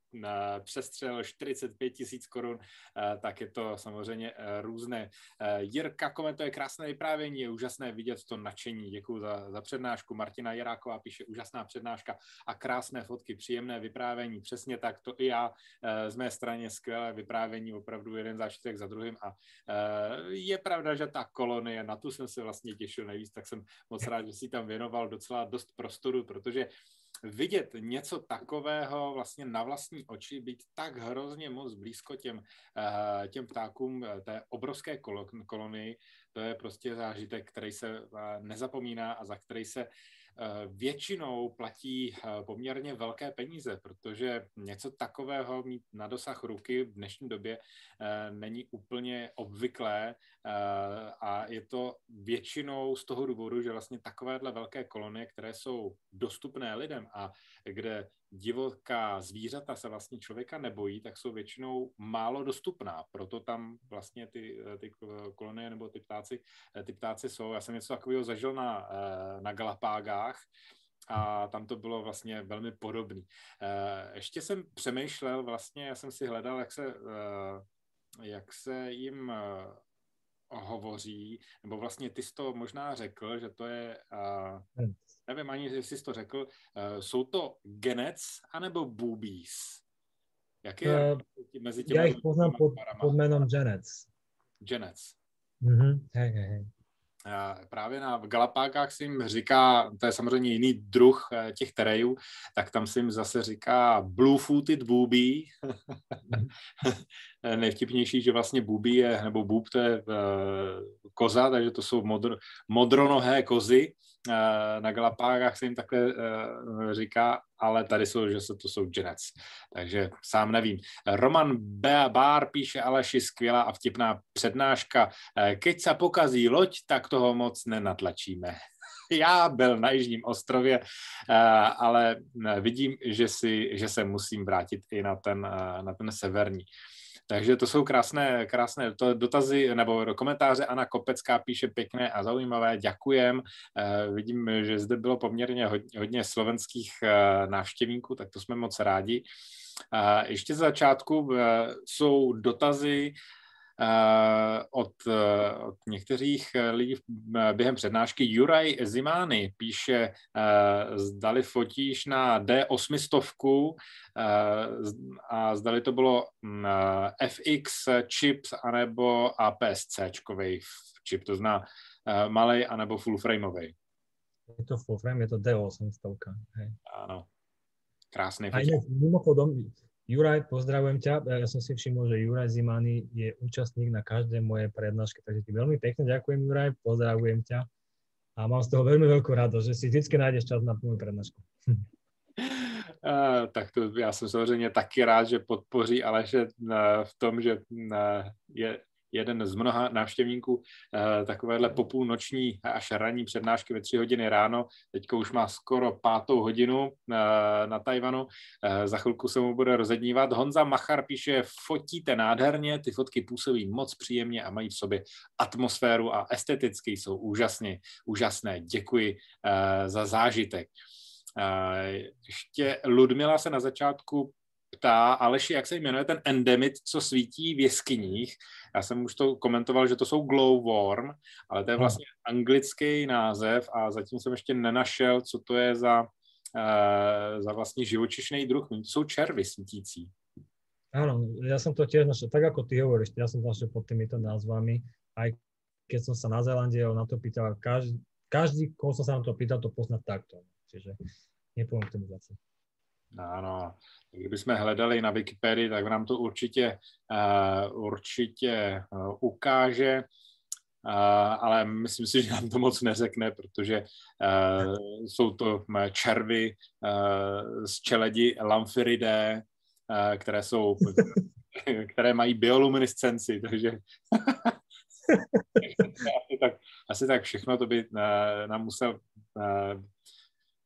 přestřel 45 tisíc korun, tak je to samozřejmě různé. Jirka komentuje krásné vyprávění, je úžasné vidět to nadšení, děkuji za, za přednášku přednášku. Martina Jiráková píše úžasná přednáška a krásné fotky, příjemné vyprávění. Přesně tak, to i já eh, z mé straně skvělé vyprávění, opravdu jeden zážitek za druhým. A eh, je pravda, že ta kolonie, na tu jsem se vlastně těšil nejvíc, tak jsem moc rád, že si tam věnoval docela dost prostoru, protože vidět něco takového vlastně na vlastní oči, být tak hrozně moc blízko těm, eh, těm ptákům té obrovské kolonii, to je prostě zážitek, který se eh, nezapomíná a za který se Eh, většinou platí eh, poměrně velké peníze, protože něco takového mít na dosah ruky v dnešní době eh, není úplně obvyklé a je to většinou z toho důvodu, že vlastně takovéhle velké kolonie, které jsou dostupné lidem a kde divoká zvířata se vlastně člověka nebojí, tak jsou většinou málo dostupná. Proto tam vlastně ty, ty kolonie nebo ty ptáci, ty ptáci jsou. Já jsem něco takového zažil na, na Galapágách, a tam to bylo vlastně velmi podobné. Ještě jsem přemýšlel, vlastně já jsem si hledal, jak se, jak se jim hovoří, nebo vlastně ty jsi to možná řekl, že to je, uh, nevím ani, jestli jsi to řekl, uh, jsou to genec anebo boobies? Jak je uh, mezi těmi... Já jich poznám pod, pod jménem Janets. Janets. Mm-hmm. Hej, hej, hej právě na Galapákách si jim říká, to je samozřejmě jiný druh eh, těch terejů, tak tam si jim zase říká blue-footed booby. (laughs) Nejvtipnější, že vlastně booby je, nebo boob to je koza, takže to jsou modr, modronohé kozy, Eh, na Galapágách se jim takhle uh, říká, ale tady jsou, že se to jsou genets. Takže sám nevím. Roman B. Bár píše Aleši, skvělá a vtipná přednáška. Uh, keď se pokazí loď, tak toho moc nenatlačíme. (laughs) Já byl na Jižním ostrově, ale vidím, že, si, že se musím vrátit i na ten, na ten severní. Takže to jsou krásné, krásné dotazy nebo komentáře. Ana Kopecká píše pěkné a zaujímavé. Děkujem. Uh, vidím, že zde bylo poměrně hodně, hodně slovenských uh, návštěvníků, tak to jsme moc rádi. Uh, ještě z začátku jsou dotazy od, eh, od některých eh, lidí během přednášky. Juraj Zimány píše, zdali fotíš na D800 a zdali to bylo mm, FX chips anebo APS-C čip, to zná malej anebo full frameový. Je to full frame, je to D800. Hej. Áno. Krásny fotík. Mimochodom, Juraj, pozdravujem ťa. Ja som si všimol, že Juraj Zimany je účastník na každej mojej prednáške, takže ti veľmi pekne ďakujem, Juraj, pozdravujem ťa. A mám z toho veľmi veľkú radosť, že si vždy nájdeš čas na moju prednášku. (laughs) Uh, tak to já jsem samozřejmě taky rád, že podpoří Aleše uh, v tom, že uh, je jeden z mnoha návštěvníků eh, takovéhle popůlnoční až ranní přednášky ve tři hodiny ráno. Teďko už má skoro pátou hodinu eh, na Tajvanu. Eh, za chvilku se mu bude rozednívat. Honza Machar píše, fotíte nádherně, ty fotky působí moc příjemně a mají v sobě atmosféru a esteticky jsou úžasně, úžasné. Děkuji za zážitek. Ještě Ludmila se na začátku ptá, Aleši, jak se jmenuje ten endemit, co svítí v jeskyních. Já jsem už to komentoval, že to jsou glowworm, ale to je vlastně anglický název a zatím jsem ještě nenašel, co to je za, uh, za vlastně živočišný druh. To jsou červy svítící. Áno, ja som to tiež našiel, tak ako ty hovoríš, ja som to našiel pod týmito názvami, aj keď som sa na Zélande na to pýtal, každý, každý, koho som sa na to pýtal, to pozná takto. Čiže nepoviem k tomu viacej. Áno, kdybychom hledali na Wikipedii, tak nám to určitě, uh, určitě uh, ukáže, uh, ale myslím si, že nám to moc neřekne, protože jsou to červy z čeledi lamfiridé, které jsou, (laughs) které mají bioluminescenci, takže (laughs) asi, tak, asi tak všechno to by nám musel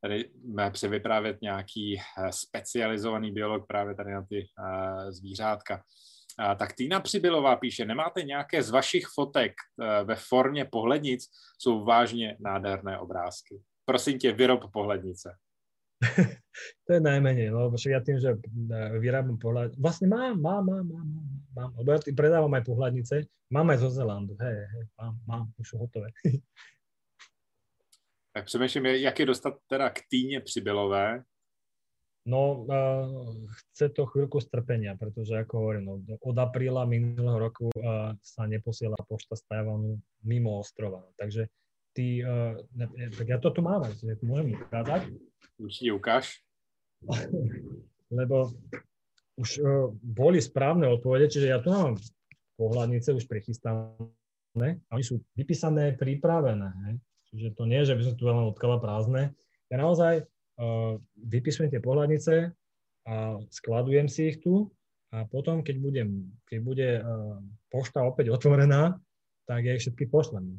tady převyprávět nějaký eh, specializovaný biolog právě tady na ty eh, zvířátka. Tak Týna Přibylová píše, nemáte nějaké z vašich fotek eh, ve formě pohlednic, jsou vážně nádherné obrázky. Prosím tě, vyrob pohlednice. (laughs) to je najmenej, lebo však ja tým, že vyrábam pohľad... Vlastne mám, mám, mám, mám, mám, mám, lebo ja predávam aj pohľadnice, mám aj zo Zelandu, hej, hej, mám, mám, už hotové. (laughs) Tak přemýšlím, jak je dostat teda k týně přibylové. No, chce to chvíľku strpenia, pretože ako hovorím, no, od apríla minulého roku sa neposiela pošta z Tajvanu mimo ostrova. Takže ty, ne, tak ja to tu mám, môžem ukázať. Určite ukáž. (laughs) Lebo už uh, boli správne odpovede, čiže ja tu mám pohľadnice už prichystané a oni sú vypísané, pripravené. Hej. Čiže to nie, že by som tu len odkala prázdne. Ja naozaj uh, vypisujem tie pohľadnice a skladujem si ich tu a potom, keď, budem, keď bude uh, pošta opäť otvorená, tak ja ich všetky pošlem.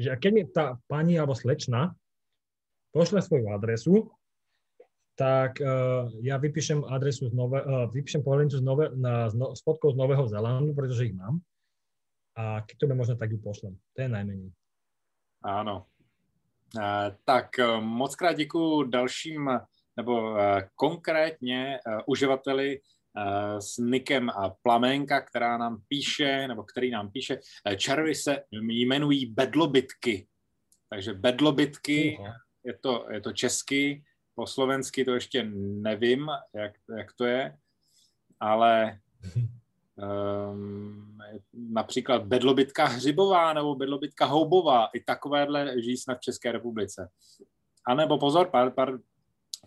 Čiže keď mi tá pani alebo slečna pošle svoju adresu, tak uh, ja vypíšem adresu z nové, uh, vypíšem pohľadnicu z, nové, na, z, no, z fotkou z Nového Zelandu, pretože ich mám. A keď to bude možné, tak ju pošlem. To je najmenej. Ano. Tak eh, moc krát děkuji dalším, nebo eh, konkrétně uživateli s nikem Plamenka, která nám píše, nebo který nám píše, červy se jmenují bedlobitky. Takže bedlobitky, je to, je to česky, po slovensky to ještě nevím, jak, jak to je, ale (laughs) například bedlobitka hřibová nebo bedlobitka houbová, i takovéhle žijí snad v České republice. A nebo pozor, par, par,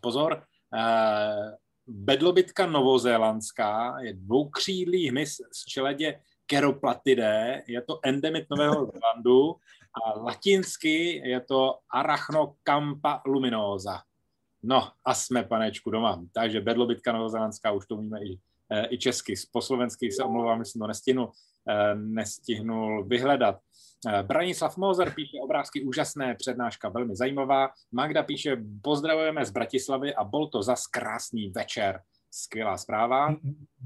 pozor, uh, bedlobitka novozélandská je dvoukřídlý hmyz z čeledě Keroplatidé, je to endemit Nového Zélandu a latinsky je to Arachnocampa luminosa. No a jsme, panečku, doma. Takže bedlobitka novozélandská, už to víme i, i česky. Po slovensky se omlouvám, že jsem to nestihnul, e, nestihnul vyhledat. E, Branislav Mozer píše obrázky úžasné, přednáška velmi zajímavá. Magda píše, pozdravujeme z Bratislavy a bol to zas krásný večer. Skvělá zpráva.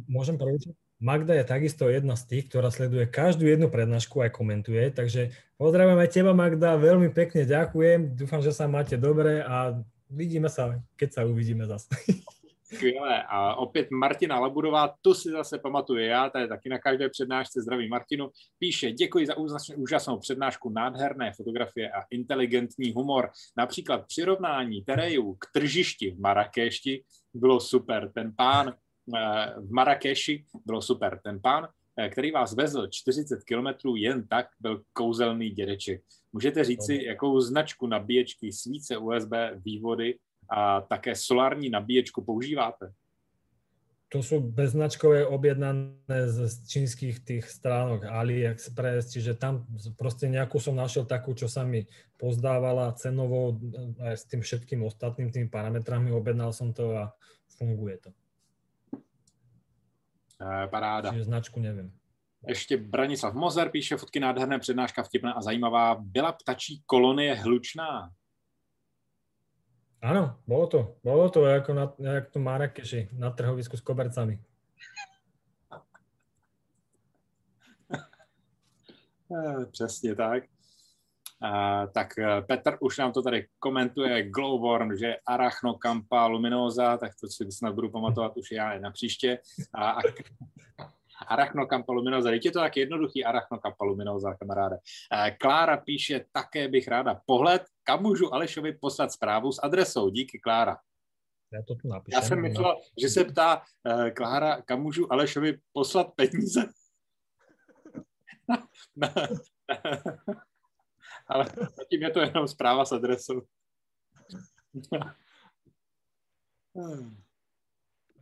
Môžem proročiť? Magda je takisto jedna z tých, ktorá sleduje každú jednu prednášku aj komentuje, takže pozdravujem aj teba Magda, veľmi pekne ďakujem, dúfam, že sa máte dobre a vidíme sa, keď sa uvidíme zase. (laughs) Skvělé. A opět Martina Labudová, tu si zase pamatuje já, tady taky na každé přednášce zdraví Martinu, píše, děkuji za úžasnou přednášku, nádherné fotografie a inteligentní humor. Například přirovnání terejů k tržišti v Marrakešti bylo super. Ten pán Eh, v Marrakeši bylo super. Ten pán, eh, který vás vezl 40 kilometrů jen tak, byl kouzelný dědeček. Můžete říci, jakou značku nabíječky, svíce USB, vývody a také solární nabíječku používáte? To sú beznačkové objednané z čínskych tých stránok AliExpress, čiže tam proste nejakú som našiel takú, čo sa mi pozdávala cenovo aj s tým všetkým ostatným tými parametrami, objednal som to a funguje to. Eh, paráda. Čiže značku nevím. Ještě Branislav Mozer píše fotky nádherné, přednáška vtipná a zajímavá. Byla ptačí kolonie hlučná? Áno, bolo to. Bolo to ako na, jak to Marrakeši, na trhovisku s kobercami. (laughs) Eh, přesně tak. Uh, tak uh, Petr už nám to tady komentuje, Glowworm, že Arachnokampa luminosa, tak to si snad budu pamatovat už já na příště. A, a Arachnokampa luminosa, je to tak jednoduchý Arachnokampa luminosa, kamaráde. Uh, Klára píše, také bych ráda pohled, kam můžu Alešovi poslat zprávu s adresou. Díky, Klára. Já to tu napíšu. Já jsem myslel, no. že se ptá uh, Klára, kam můžu Alešovi poslat peníze. (laughs) ale zatím je to jenom zpráva s adresou. (laughs)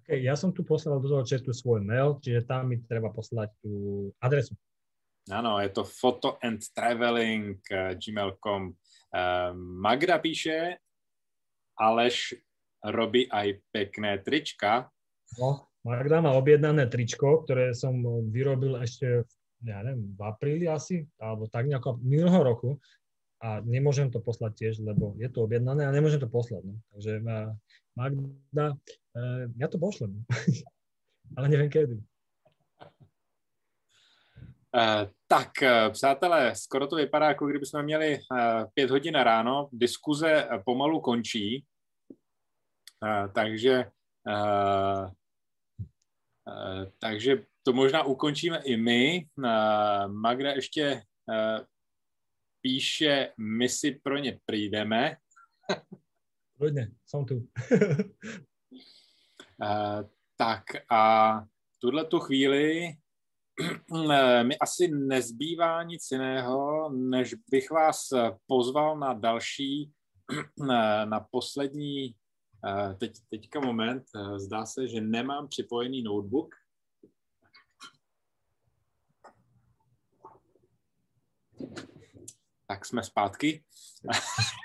Okay, ja som tu poslal do toho chatu svoj mail, čiže tam mi treba poslať tú adresu. Áno, je to photo and traveling uh, gmail.com. Uh, Magda píše, Aleš robí aj pekné trička. No, Magda má objednané tričko, ktoré som vyrobil ešte v ja neviem, v apríli asi, alebo tak nejako minulého roku a nemôžem to poslať tiež, lebo je to objednané a nemôžem to poslať. No. Takže Magda, e, ja to pošlem, (laughs) ale neviem kedy. Uh, tak, uh, přátelé, skoro to vypadá, jako kdyby jsme měli uh, pět hodin ráno. Diskuze pomalu končí, takže, takže to možná ukončíme i my. Magda ještě píše, my si pro ně přijdeme. (laughs) Kľudne, som tu. (laughs) tak a v tuhle tu chvíli (clears throat) mi asi nezbývá nic jiného, než bych vás pozval na další, (clears throat) na poslední, teď, teďka moment, zdá se, že nemám připojený notebook, tak jsme zpátky. (laughs)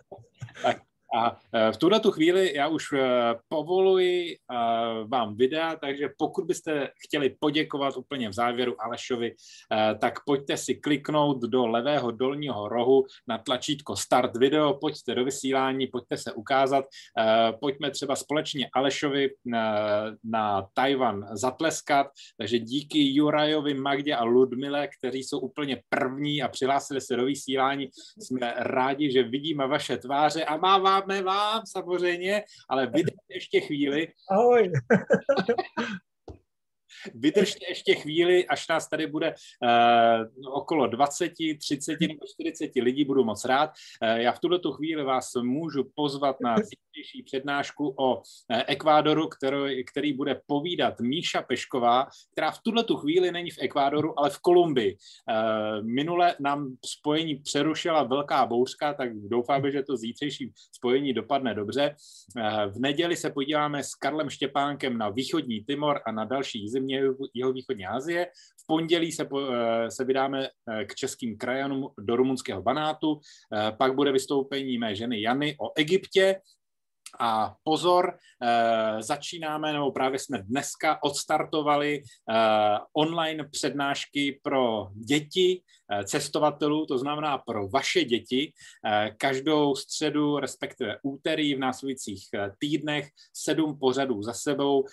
A e, v tuhle tu chvíli já už e, povoluji e, vám videa, takže pokud byste chtěli poděkovat úplně v závěru Alešovi, tak pojďte si kliknout do levého dolního rohu na tlačítko Start video, pojďte do vysílání, pojďte se ukázat, pojďme třeba společně Alešovi na, na Tajvan zatleskat, takže díky Jurajovi, Magdě a Ludmile, kteří jsou úplně první a přihlásili se do vysílání, jsme rádi, že vidíme vaše tváře a má vám žádné vám samozřejmě, ale vydržte ještě chvíli. Ahoj. (laughs) vydržte ještě chvíli, až nás tady bude uh, okolo 20, 30 nebo 40 lidí, budu moc rád. Uh, já v tuto chvíli vás můžu pozvat na zítřejší přednášku o Ekvádoru, který, bude povídat Míša Pešková, která v tuto chvíli není v Ekvádoru, ale v Kolumbii. Uh, minule nám spojení přerušila velká bouřka, tak doufáme, že to zítřejší spojení dopadne dobře. Uh, v neděli se podíváme s Karlem Štěpánkem na východní Timor a na další země jeho východní Asie. V pondělí se, se vydáme k českým krajanům do rumunského Banátu, pak bude vystoupení mé ženy Jany o Egyptě, a pozor, eh, začínáme, nebo právě jsme dneska odstartovali eh, online přednášky pro děti cestovatelů, to znamená pro vaše děti. Eh, každou středu, respektive úterý v následujících eh, týdnech, sedm pořadů za sebou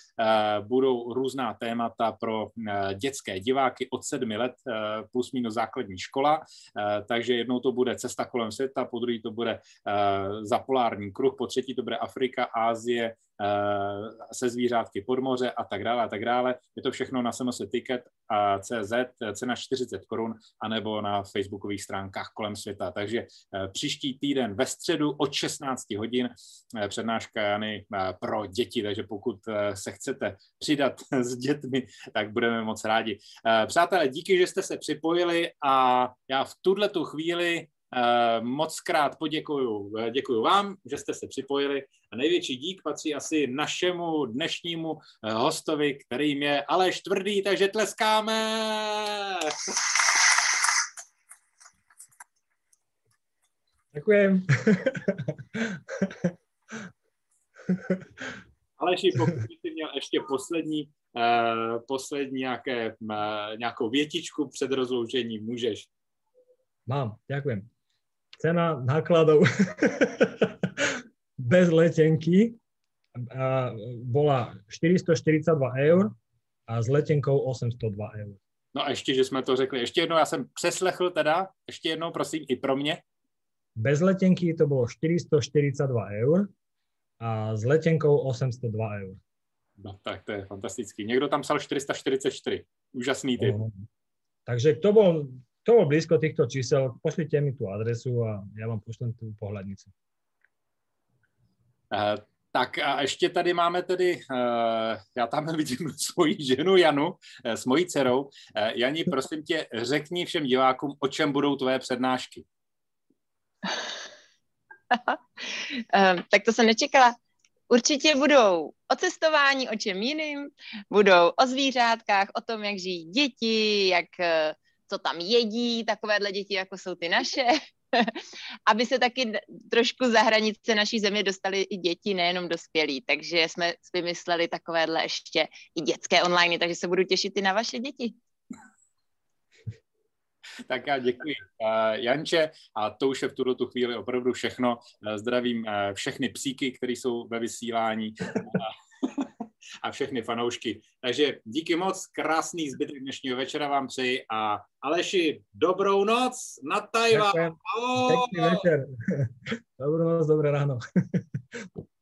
budou různá témata pro dětské diváky od sedmi let plus minus základní škola. Takže jednou to bude cesta kolem světa, po druhý to bude za polární kruh, po třetí to bude Afrika, Ázie, se zvířátky pod moře a tak dále a tak dále. Je to všechno na SMS Ticket a CZ, cena 40 korun, anebo na facebookových stránkách kolem světa. Takže eh, příští týden ve středu od 16 hodin eh, přednáška Jany eh, pro děti, takže pokud se chcete přidat (laughs) s dětmi, tak budeme moc rádi. Přátelé, díky, že jste se připojili a já v tuhle tu chvíli Eh, moc krát poděkuju, eh, děkuju vám, že jste se připojili a největší dík patří asi našemu dnešnímu eh, hostovi, kterým je Aleš Tvrdý, takže tleskáme! Děkujem. (laughs) Aleši, pokud jsi měl ještě poslední, uh, poslední nějaké, uh, nějakou větičku před rozloučením, můžeš. Mám, děkujem cena nákladov (laughs) bez letenky bola 442 eur a s letenkou 802 eur. No a ještě, že jsme to řekli. Ještě jednou, já jsem přeslechl teda, ještě jednou, prosím, i pro mě. Bez letenky to bylo 442 eur a s letenkou 802 eur. No tak to je fantastický. Někdo tam psal 444. Úžasný typ. No, takže to bol kto bol blízko týchto čísel, pošlite mi tú adresu a ja vám pošlem tú pohľadnicu. Uh, tak a ještě tady máme tedy, uh, já tam (laughs) vidím svoji ženu Janu uh, s mojí dcerou. Uh, Jani, (laughs) prosím tě, řekni všem divákům, o čem budou tvoje přednášky. um, (laughs) tak to jsem nečekala. Určitě budou o cestování, o čem jiným, budou o zvířátkách, o tom, jak žijí děti, jak co tam jedí, takovéhle děti, jako jsou ty naše, (laughs) aby se taky trošku za hranice naší země dostali i děti, nejenom dospělí. Takže jsme vymysleli takovéhle ještě i dětské online, takže se budu těšit i na vaše děti. (laughs) Tak já děkuji uh, Janče a to už je v tuto tu chvíli opravdu všechno. Uh, zdravím uh, všechny psíky, které jsou ve vysílání (laughs) a všechny fanoušky. Takže díky moc, krásný zbytek dnešního večera vám přeji a Aleši, dobrou noc na Tajván. Pekný večer. (laughs) Dobrou noc, dobré ráno. (laughs)